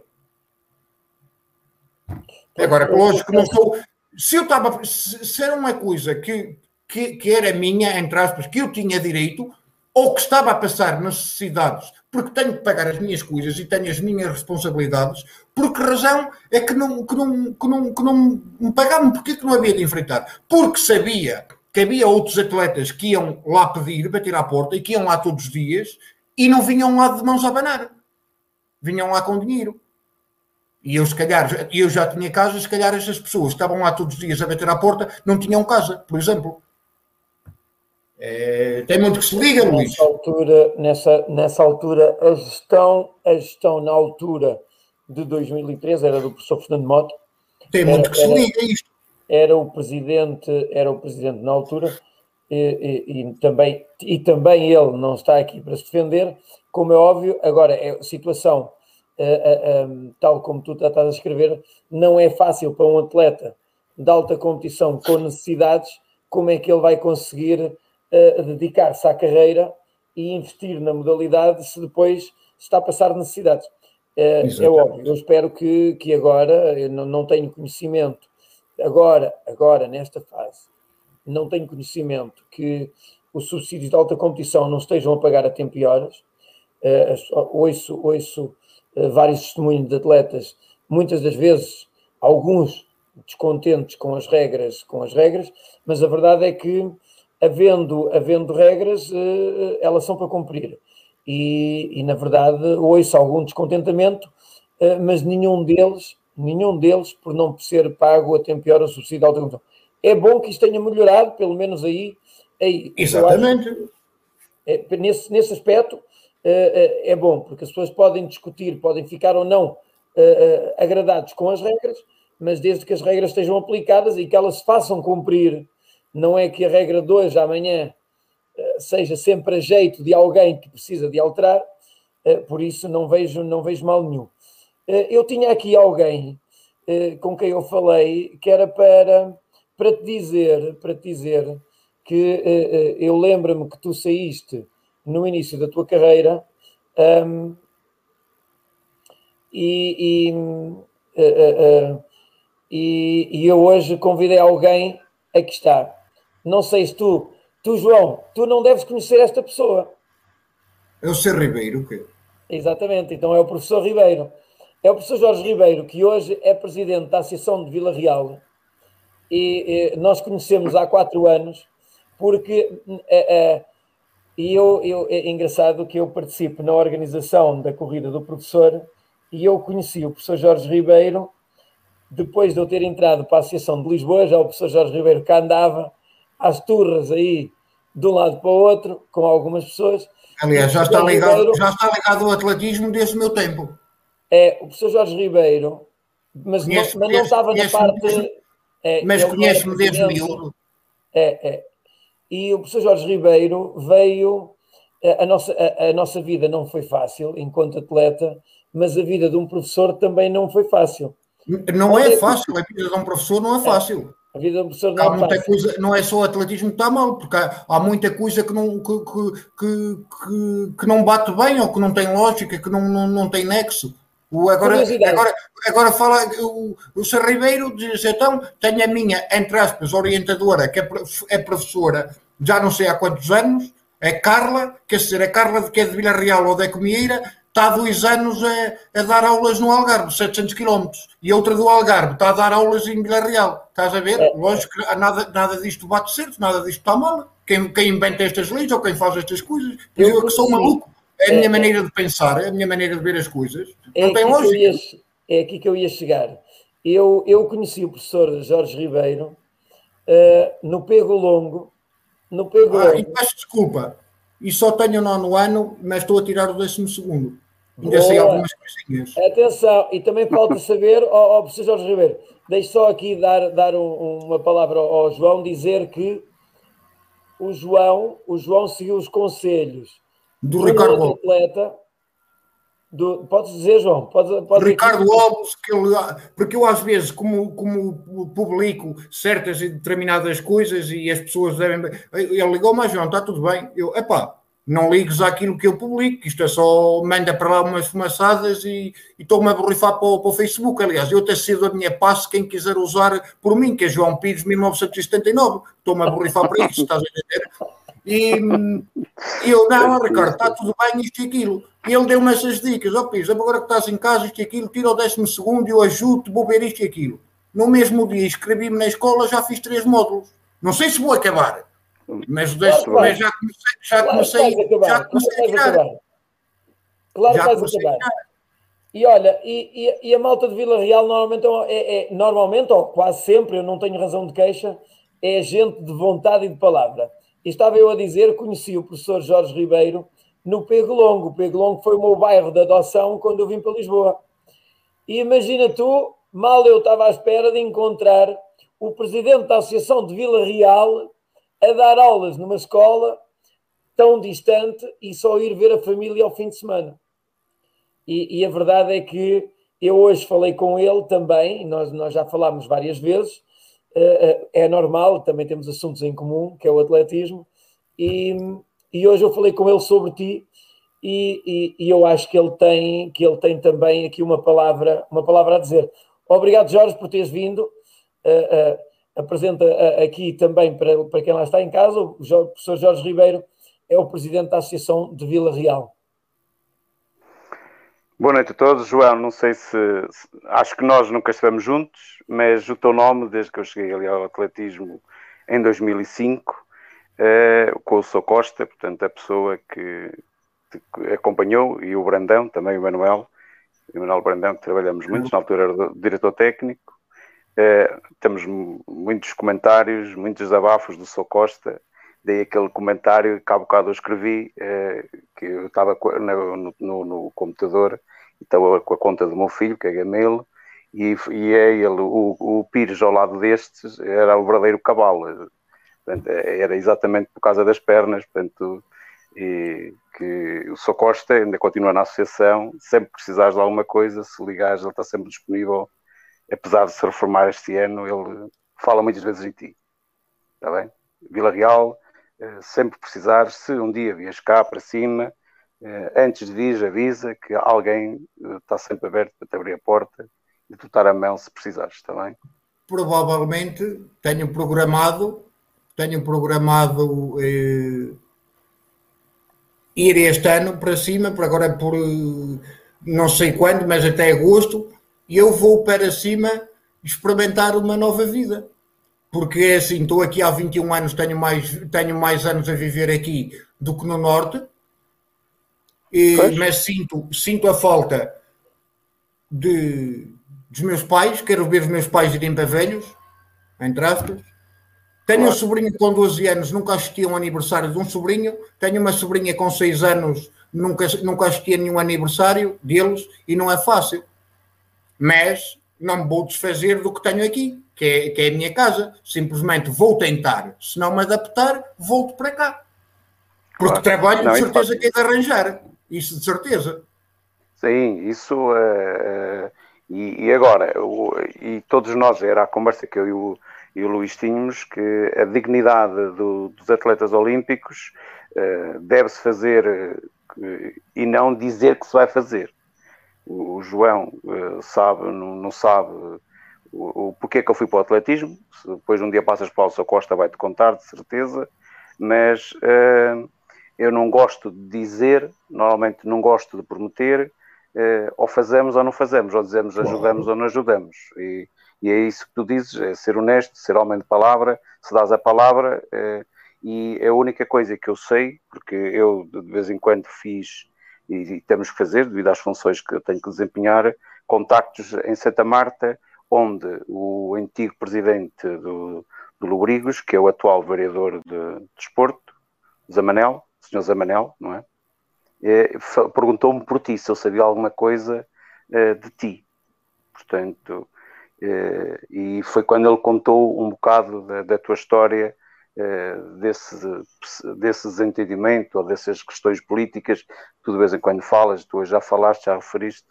Agora, lógico que não estou. Se eu estava. Se era uma coisa que, que, que era minha, entre aspas, que eu tinha direito, ou que estava a passar necessidades, porque tenho que pagar as minhas coisas e tenho as minhas responsabilidades, por que razão é que não, que não, que não, que não me pagavam? Porquê que não havia de enfrentar? Porque sabia que havia outros atletas que iam lá pedir, bater à porta e que iam lá todos os dias e não vinham lá de mãos a abanar. Vinham lá com dinheiro. E eu, se calhar, eu já tinha casa, se calhar essas pessoas estavam lá todos os dias a bater à porta não tinham casa, por exemplo. É, tem muito que se liga, nessa Luís. Altura, nessa, nessa altura, a gestão, a gestão na altura de 2013 era do professor Fernando Mota. Tem muito era, que se liga isto. Era o presidente, era o presidente na altura, e, e, e, também, e também ele não está aqui para se defender, como é óbvio, agora é situação tal como tu estás a escrever, não é fácil para um atleta de alta competição com necessidades, como é que ele vai conseguir uh, dedicar-se à carreira e investir na modalidade se depois está a passar necessidades. é óbvio, eu espero que, que agora, eu não, não tenho conhecimento, agora, agora, nesta fase, não tenho conhecimento que os subsídios de alta competição não estejam a pagar a tempo e horas. Uh, ouço, ouço eh, vários testemunhos de atletas, muitas das vezes alguns descontentes com as regras, com as regras, mas a verdade é que havendo, havendo regras, eh, elas são para cumprir. E, e na verdade ouço algum descontentamento, eh, mas nenhum deles, nenhum deles por não ser pago a tempo e hora subsídio de alta competição. É bom que isto tenha melhorado, pelo menos aí. aí Exatamente. Acho, é, nesse, nesse aspecto, eh, eh, é bom, porque as pessoas podem discutir, podem ficar ou não eh, agradados com as regras, mas desde que as regras estejam aplicadas e que elas se façam cumprir, não é que a regra de hoje, amanhã, seja sempre a jeito de alguém que precisa de alterar, por isso não vejo, não vejo mal nenhum. Eu tinha aqui alguém com quem eu falei que era para, para te dizer, para te dizer que eu lembro-me que tu saíste no início da tua carreira um, e, e, uh, uh, uh, e, e, eu hoje convidei alguém a que está. Não sei se tu, tu João, tu não deves conhecer esta pessoa. É o Sr. Ribeiro, o quê? Exatamente, então é o professor Ribeiro. É o professor Jorge Ribeiro, que hoje é presidente da Associação de Vila Real. E, e nós conhecemos há quatro anos, porque e eu, eu, é engraçado que eu participo na organização da corrida do professor e eu conheci o professor Jorge Ribeiro depois de eu ter entrado para a Associação de Lisboa, já o professor Jorge Ribeiro que andava às turras aí de um lado para o outro, com algumas pessoas. Aliás, já está, ligado, Ribeiro, já está ligado ao atletismo desde o meu tempo. É, o professor Jorge Ribeiro, mas, conheço, não, mas não estava na parte. é, mas conhece-me desde miúdo. É, é. E o professor Jorge Ribeiro veio. A, a nossa, a, a, nossa vida não foi fácil enquanto atleta, mas a vida de um professor também não foi fácil. Não é fácil, a vida de um professor não é, é fácil. A vida de um professor não há é muita fácil. Coisa, não é só o atletismo que está mal, porque há, há muita coisa que não, que, que, que, que, não bate bem ou que não tem lógica, que não, não, não tem nexo. O, agora, agora, agora fala o, o Sr. Ribeiro diz então tenho a minha, entre aspas, orientadora, que é, é professora já não sei há quantos anos, é Carla, quer dizer, a Carla que é de Vila Real ou da Comieira, está há dois anos a, a, dar aulas no Algarve, 700 km, e outra do Algarve está a dar aulas em Vila Real. Estás a ver? É. Lógico que nada, nada disto bate certo, nada disto está mal. Quem, quem inventa estas leis ou quem faz estas coisas, eu, eu que sou maluco. É a minha é, maneira de pensar, é a minha maneira de ver as coisas. É não tem lógica. Ia, é aqui que eu ia chegar. Eu, eu conheci o professor Jorge Ribeiro uh, no Pego Longo. No Pego ah, Longo. E peço desculpa. e só tenho o nono ano, mas estou a tirar o décimo segundo. Ainda sei algumas coisinhas. Atenção, e também falta saber, ó professor Jorge Ribeiro, deixe só aqui dar, dar um, uma palavra ao, ao João, dizer que o João, o João seguiu os conselhos do Ricardo atleta do, podes dizer, João? Pode, pode Ricardo Alves, que ele, porque eu às vezes, como, como publico certas e determinadas coisas e as pessoas devem. Ele ligou, mas João, está tudo bem. Eu, epá, não ligues àquilo que eu publico, isto é só manda para lá umas fumaçadas e estou-me a borrifar para, para, o Facebook. Aliás, eu até cedo a minha passe, quem quiser usar por mim, que é João Pires 1979, estou-me a borrifar para isso, estás a entender? E, e eu, não, Ricardo, está tudo bem, isto e aquilo. E ele deu-me essas dicas, ó oh, Pires, agora que estás em casa, isto e aquilo, tira o décimo segundo e eu ajudo-te, vou ver isto e aquilo. No mesmo dia inscrevi-me na escola, já fiz três módulos. Não sei se vou acabar, mas, décimo, claro, mas já comecei, já claro, comecei, já comecei a tirar. Claro que vais acabar. E olha, e, e, e, a malta de Vila Real normalmente é, é, normalmente, ou quase sempre, eu não tenho razão de queixa, é gente de vontade e de palavra. Estava eu a dizer, conheci o professor Jorge Ribeiro no Pego Longo. O Pego Longo foi o meu bairro de adoção quando eu vim para Lisboa. E imagina tu, mal eu estava à espera de encontrar o presidente da Associação de Vila Real a dar aulas numa escola tão distante e só ir ver a família ao fim de semana. E, e a verdade é que eu hoje falei com ele também, nós, nós já falámos várias vezes, é, é normal, também temos assuntos em comum, que é o atletismo, e, e hoje eu falei com ele sobre ti, e, e, e, eu acho que ele tem que ele tem também aqui uma palavra uma palavra a dizer. Obrigado Jorge por teres vindo. Uh, uh, apresenta uh, aqui também para, para quem lá está em casa o, o professor Jorge Ribeiro é o presidente da Associação de Vila Real. Boa noite a todos. João, não sei se, se, Acho que nós nunca estivemos juntos, mas o teu nome, desde que eu cheguei ali ao atletismo em 2005, é, com o Sou Costa, portanto, a pessoa que, que, acompanhou, e o Brandão, também o Manuel, o Manuel Brandão, que trabalhamos muito, na altura era diretor técnico. É, temos muitos comentários, muitos desabafos do Sou Costa, dei aquele comentário que há bocado eu escrevi, eh, que eu estava no, no, no, computador estava com a conta do meu filho, que é Gamelo, e, e é ele, o, o Pires ao lado destes, era o verdadeiro cavalo. Portanto, era exatamente por causa das pernas, portanto, e que o Socosta ainda continua na associação, sempre precisares de alguma coisa, se ligares, ele está sempre disponível, apesar de se reformar este ano, ele fala muitas vezes em ti. Está bem? Vila Real, sempre precisar, se um dia vies cá para cima, eh, antes de vir, avisa que alguém eh, está sempre aberto para te abrir a porta e tu estar a mão se precisares, está bem? Provavelmente tenho programado, tenho programado eh, ir este ano para cima, por agora por não sei quando, mas até agosto, e eu vou para cima experimentar uma nova vida porque é assim, estou aqui há 21 anos, tenho mais, tenho mais anos a viver aqui do que no Norte, e, mas sinto, sinto a falta de, dos meus pais, quero ver os meus pais irem para velhos, entre aspas. Tenho claro. um sobrinho com 12 anos, nunca assisti a um aniversário de um sobrinho. Tenho uma sobrinha com 6 anos, nunca, nunca assisti a nenhum aniversário deles e não é fácil. Mas não me vou desfazer do que tenho aqui que é, que é a minha casa. Simplesmente vou tentar. Se não me adaptar, volto para cá. Porque claro. trabalho não, de certeza que é de arranjar. Isso de certeza. Sim, isso. Uh, e, e, agora, o, e todos nós, era a conversa que eu e o, e o Luís tínhamos, que a dignidade do, dos atletas olímpicos uh, deve-se fazer uh, e não dizer que se vai fazer. O, o João sabe, não, não sabe o, o porquê que eu fui para o atletismo. Se depois um dia passas para o Alça Costa, vai-te contar, de certeza. Mas uh, eu não gosto de dizer, normalmente não gosto de prometer, uh, ou fazemos ou não fazemos, ou dizemos ajudamos ou não ajudamos. E, e, é isso que tu dizes, é ser honesto, ser homem de palavra, se dás a palavra. Uh, e é a única coisa que eu sei, porque eu de vez em quando fiz e, e temos que fazer, devido às funções que eu tenho que desempenhar, contactos em Santa Marta onde o antigo presidente do, do Lubrigos, que é o atual vereador de desporto, Zamanel, Sr. Zamanel, não é? Perguntou-me por ti, se eu sabia alguma coisa de ti. Portanto, e foi quando ele contou um bocado da, da tua história desse, desse desentendimento ou dessas questões políticas, tu de vez em quando falas, tu já falaste, já referiste,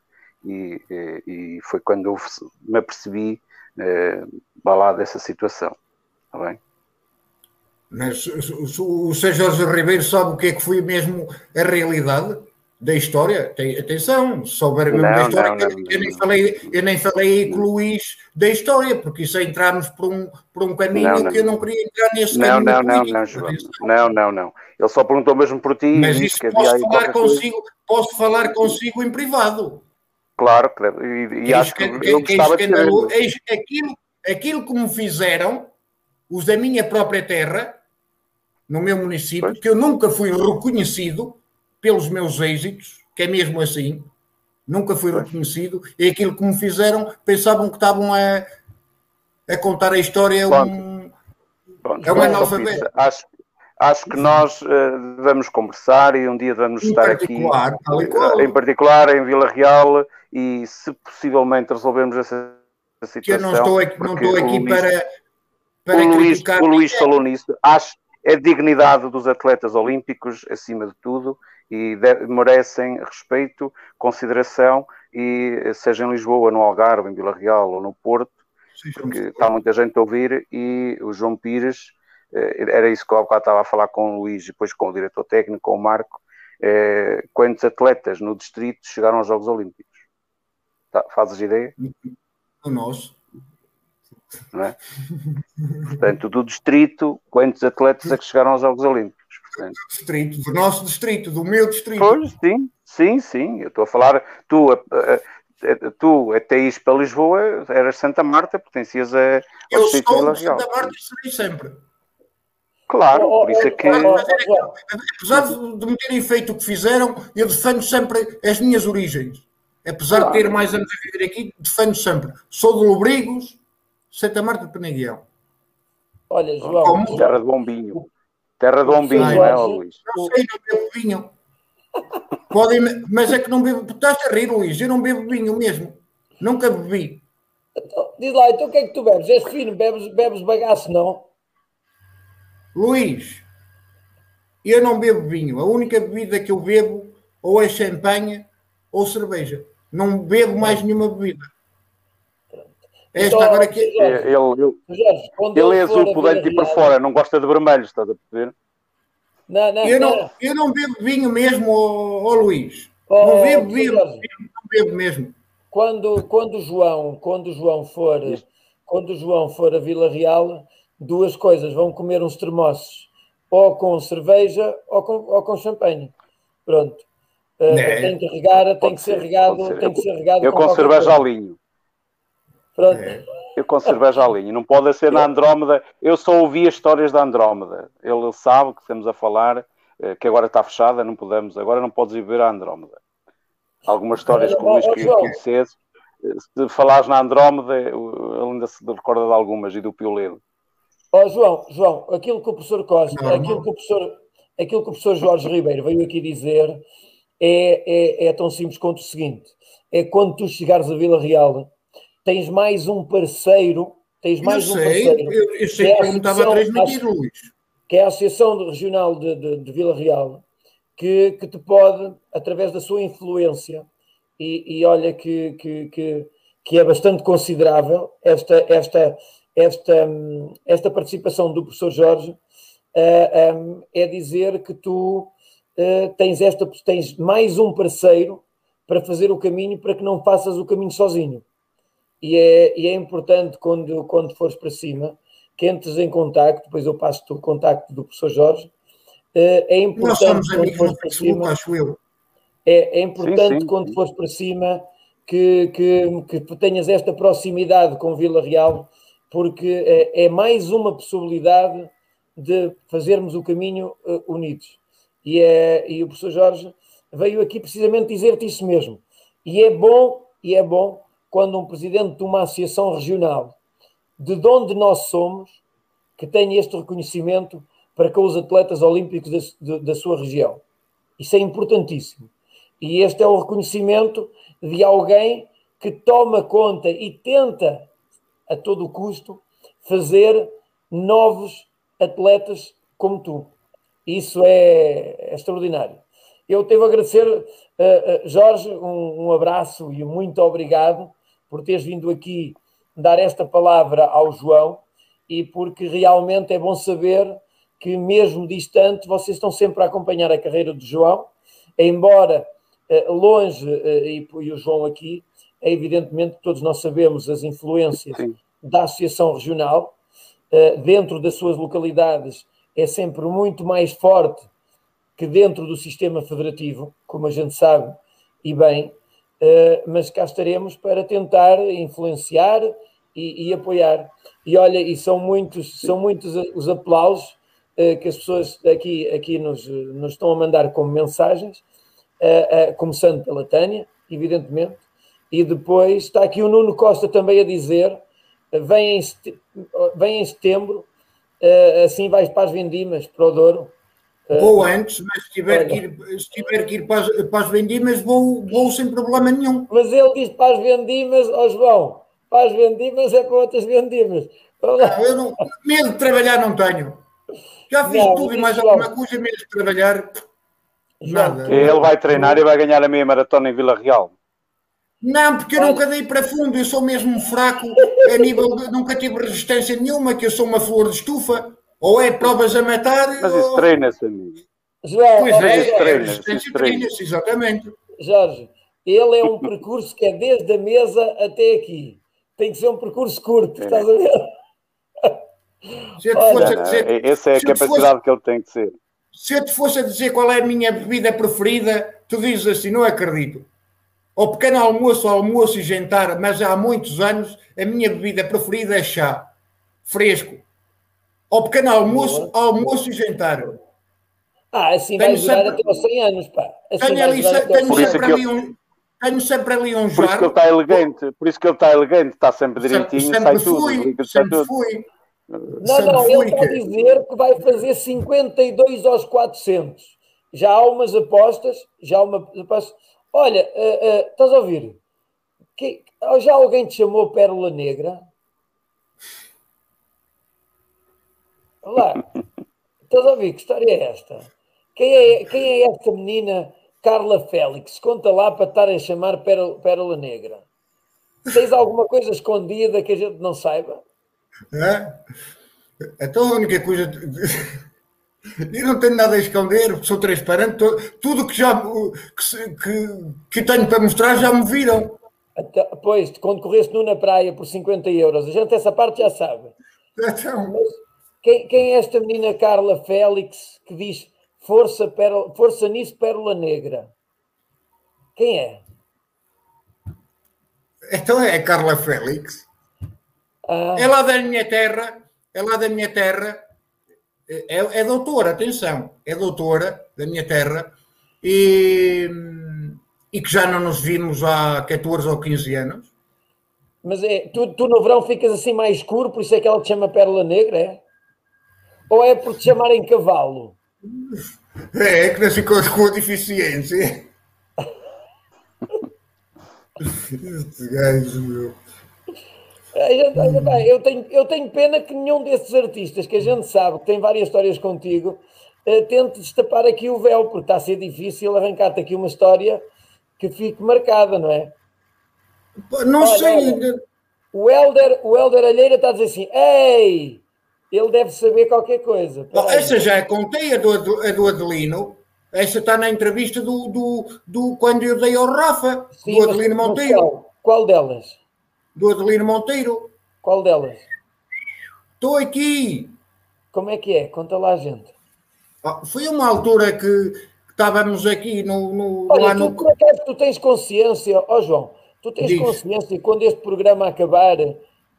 e, e, foi quando eu me apercebi eh, lá dessa situação. Está bem? Mas o, o Sr. Jorge Ribeiro sabe o que é que foi mesmo a realidade? da história, tem, atenção, se souber mesmo não, da história, não, não, eu, nem falei, eu nem falei aí com o Luís da história, porque isso é entrarmos por um, por um caminho que eu não queria entrar nesse não, caminho. Não, não, não, João. Não, não, não. Ele só perguntou mesmo por ti. Mas isso posso falar consigo, posso falar consigo em privado. Claro, e, e acho que, que eu gostava de aquilo, aquilo que me fizeram, os da minha própria terra, no meu município, pois. que eu nunca fui reconhecido, pelos meus êxitos, que é mesmo assim, nunca fui reconhecido, e aquilo que me fizeram, pensavam que estavam a, a contar a história Pronto. um, Pronto. é um analfabeto. Acho, acho que nós uh, devemos conversar e um dia devemos em estar aqui, uh, em particular em Vila Real, e se possivelmente resolvermos essa situação. Eu não estou aqui, não estou aqui Luís, para, para o Luís, o Luís falou nisso. Acho é a dignidade dos atletas olímpicos acima de tudo e merecem respeito, consideração, e seja em Lisboa, no Algarve, em Vila Real ou no Porto, porque está muita gente a ouvir, e o João Pires, eh, era isso que eu estava a falar com o Luís, depois com o diretor técnico, com o Marco, é, quantos atletas no distrito chegaram aos Jogos Olímpicos? Tá, fazes ideia? O nosso. Não é? Portanto, do distrito, quantos atletas é que chegaram aos Jogos Olímpicos? Portanto, do distrito, do nosso distrito, do meu distrito. Pois, sim, sim, sim. Eu estou a falar, tu, a, a, tu até ires para Lisboa, eras Santa Marta, pertencias a. Eu sou de Santa Marta e serei sempre. Claro, por isso é que. Apesar de me terem feito o que fizeram, eu defendo sempre as minhas origens. Apesar claro. de ter mais anos a viver aqui, defendo sempre. Sou de Lobrigos, Santa Marta de Penaguiel. Olha, João. Terra de Bombinho. Terra de Bombinho, não é, Luís? Não sei, não bebo vinho. Podem, mas é que não bebo. Estás a rir, Luís? Eu não bebo vinho mesmo. Nunca bebi. Então, diz lá, então o que é que tu bebes? És fino, bebes, bebes bagaço, não? Luís, eu não bebo vinho. A única bebida que eu bebo ou é champanhe ou cerveja. Não bebo mais nenhuma bebida. Esta então, agora aqui. Ele, ele, ele, ele é azul por dentro e por fora, não gosta de vermelho, estás a perceber? Não, não, eu, não, eu não bebo vinho mesmo, ó, ó Luís. Oh, não bebo vinho, não bebo mesmo. Quando, quando, João, quando João for, quando João for a Vila Real, duas coisas, vão comer uns termossos, ou com cerveja ou com, ou com champanhe. Pronto. Uh, tem que regar, tem que ser regado, tem que ser regado. Eu com, com cerveja ao linho. Pronto. É. Eu com cerveja à linha. Não pode ser na Andrómeda. Eu só ouvi as histórias da Andrómeda. Ele sabe que estamos a falar, eh, que agora está fechada, não podemos. Agora não podes ir ver a Andrómeda. Algumas histórias que o Luís queria conhecesse. Se falares na Andrómeda, ele ainda se recorda de algumas e do Pioledo. Oh, João, João, aquilo que o professor Costa, aquilo, Que o professor, aquilo que o professor Jorge Ribeiro veio aqui dizer é, é, é tão simples quanto o seguinte: é quando tu chegares a Vila Real tens mais um parceiro, tens mais eu um sei, parceiro. Eu, eu sei que, é que estava a transmitir, Luís. Que é a Associação Regional de, de, de Vila Real, que, que te pode, através da sua influência, e, e olha que, que, que, que, é bastante considerável esta, esta, esta, esta participação do professor Jorge, uh, eh, um, é dizer que tu uh, tens, esta, tens mais um parceiro para fazer o caminho para que não faças o caminho sozinho e é, e é importante quando, quando fores para cima que entres em contacto, depois eu passo-te o contacto do professor Jorge. Eh, é importante Nós somos quando fores para cima. Acho eu. É, é importante sim, sim. quando fores para cima que, que, que tenhas esta proximidade com Vila Real, porque é, é mais uma possibilidade de fazermos o caminho uh, unidos. E, é, e o professor Jorge veio aqui precisamente dizer-te isso mesmo. E é bom, e é bom quando um presidente de uma associação regional, de onde nós somos, que tem este reconhecimento, para com os atletas olímpicos da, da sua região. Isso é importantíssimo. E este é o reconhecimento de alguém que toma conta e tenta, a todo custo, fazer novos atletas como tu. Isso é, é extraordinário. Eu devo agradecer, uh, uh, Jorge, um, um, abraço e muito obrigado por teres vindo aqui dar esta palavra ao João e porque realmente é bom saber que, mesmo distante, vocês estão sempre a acompanhar a carreira do João, embora uh, longe, e, e, o João aqui, é evidentemente todos nós sabemos as influências Sim. da Associação Regional, dentro das suas localidades é sempre muito mais forte que dentro do sistema federativo, como a gente sabe e bem, uh, mas cá estaremos para tentar influenciar e, e, apoiar. E olha, e são muitos, são muitos os aplausos uh, que as pessoas aqui, aqui nos, nos estão a mandar como mensagens, uh, começando pela Tânia, evidentemente, e depois está aqui o Nuno Costa também a dizer: vem em, vem em setembro assim vais para as vendimas, para o Douro. Uh, vou antes, mas se tiver, que ir, se tiver que ir para as, para as vendimas, vou, vou sem problema nenhum. Mas ele diz para as vendimas, ó oh João, para as vendimas é para outras vendimas. Não, eu não, medo de trabalhar não tenho. Já fiz não, tudo e mais alguma coisa, medo de trabalhar. Nada. Ele vai treinar e vai ganhar a meia maratona em Vila Real. Não, porque eu nunca dei para fundo, eu sou mesmo fraco a nível de. Nunca tive resistência nenhuma, que eu sou uma flor de estufa. Ou é provas a matar. Mas isso ou... treina-se, amigo. João, pois é, treina, resistência treina-se, exatamente. Jorge, ele é um percurso que é desde a mesa até aqui. Tem que ser um percurso curto, é. estás a ver? Se eu te fosse a dizer, essa é a capacidade fosse, que ele tem que ser. Se eu te fosse a dizer qual é a minha bebida preferida, tu dizes assim: não acredito ao pequeno almoço, almoço e jantar, mas há muitos anos a minha bebida preferida é chá, fresco. Ao pequeno almoço, almoço e jantar. Ah, assim tenho vai durar sempre, até aos 100 anos, pá. Assim tenho, ali, tenho sempre ali eu... um... Tenho sempre ali um Por isso que ele está elegante, por isso que ele está elegante, está sempre direitinho, sempre, sempre sai fui, tudo. Sempre fui. Não, sempre não, fui, ele está a dizer que vai fazer 52 aos 400. Já há umas apostas, já há uma aposta, Olha, uh, uh, estás a ouvir? Que, já alguém te chamou Pérola Negra? Lá, estás a ouvir? Que história é esta? Quem é, quem é esta menina Carla Félix? Conta lá para estar a chamar Pérola, Pérola Negra. Tens alguma coisa escondida que a gente não saiba? É? Então a única coisa. Eu não tenho nada a esconder, sou transparente. Tudo que já que, que, que tenho para mostrar já me viram. Pois, quando correste nu na praia por 50 euros, a gente essa parte já sabe. Então... Mas quem, quem é esta menina Carla Félix que diz força, pérola, força nisso, pérola negra? Quem é? Então é a Carla Félix. Ah. É lá da minha terra, é lá da minha terra é, é doutora, atenção, é doutora da minha terra e, e que já não nos vimos há 14 ou 15 anos. Mas é, tu, tu no verão ficas assim mais escuro, por isso é que ela te chama Pérola Negra, é? Ou é por te chamarem cavalo? É, é que nasci com, com a deficiência. este gajo, meu. Eu tenho, eu tenho pena que nenhum desses artistas que a gente sabe que tem várias histórias contigo eh, tente destapar aqui o véu, porque está a ser difícil arrancar-te aqui uma história que fique marcada, não é? Não olha, sei. Olha, o Helder, o Helder Alheira está a dizer assim: Ei, ele deve saber qualquer coisa. Bom, essa já contei, a do, a do Adelino. Essa está na entrevista do, do, do quando eu dei ao Rafa, Sim, do Adelino Monteiro. Qual, qual delas? Do Adelino Monteiro. Qual delas? Estou aqui. Como é que é? Conta lá, gente. Ah, foi uma altura que, estávamos aqui no. no Olha, tu, no... por acaso, tu tens consciência, ó oh, João, tu tens Diz. consciência quando este programa acabar,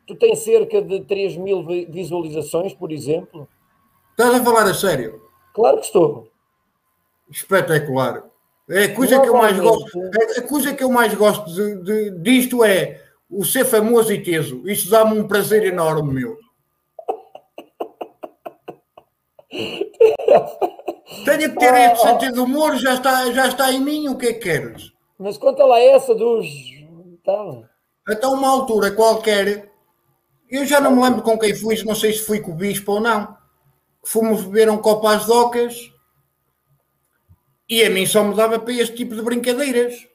tu tens cerca de 3 mil visualizações, por exemplo? Estás a falar a sério? Claro que estou. Espetacular. É a coisa que eu mais gosto. É a coisa que eu mais gosto de, de, disto é o ser famoso e teso. Isso dá-me um prazer enorme, meu. Tenho que ter oh, este sentido de humor, já está, já está em mim, o que é que queres? Mas conta lá essa dos. Então, então uma altura qualquer, eu já não me lembro com quem fui, não sei se fui com o bispo ou não. Fomos beber um copo às docas e a mim só me dava para este tipo de brincadeiras.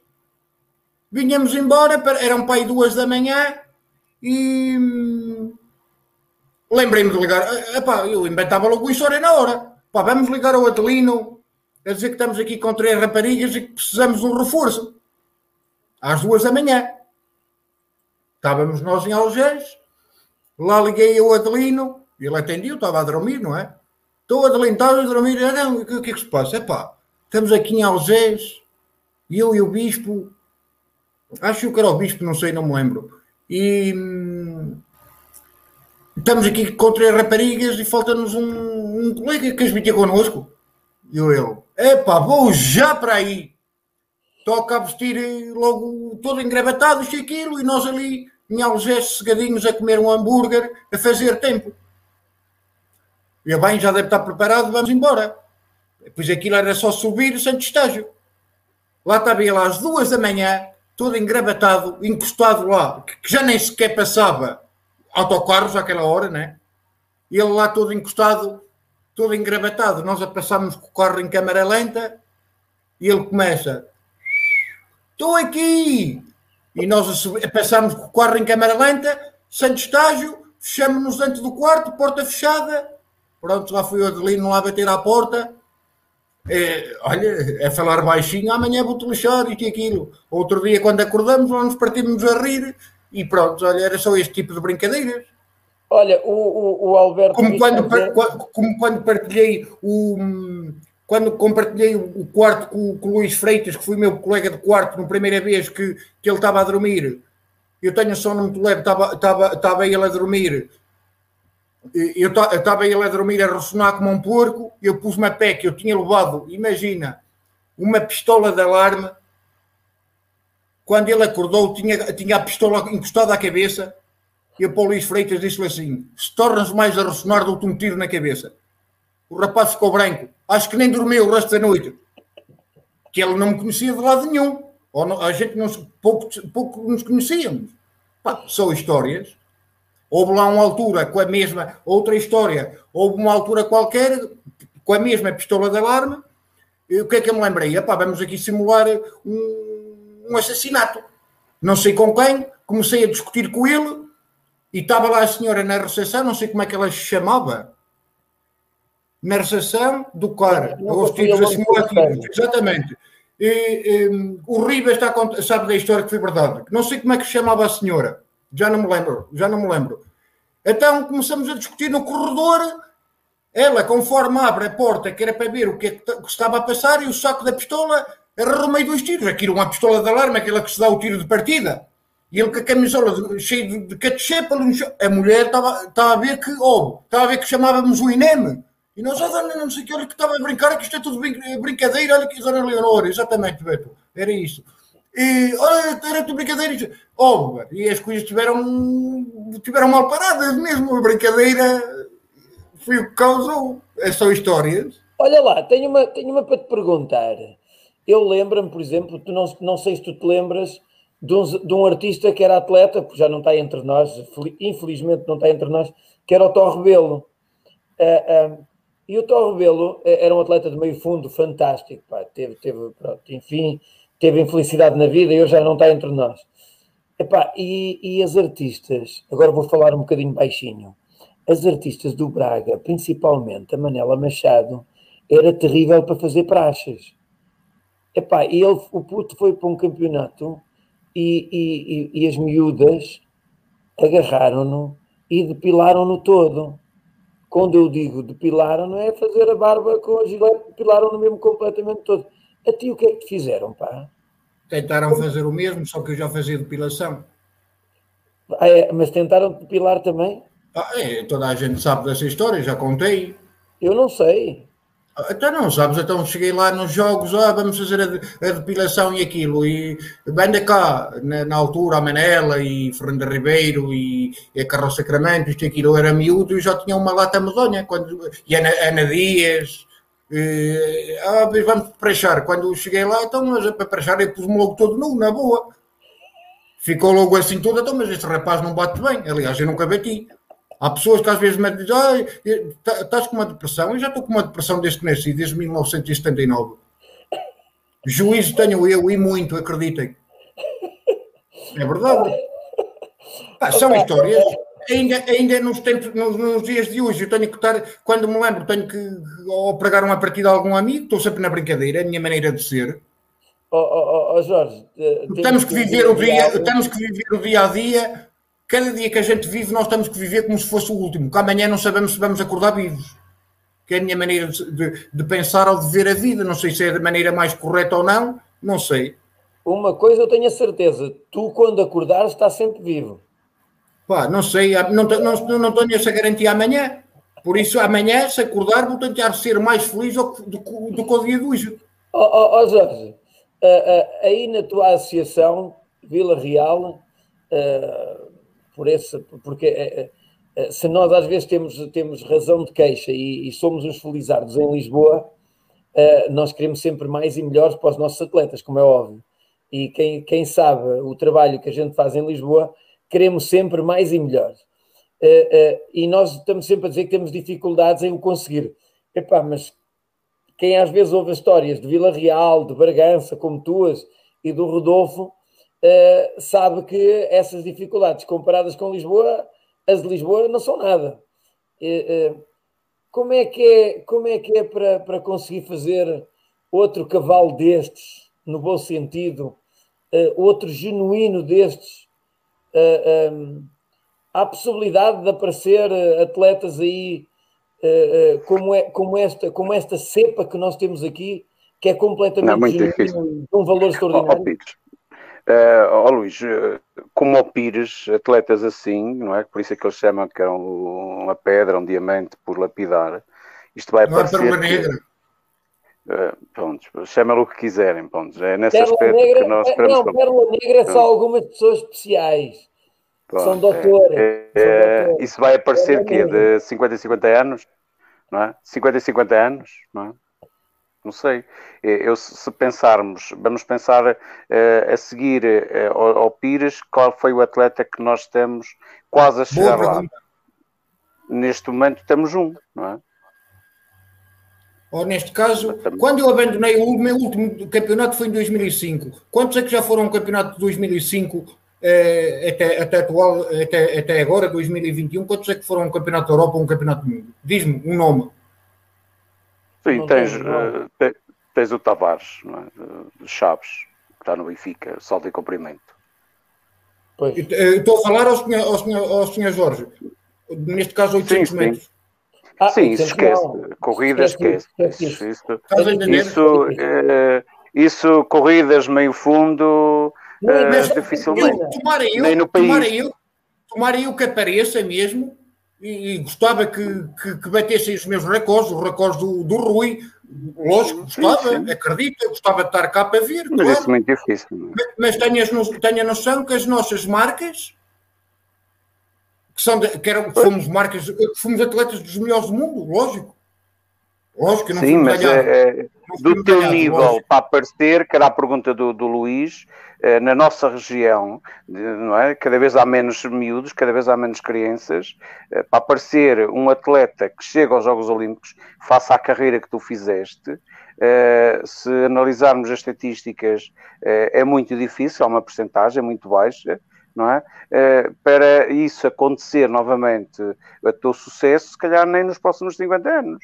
Vinhamos embora, eram para aí duas da manhã e hum, lembrei-me de ligar. Epá, eu inventava logo história na hora. Vamos ligar ao Adelino a dizer que estamos aqui com três raparigas e que precisamos de um reforço. Às duas da manhã. Estávamos nós em Algés. Lá liguei ao Adelino. Ele atendiu, estava a dormir, não é? Estou Adelino, estava a dormir. Não, o que é que se passa? Epá, estamos aqui em Algés. Eu e o Bispo. Acho que era o Bispo, não sei, não me lembro. E hum, estamos aqui com três raparigas e falta-nos um, um colega que transmitia connosco. E eu, eu, epá, vou já para aí. Toca a vestir eh, logo todo engravatado, isto e aquilo, e nós ali em Algés cegadinhos a comer um hambúrguer, a fazer tempo. E bem, já deve estar preparado, vamos embora. Pois aquilo era só subir sem estágio. Lá estava ele às duas da manhã, todo engravatado, encostado lá, que já nem sequer passava autocarros àquela hora, né? E ele lá todo encostado, todo engravatado. Nós a passamos com o carro em câmara lenta e ele começa: Estou aqui! E nós a passamos com o carro em câmara lenta, sem estágio, fechamos-nos dentro do quarto, porta fechada. Pronto, lá fui o Adelino lá bater à porta é, olha, é falar baixinho, amanhã vou-te lixar e aquilo. Outro dia, quando acordamos, lá nos partimos a rir e pronto, olha, era só este tipo de brincadeiras. Olha, o, o, o Alberto. Como quando, dizer... como quando partilhei o. Quando compartilhei o quarto com, com o Luís Freitas, que foi meu colega de quarto, na primeira vez que, que ele estava a dormir, eu tenho sono muito leve, estava, estava, estava ele a dormir eu estava ele a dormir a ressonar como um porco, eu pus-me a pé que eu tinha levado, imagina, uma pistola de alarme. Quando ele acordou, tinha, tinha a pistola encostada à cabeça. E o Paulo Luís Freitas disse-lhe assim: se tornas mais a ressonar, dou-te um tiro na cabeça. O rapaz ficou branco, acho que nem dormiu o resto da noite, que ele não me conhecia de lado nenhum. Ou não, a gente não, pouco, pouco nos conhecíamos. Pá, são histórias Houve lá uma altura com a mesma, outra história, houve uma altura qualquer com a mesma pistola de alarme. E o que é que eu me lembrei? Epá, vamos aqui simular um, um assassinato. Não sei com quem, comecei a discutir com ele e estava lá a senhora na recepção, não sei como é que ela se chamava, na recepção do CAR, os tiros assimilativos, exatamente. E, e, o Ribas está a sabe da história que foi verdade. Não sei como é que se chamava a senhora. Já não me lembro, já não me lembro. Então começamos a discutir no corredor. Ela, conforme abre a porta, que era para ver o que, é que estava a passar, e o saco da pistola arrumei dois tiros. Aquilo, uma pistola de alarme, aquela que se dá o tiro de partida. E ele com a camisola cheia de, de catchepa, a mulher estava, estava a ver que, oh, estava a ver que chamávamos o INEM. E nós, oh, dona, não sei o que, olha que estava a brincar, que isto é tudo brincadeira, olha que dona Leonor, exatamente, Beto, era isso. E, era tudo brincadeira. Oh, e as coisas tiveram, tiveram mal paradas mesmo. A brincadeira foi o que causou. É histórias. Olha lá, tenho uma, tenho uma para te perguntar. Eu lembro-me, por exemplo, tu não, não sei se tu te lembras de um, de um artista que era atleta, porque já não está entre nós, infelizmente não está entre nós, que era o Tó Rebelo. Uh, uh, e o Tó Rebelo eh, era um atleta de meio fundo fantástico, pá, teve, teve pronto, enfim, teve infelicidade na vida e hoje já não está entre nós. Epá, e, e as artistas, agora vou falar um bocadinho baixinho, as artistas do Braga, principalmente a Manela Machado, era terrível para fazer praxes. Epá, e ele, o puto foi para um campeonato e, e, e, as miúdas agarraram-no e depilaram-no todo. Quando eu digo depilaram, não é fazer a barba com a gilete, depilaram-no mesmo completamente todo. A ti o que é que te fizeram, pá? Tentaram fazer o mesmo, só que eu já fazia depilação. Ah, é, mas tentaram depilar também? Ah, é, toda a gente sabe dessa história, já contei. Eu não sei. Então não sabes, então cheguei lá nos jogos, ah, vamos fazer a, a depilação e aquilo, e anda cá, na, na, altura, a Manela e Fernando Ribeiro e, e a Carlos Sacramento, isto e aquilo, era miúdo e já tinha uma lata medonha, quando, e Ana, Ana Dias, e, ah, vamos prechar, quando cheguei lá, então, mas para prechar eu pus-me logo todo nu, na boa. Ficou logo assim tudo, então, mas este rapaz não bate bem, aliás, eu nunca bati. Há pessoas que às vezes me dizem, ah, estás com uma depressão. Eu já estou com uma depressão desde que nasci, desde 1979. Juízo tenho eu e muito, acreditem. É verdade. São histórias. Ainda, ainda nos, tempos, nos, nos, dias de hoje, eu tenho que estar, quando me lembro, tenho que ou pregar uma partida a algum amigo, estou sempre na brincadeira, é a minha maneira de ser. Oh, oh, oh Jorge, temos que, viver o dia, temos que viver o dia a dia Cada dia que a gente vive, nós temos que viver como se fosse o último, que amanhã não sabemos se vamos acordar vivos. Que é a minha maneira de, de, pensar ou de ver a vida. Não sei se é da maneira mais correta ou não, não sei. Uma coisa eu tenho a certeza: tu, quando acordares, estás sempre vivo. Pá, não sei, não, não, não tenho essa garantia amanhã. Por isso, amanhã, se acordar, vou tentar ser mais feliz do, do, do que o dia de hoje. Ó oh, oh, Jorge, uh, uh, aí na tua associação, Vila Real, uh, por esse, porque é, é, se nós às vezes temos, temos razão de queixa e, e somos uns felizardos em Lisboa, nós queremos sempre mais e melhores para os nossos atletas, como é óbvio. E quem, quem sabe o trabalho que a gente faz em Lisboa, queremos sempre mais e melhores. Uh, uh, e nós estamos sempre a dizer que temos dificuldades em o conseguir. Epá, mas quem às vezes ouve as histórias de Vila Real, de Bragança, como tuas, e do Rodolfo, uh, sabe que essas dificuldades comparadas com Lisboa, as de Lisboa não são nada. Como é que é, como é, que é para, para conseguir fazer outro cavalo destes, no bom sentido, outro genuíno destes? Um, há a possibilidade de aparecer atletas aí como, é, como, esta, como esta cepa que nós temos aqui, que é completamente não, genuíno, de um valor extraordinário. Oh, Uh, oh, Luís, uh, como ao Pires, atletas assim, não é? Por isso é que eles chamam que é um, uma pedra, um diamante por lapidar. Isto vai não aparecer. É negra. Uh, pronto, chamem o que quiserem, pronto. É nesse pérola aspecto negra, que nós esperamos. Não, Pérola Negra é só algumas pessoas especiais. Pronto, são doutoras. É, é, isso vai aparecer que de 50 a 50 anos, não é? 50 a 50 anos, não é? Não sei. Eu, se pensarmos, vamos pensar uh, a seguir uh, ao, ao, Pires, qual foi o atleta que nós temos quase a chegar Boa lá? Pergunta. Neste momento temos um, não é? Ou neste caso, quando eu abandonei o meu último campeonato foi em 2005. Quantos é que já foram ao campeonato de 2005 eh, até, até, atual, até, até agora, 2021? Quantos é que foram ao campeonato da Europa ou um campeonato do mundo? Diz-me um nome. Sim, tens, uh, tens o Tavares, é? de Chaves, que está no Benfica, salto e comprimento. Estou a falar ao senhor, ao, senhor, ao senhor Jorge, neste caso 800 sim, metros. Ah, sim, isso esquece. Corridas, esquece. esquece. Isso, isso, isso, uh, isso, corridas meio fundo, uh, dificilmente. Tomara eu, Nem no país. Tomara eu, tomara eu que apareça mesmo e, gostava que, que, que batessem os meus recordes, os recordes do, do Rui, lógico, gostava, sim, sim. acredita, gostava de estar cá para ver. Mas claro. isso é muito difícil. Mas, mas tenha, tenha noção que as nossas marcas, que, são de, que eram, fomos marcas, fomos atletas dos melhores do mundo, lógico. Lógico que não Sim, mas é, é do teu nível lógico. para aparecer, que era a pergunta do, do Luís, eh, na nossa região, não é? cada vez há menos miúdos, cada vez há menos crianças, eh, para aparecer um atleta que chega aos Jogos Olímpicos, faça a carreira que tu fizeste, eh, se analisarmos as estatísticas, é muito difícil, há uma percentagem muito baixa, não é? Para isso acontecer novamente, a teu sucesso, se calhar nem nos próximos 50 anos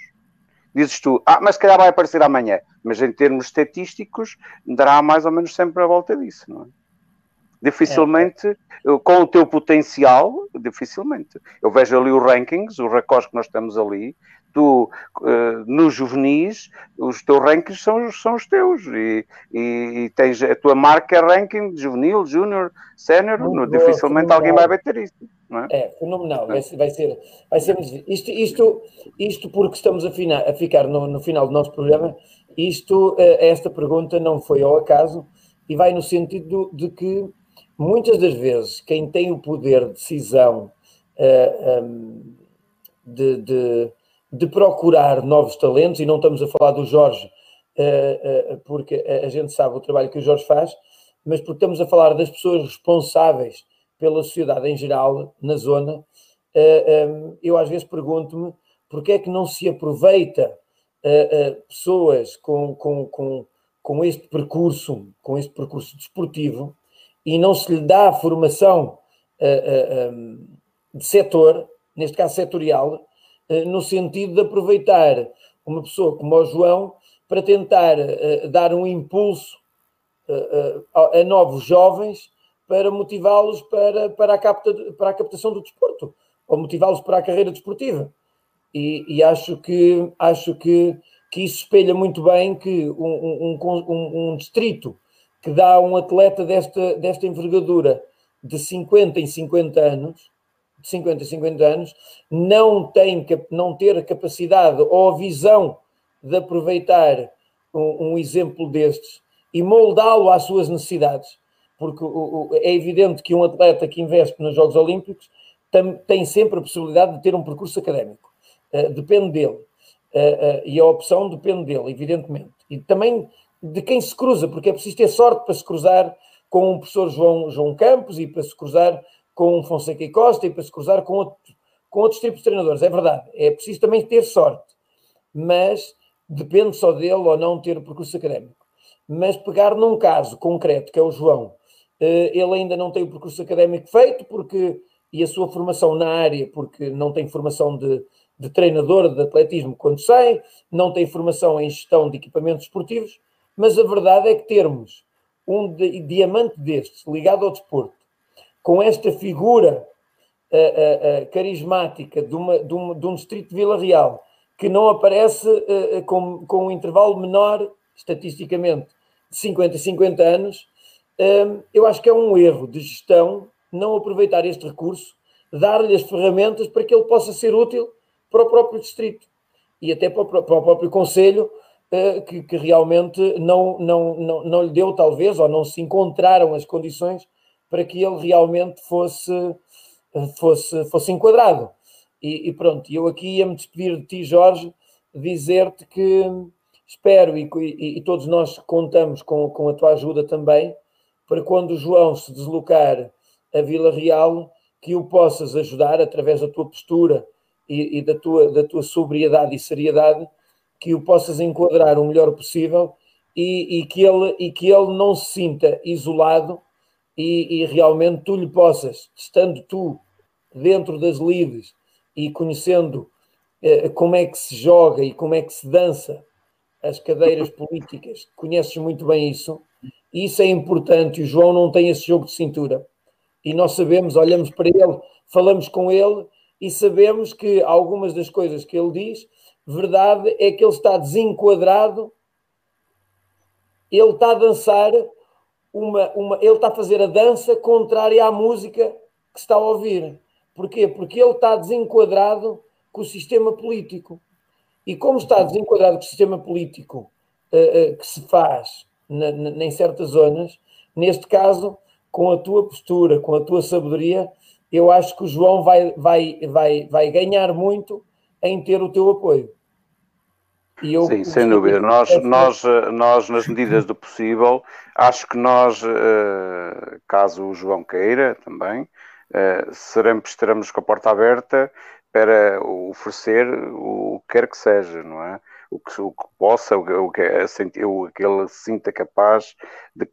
dizes tu, ah, mas se calhar vai aparecer amanhã, mas em termos estatísticos dará mais ou menos sempre a volta disso, não é? Dificilmente, é. com o teu potencial, dificilmente. Eu vejo ali os rankings, os recordes que nós temos ali, tu, uh, nos juvenis, os teus rankings são, são os teus, e, e, e, tens a tua marca é ranking de juvenil, júnior, sénior, dificilmente alguém vai bater isso. É? é? fenomenal, vai ser, vai ser, vai ser isto, isto, isto porque estamos a, fina, a ficar no, no, final do nosso programa, isto, eh, esta pergunta não foi ao acaso e vai no sentido de que muitas das vezes quem tem o poder de decisão uh, eh, um, de, de, de, procurar novos talentos, e não estamos a falar do Jorge, uh, uh, porque a gente sabe o trabalho que o Jorge faz, mas porque estamos a falar das pessoas responsáveis pela sociedade em geral, na zona, ehm, eu às vezes pergunto-me porque é que não se aproveita pessoas com, com, com, com este percurso, com este percurso desportivo, e não se lhe dá a formação de setor, neste caso setorial, no sentido de aproveitar uma pessoa como o João para tentar dar um impulso a, a novos jovens para motivá-los para, para, a para a captação do desporto, ou motivá-los para a carreira desportiva. E, e, acho que acho que, que isso espelha muito bem que um, um, um, um distrito que dá a um atleta desta, desta envergadura de 50 em 50 anos, 50 em 50 anos, não, tem, não ter a capacidade ou a visão de aproveitar um, um exemplo destes e moldá-lo às suas necessidades, porque o, o, é evidente que um atleta que investe nos Jogos Olímpicos tem, tem sempre a possibilidade de ter um percurso académico, uh, depende dele, uh, uh, e a opção depende dele, evidentemente. E também de quem se cruza, porque é preciso ter sorte para se cruzar com o professor João, João Campos e para se cruzar com Fonseca e Costa e para se cruzar com, outro, com outros tipos de treinadores. É verdade, é preciso também ter sorte, mas depende só dele ou não ter o percurso académico. Mas pegar num caso concreto, que é o João, eh, ele ainda não tem o percurso académico feito porque e a sua formação na área, porque não tem formação de, de treinador de atletismo quando sai, não tem formação em gestão de equipamentos esportivos, mas a verdade é que termos um diamante destes ligado ao desporto, com esta figura uh, uh, carismática de, uma, de, uma, de, um distrito de Vila Real, que não aparece com, com um intervalo menor, estatisticamente, de 50 a 50 anos, eu acho que é um erro de gestão não aproveitar este recurso, dar-lhe as ferramentas para que ele possa ser útil para o próprio distrito e até para o, para o próprio Conselho, que, que, realmente não, não, não, não lhe deu, talvez, ou não se encontraram as condições para que ele realmente fosse, fosse, fosse enquadrado. E, e pronto, eu aqui ia-me despedir de ti, Jorge, dizer-te que espero e, e, e, todos nós contamos com, com a tua ajuda também, para quando o João se deslocar a Vila Real, que o possas ajudar através da tua postura e, e da, tua, da tua sobriedade e seriedade que o possas enquadrar o melhor possível e, e, que, ele, e que ele não se sinta isolado e, e realmente tu lhe possas, estando tu dentro das lides e conhecendo eh, como é que se joga e como é que se dança as cadeiras políticas, conheces muito bem isso, e isso é importante. O João não tem esse jogo de cintura. E nós sabemos, olhamos para ele, falamos com ele e sabemos que algumas das coisas que ele diz verdade é que ele está desenquadrado, ele está a dançar uma, uma, ele está a fazer a dança contrária à música que está a ouvir. Porquê? Porque ele está desenquadrado com o sistema político. E como está desenquadrado com o sistema político uh, uh, que se faz na, na, em certas zonas, neste caso, com a tua postura, com a tua sabedoria, eu acho que o João vai, vai, vai, vai ganhar muito em ter o teu apoio. Eu, Sim, sem dúvida. Nós, nós, nós, nas medidas do possível, acho que nós, eh, caso o João queira também, eh, seremos, estaremos com a porta aberta para oferecer o que quer que seja, não é? O que, o que possa, o que, o que ele sinta capaz de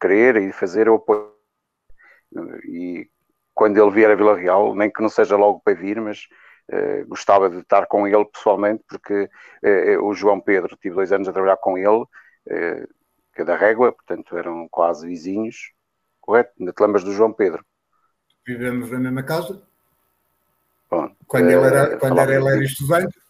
querer e fazer o apoio. E quando ele vier a Vila Real, nem que não seja logo para vir, mas eh, gostava de estar com ele pessoalmente, porque uh, o João Pedro, tive dois anos a trabalhar com ele, uh, que é da Régua, portanto eram quase vizinhos, correto? Ainda te lembras do João Pedro? Vivemos na mesma casa. Bom, quando ele era, quando era, ele era estudante.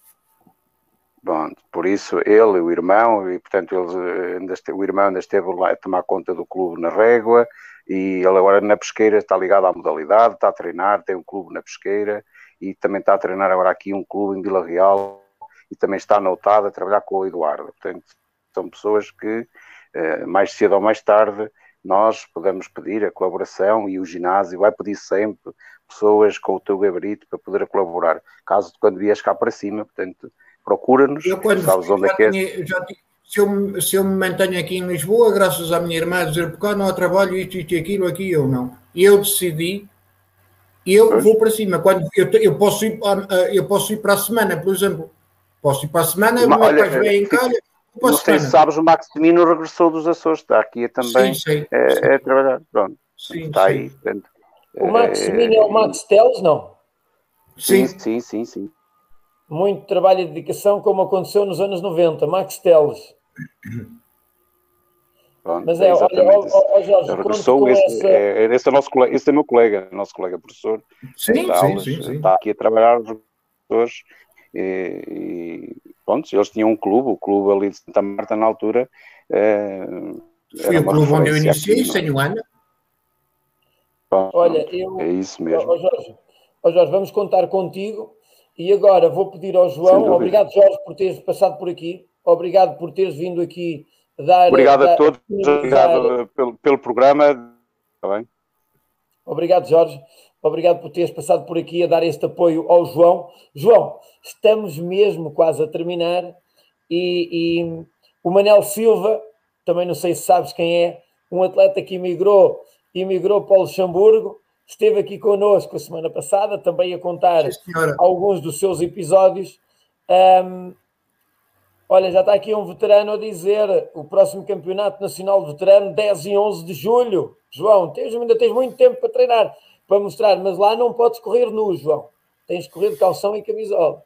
Bom, por isso ele, o irmão, e portanto eles, o irmão ainda esteve lá a tomar conta do clube na Régua e ele agora na pesqueira está ligado à modalidade, está a treinar, tem um clube na pesqueira e também está a treinar agora aqui um clube em Vila Real e também está anotado a trabalhar com o Eduardo. Portanto, são pessoas que eh, mais cedo ou mais tarde nós podemos pedir a colaboração e o ginásio vai pedir sempre pessoas com o teu gabarito para poder colaborar. Caso quando vies cá para cima, portanto, procura-nos, sabes onde é que é. Se, eu, se eu me mantenho aqui em Lisboa, graças à minha irmã dizer, porque não há trabalho, isto, isto e aquilo, aqui eu não. E eu decidi, eu pois. vou para cima. Quando eu, eu, posso ir, eu posso ir para a semana, por exemplo. Posso ir para a semana, Mas, olha, vem em calha. Não sei se sabes, o Maximino regressou dos Açores, está aqui também sim, sim, é, sim. é trabalhar. Pronto, sim, está aí. Portanto, o Maximino é, é o Max Teles, não? Sim, sim, sim, sim muito trabalho e dedicação, como aconteceu nos anos 90. Max Teles. Pronto, Mas é, é olha, ó, ó, Jorge, regressou esse, essa... é, esse, é nosso colega, esse é meu colega, nosso colega professor. Sim, está, sim, sim, sim, está aqui a trabalhar os professores e, e pronto, eles tinham um clube, o clube ali de Santa Marta na altura. É, Foi o clube onde eu iniciei, sem o ano. Olha, eu. É isso mesmo. Ó, Jorge, ó, Jorge, vamos contar contigo e agora vou pedir ao João, obrigado Jorge por teres passado por aqui, obrigado por teres vindo aqui dar. Obrigado a todos, obrigado pelo, pelo programa. Está bem? Obrigado, Jorge. Obrigado por teres passado por aqui a dar este apoio ao João. João, estamos mesmo quase a terminar e, e o Manel Silva, também não sei se sabes quem é, um atleta que emigrou, emigrou para o Luxemburgo, esteve aqui connosco a semana passada, também a contar Sim, alguns dos seus episódios. Um, olha, já está aqui um veterano a dizer o próximo Campeonato Nacional de Veterano, 10 e 11 de julho. João, tens, ainda tens muito tempo para treinar, para mostrar, mas lá não podes correr nu, João. Tens de correr de calção e camisola.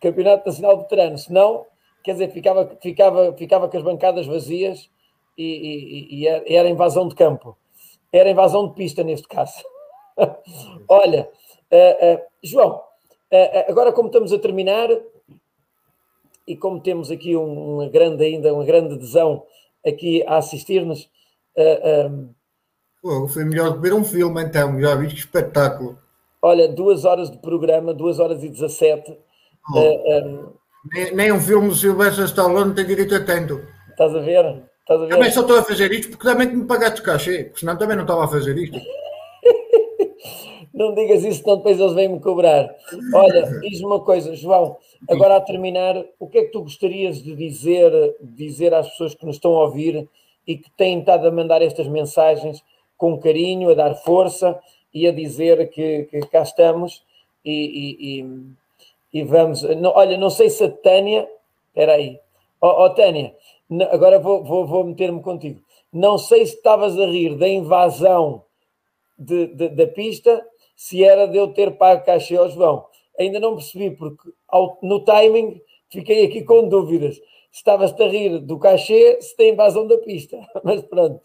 Campeonato Nacional de Veterano, senão, quer dizer, ficava, ficava, ficava com as bancadas vazias e, e, e era invasão de campo. Era invasão de pista neste caso. Olha, uh, uh, João, uh, agora como estamos a terminar e como temos aqui um, uma grande ainda, uma grande adesão aqui a assistir-nos. Um... foi melhor ver um filme então, já viste que espetáculo. Olha, duas horas de programa, duas horas e dezassete. Oh, um... nem, nem, um filme do Silvestre Stallone tem direito a tanto. Estás a ver? Estás a ver? Também só estou a fazer isto porque também me pagaste cachê, porque senão também não estava a fazer isto. Não digas isso, senão depois eles vêm-me cobrar. Olha, diz-me uma coisa, João, agora a terminar, o que é que tu gostarias de dizer, dizer às pessoas que nos estão a ouvir e que têm estado a mandar estas mensagens com carinho, a dar força e a dizer que, que cá estamos e, e, e, e vamos. Não, olha, não sei se a Tânia. Espera aí. Ó oh, oh, Tânia, agora vou, vou, vou meter-me contigo. Não sei se estavas a rir da invasão de, de, da pista se era de eu ter pago cachê ao João. Ainda não percebi, porque ao, no timing fiquei aqui com dúvidas. Estavas-te a rir do cachê, se tem invasão da pista. Mas pronto,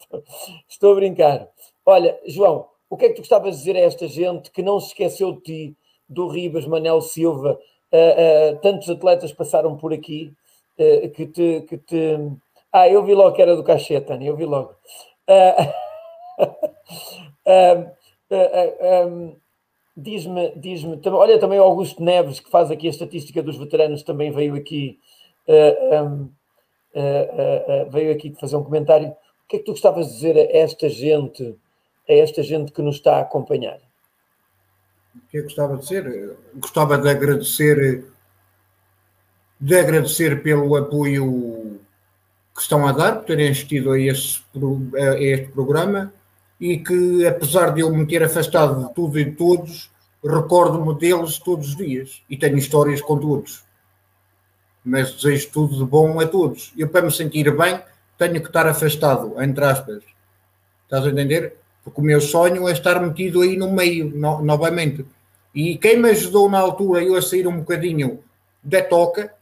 estou a brincar. Olha, João, o que é que tu gostavas de dizer a esta gente que não se esqueceu de ti, do Ribas, Manel Silva, uh, uh, tantos atletas passaram por aqui, uh, que, te, que te. Ah, eu vi logo que era do cachê, Tânia, eu vi logo. um, Diz-me, diz-me, olha também Augusto Neves, que faz aqui a estatística dos veteranos, também veio aqui, uh, uh, uh, veio aqui fazer um comentário. O que é que tu gostavas de dizer a esta gente, a esta gente que nos está a acompanhar? O que eu gostava de dizer? Gostava de agradecer, de agradecer pelo apoio que estão a dar, por terem assistido a este, a este programa e que, apesar de eu me ter afastado de tudo e de todos, recordo-me deles todos os dias e tenho histórias com todos. Mas desejo tudo de bom a todos. Eu, para me sentir bem, tenho que estar afastado, entre aspas. Estás a entender? Porque o meu sonho é estar metido aí no meio, no, novamente. E quem me ajudou na altura, eu a sair um bocadinho da toca,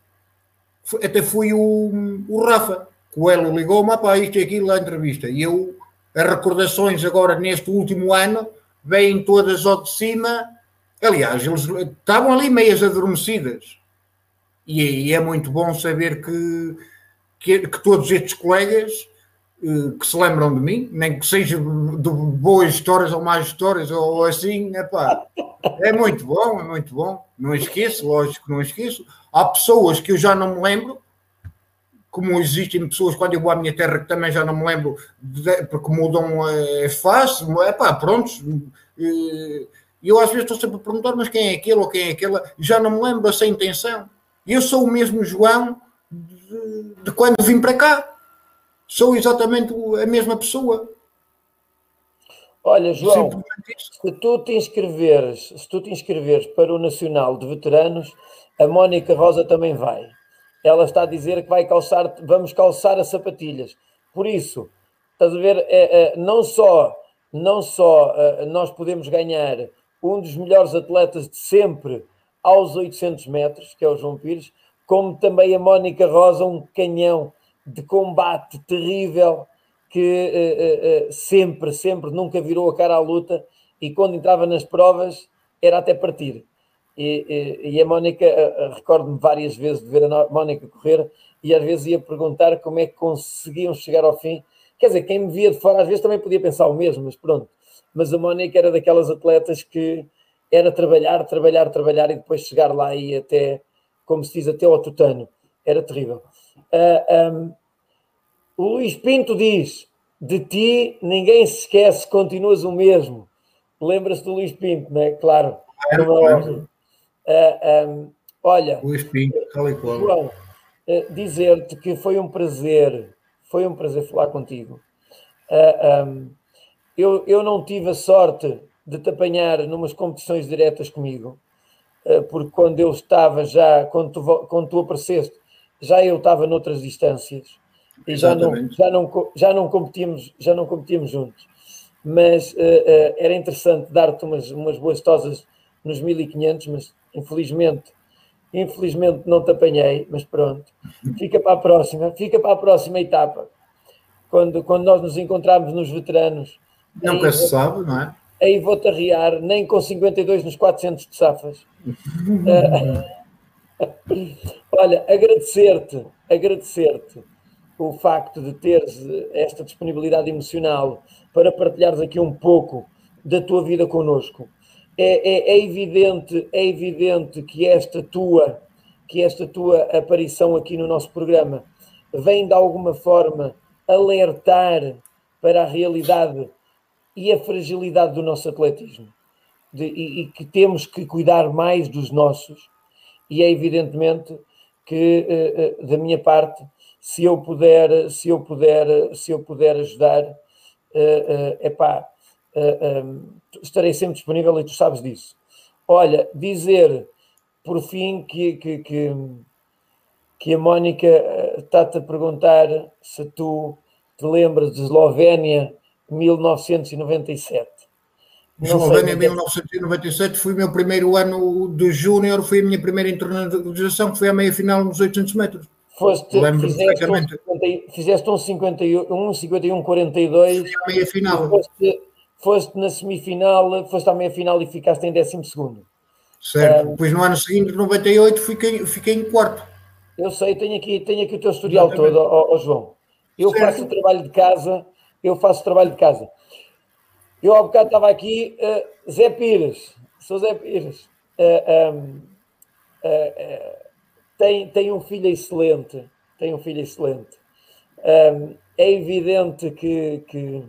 até foi o, o Rafa. O Elo ligou-me, pá, isto e aquilo, a entrevista. E eu as recordações agora neste último ano vêm todas ao de cima. Aliás, eles estavam ali meias adormecidas. E, é muito bom saber que, que, que todos estes colegas eh, que se lembram de mim, nem que seja de boas histórias ou más histórias ou assim, epá, é muito bom, é muito bom. Não esqueço, lógico que não esqueço. Há pessoas que eu já não me lembro, como existem pessoas quando eu vou à minha terra que também já não me lembro, de, porque mudam é face, é pá, prontos. E eu às vezes estou sempre a perguntar, mas quem é aquele ou quem é aquela? Já não me lembro sem intenção. Eu sou o mesmo João de, de quando vim para cá sou exatamente a mesma pessoa. Olha, João, se tu te inscreveres, se tu te inscreveres para o Nacional de Veteranos, a Mónica Rosa também vai. Ela está a dizer que vai calçar, vamos calçar as sapatilhas. Por isso, estás a ver, é, é, não só, não só é, nós podemos ganhar um dos melhores atletas de sempre aos 800 metros, que é o João Pires, como também a Mónica Rosa, um canhão de combate terrível que uh, uh, sempre, sempre nunca virou a cara à luta e quando entrava nas provas era até partir. E, e, e a Mónica, recordo-me várias vezes de ver a Mónica correr e às vezes ia perguntar como é que conseguiam chegar ao fim. Quer dizer, quem me via de fora às vezes também podia pensar o mesmo, mas pronto. Mas a Mónica era daquelas atletas que era trabalhar, trabalhar, trabalhar e depois chegar lá e até, como se diz, até ao tutano. Era terrível. Uh, ah, um, o Luís Pinto diz: de ti ninguém se esquece, continuas o mesmo. Lembra-se do Luís Pinto, não é? Claro. É, uh, um, olha, Pinto, tal e qual. João, uh, dizer-te que foi um prazer, foi um prazer falar contigo. Um, eu, eu não tive a sorte de te apanhar numas competições diretas comigo, porque quando eu estava já, quando tu, quando tu apareceste, já eu estava noutras distâncias e já não, já, não, já, não competíamos, já não competíamos juntos. Mas uh, uh, era interessante dar-te umas, umas boas tosas nos 1500, mas infelizmente, infelizmente não te apanhei, mas pronto. Fica para a próxima, fica para a próxima etapa. Quando, quando nós nos encontrarmos nos veteranos. Nunca se sabe, não é? Aí vou-te arriar, nem com 52 nos 400 de safas. uh, Olha, agradecer-te, agradecer-te o facto de teres esta disponibilidade emocional para partilhares aqui um pouco da tua vida connosco. É, é, é, evidente, é evidente que esta tua, que esta tua aparição aqui no nosso programa vem de alguma forma alertar para a realidade e a fragilidade do nosso atletismo. De, e, e que temos que cuidar mais dos nossos. E é evidentemente que eh, eh, da minha parte, se eu puder, se eu puder, se eu puder ajudar, é eh, pá, estarei sempre disponível e tu sabes disso. Olha, dizer por fim que, que, que, que a Mónica está-te a perguntar se tu te lembras de Eslovénia 1997. Eslovénia em 1997 foi o meu primeiro ano de júnior, foi a minha primeira internacionalização, que foi a meia final nos 800 metros. Foste, Lembro fizeste, um 50, fizeste um 51, um 51 42. Foi a meia final. Foste, foste, na semifinal, foste à meia final e ficaste em 12 segundo. Certo, um, depois no ano seguinte, 98, fiquei, fiquei em quarto. Eu sei, tenho aqui, tenho aqui o teu historial Exatamente. todo, ó, ó João. Eu certo. faço o trabalho de casa, eu faço o trabalho de casa. Eu há bocado estava aqui, uh, Zé Pires, sou Zé Pires, uh, um, uh, tem, tem um filho excelente, tem um filho excelente. Um, é evidente que, que,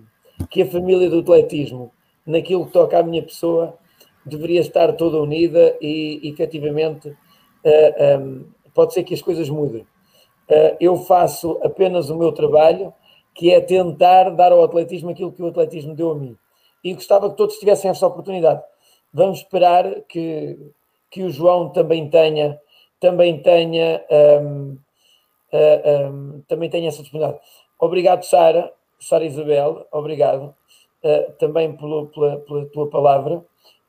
que, a família do atletismo, naquilo que toca à minha pessoa, deveria estar toda unida e, efetivamente, um, pode ser que as coisas mudem. eu faço apenas o meu trabalho, que é tentar dar ao atletismo aquilo que o atletismo deu a mim e gostava que todos tivessem essa oportunidade. Vamos esperar que, que o João também tenha, também tenha, um, uh, um, também tenha essa disponibilidade. Obrigado, Sara, Sara Isabel, obrigado uh, também pelo, pela, pela, tua palavra.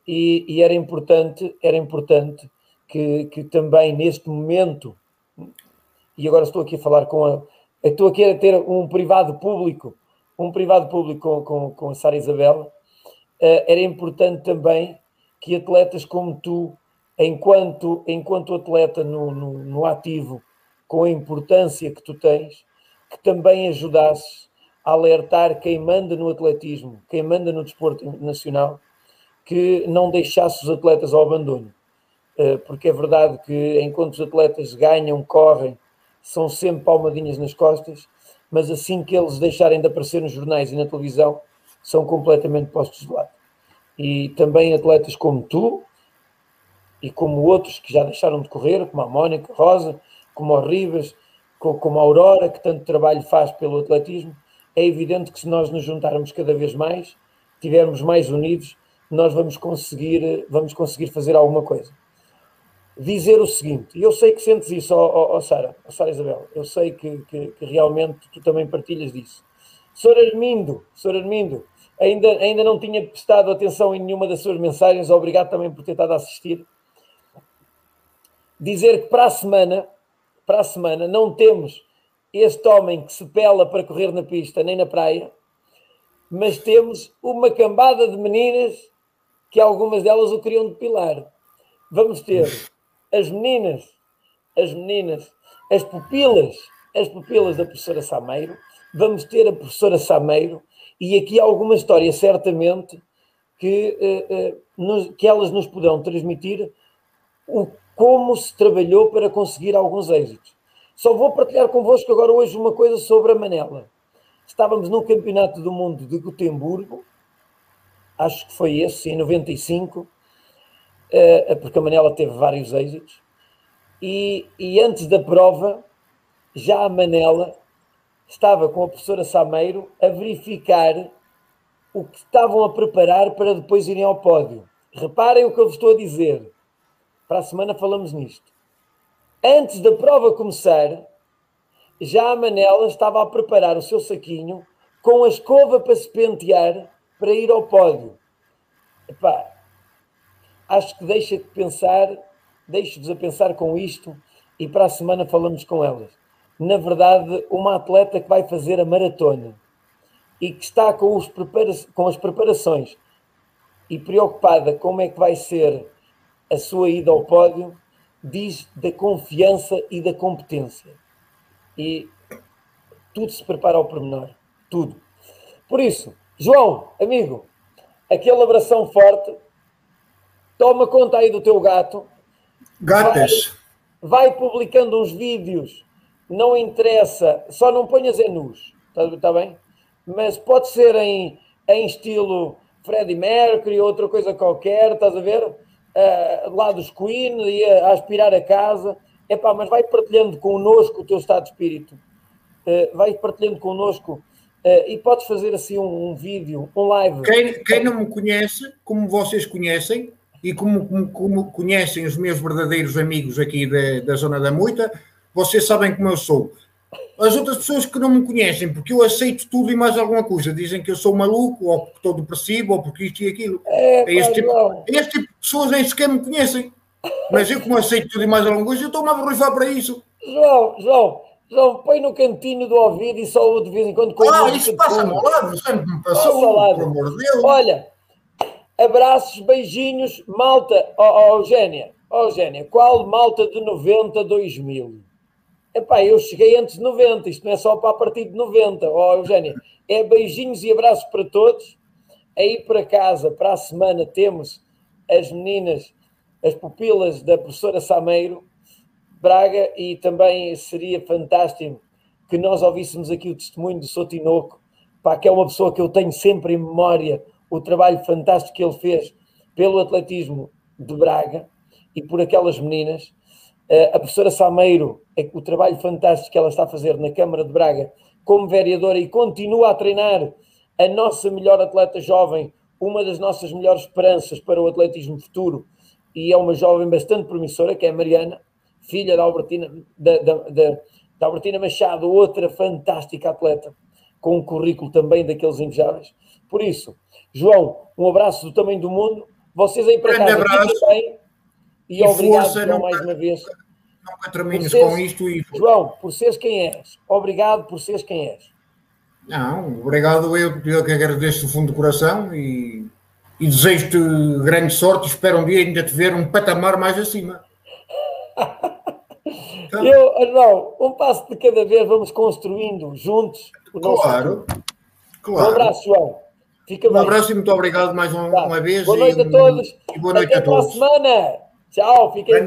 E, e, era importante, era importante que, que também neste momento, e agora estou aqui a falar com a, estou aqui a ter um privado público um privado público com, com, com a Sara Isabela, uh, era importante também que atletas como tu, enquanto, enquanto atleta no, no, no ativo, com a importância que tu tens, que também ajudasses alertar quem manda no atletismo, quem manda no desporto nacional, que não deixasse os atletas ao abandono. Eh, porque é verdade que enquanto os atletas ganham, correm, são sempre palmadinhas nas costas, mas assim que eles deixarem de aparecer nos jornais e na televisão, são completamente postos de lado. E também atletas como tu e como outros que já deixaram de correr, como a Mónica Rosa, como o Ribas, como a Aurora, que tanto trabalho faz pelo atletismo, é evidente que se nós nos juntarmos cada vez mais, tivermos mais unidos, nós vamos conseguir, vamos conseguir fazer alguma coisa. Dizer o seguinte, e eu sei que sentes isso, Sara, Sara Isabel, eu sei que, que, que, realmente tu também partilhas disso. Sr. Armindo, Sr. Armindo, ainda, ainda não tinha prestado atenção em nenhuma das suas mensagens, obrigado também por ter estado a assistir. Dizer que para a semana para a semana não temos este homem que se pela para correr na pista nem na praia, mas temos uma cambada de meninas que algumas delas o queriam depilar. Vamos ter as meninas, as meninas, as pupilas, as pupilas da professora Sameiro, vamos ter a professora Sameiro e aqui há alguma história certamente que, uh, uh, nos, que elas nos poderão transmitir o como se trabalhou para conseguir alguns êxitos. Só vou partilhar convosco agora hoje uma coisa sobre a Manela. Estávamos no Campeonato do Mundo de Gotemburgo, acho que foi esse, em 95, eh, porque a Manela teve vários êxitos, e, e antes da prova, já a Manela estava com a professora Sameiro a verificar o que estavam a preparar para depois irem ao pódio. Reparem o que eu vos estou a dizer. Para a semana falamos nisto. Antes da prova começar, já a Manela estava a preparar o seu saquinho com a escova para se pentear para ir ao pódio. Epá, acho que deixa de pensar, deixo-vos a pensar com isto e para a semana falamos com elas. Na verdade, uma atleta que vai fazer a maratona e que está com, prepara com as preparações e preocupada como é que vai ser a sua ida ao pódio diz da confiança e da competência. E tudo se prepara ao pormenor. Tudo. Por isso, João, amigo, aquele abração forte. Toma conta aí do teu gato. Gatas. Vai, vai publicando uns vídeos. Não interessa. Só não ponhas em nus. Está tá bem? Mas pode ser em, em estilo Freddie Mercury ou outra coisa qualquer. Estás a ver? Uh, lá dos Queen e a, a aspirar a casa. Epá, mas vai partilhando connosco o teu estado de espírito. Uh, vai partilhando connosco uh, e podes fazer assim um, um vídeo, um live. Quem, quem, não me conhece, como vocês conhecem, e como, como, como conhecem os meus verdadeiros amigos aqui da, da Zona da Moita, vocês sabem como eu sou as outras pessoas que não me conhecem, porque eu aceito tudo e mais alguma coisa, dizem que eu sou maluco, ou que estou depressivo, ou porque isto e aquilo. É, é este, tipo, este tipo de pessoas nem sequer me conhecem. Mas eu, como aceito tudo e mais alguma coisa, eu estou-me a borrifar para isso. João, João, João, põe no cantinho do ouvido e só de vez em quando. Ah, isso passa-me ao lado, sempre me passou, pelo amor de Deus. Olha, abraços, beijinhos, malta, ó oh, Eugénia, oh, Eugénia, qual malta de 90 2000? Epá, eu cheguei antes de 90, isto não é só para a partir de 90, ó oh, Eugénia. É beijinhos e abraços para todos. Aí para casa, para a semana, temos as meninas, as pupilas da professora Sameiro Braga e também seria fantástico que nós ouvíssemos aqui o testemunho do Sotinoco, pá, que é uma pessoa que eu tenho sempre em memória o trabalho fantástico que ele fez pelo atletismo de Braga e por aquelas meninas. Eh, a professora Sameiro, é o trabalho fantástico que ela está a fazer na Câmara de Braga como vereadora e continua a treinar a nossa melhor atleta jovem, uma das nossas melhores esperanças para o atletismo futuro, e é uma jovem bastante promissora, que é a Mariana, filha da Albertina, da, da, da, da Albertina Machado, outra fantástica atleta, com um currículo também daqueles invejáveis. Por isso, João, um abraço do tamanho do mundo. Vocês aí para casa, bem, e, e obrigado força, não, mais uma vez. Nunca termines seres, com isto e. João, por seres quem és. Obrigado por seres quem és. Não, obrigado. Eu, eu que agradeço do fundo do coração e, e desejo-te grande sorte. Espero um dia ainda te ver um patamar mais acima. Então, eu, Arnaldo, um passo de cada vez vamos construindo juntos o nosso Claro, futuro. claro. Um abraço, João. Fica um bem. abraço e muito obrigado mais uma, tá. uma vez. Boa noite e, a todos. E boa noite Até a todos. semana. Tchau, fiquem.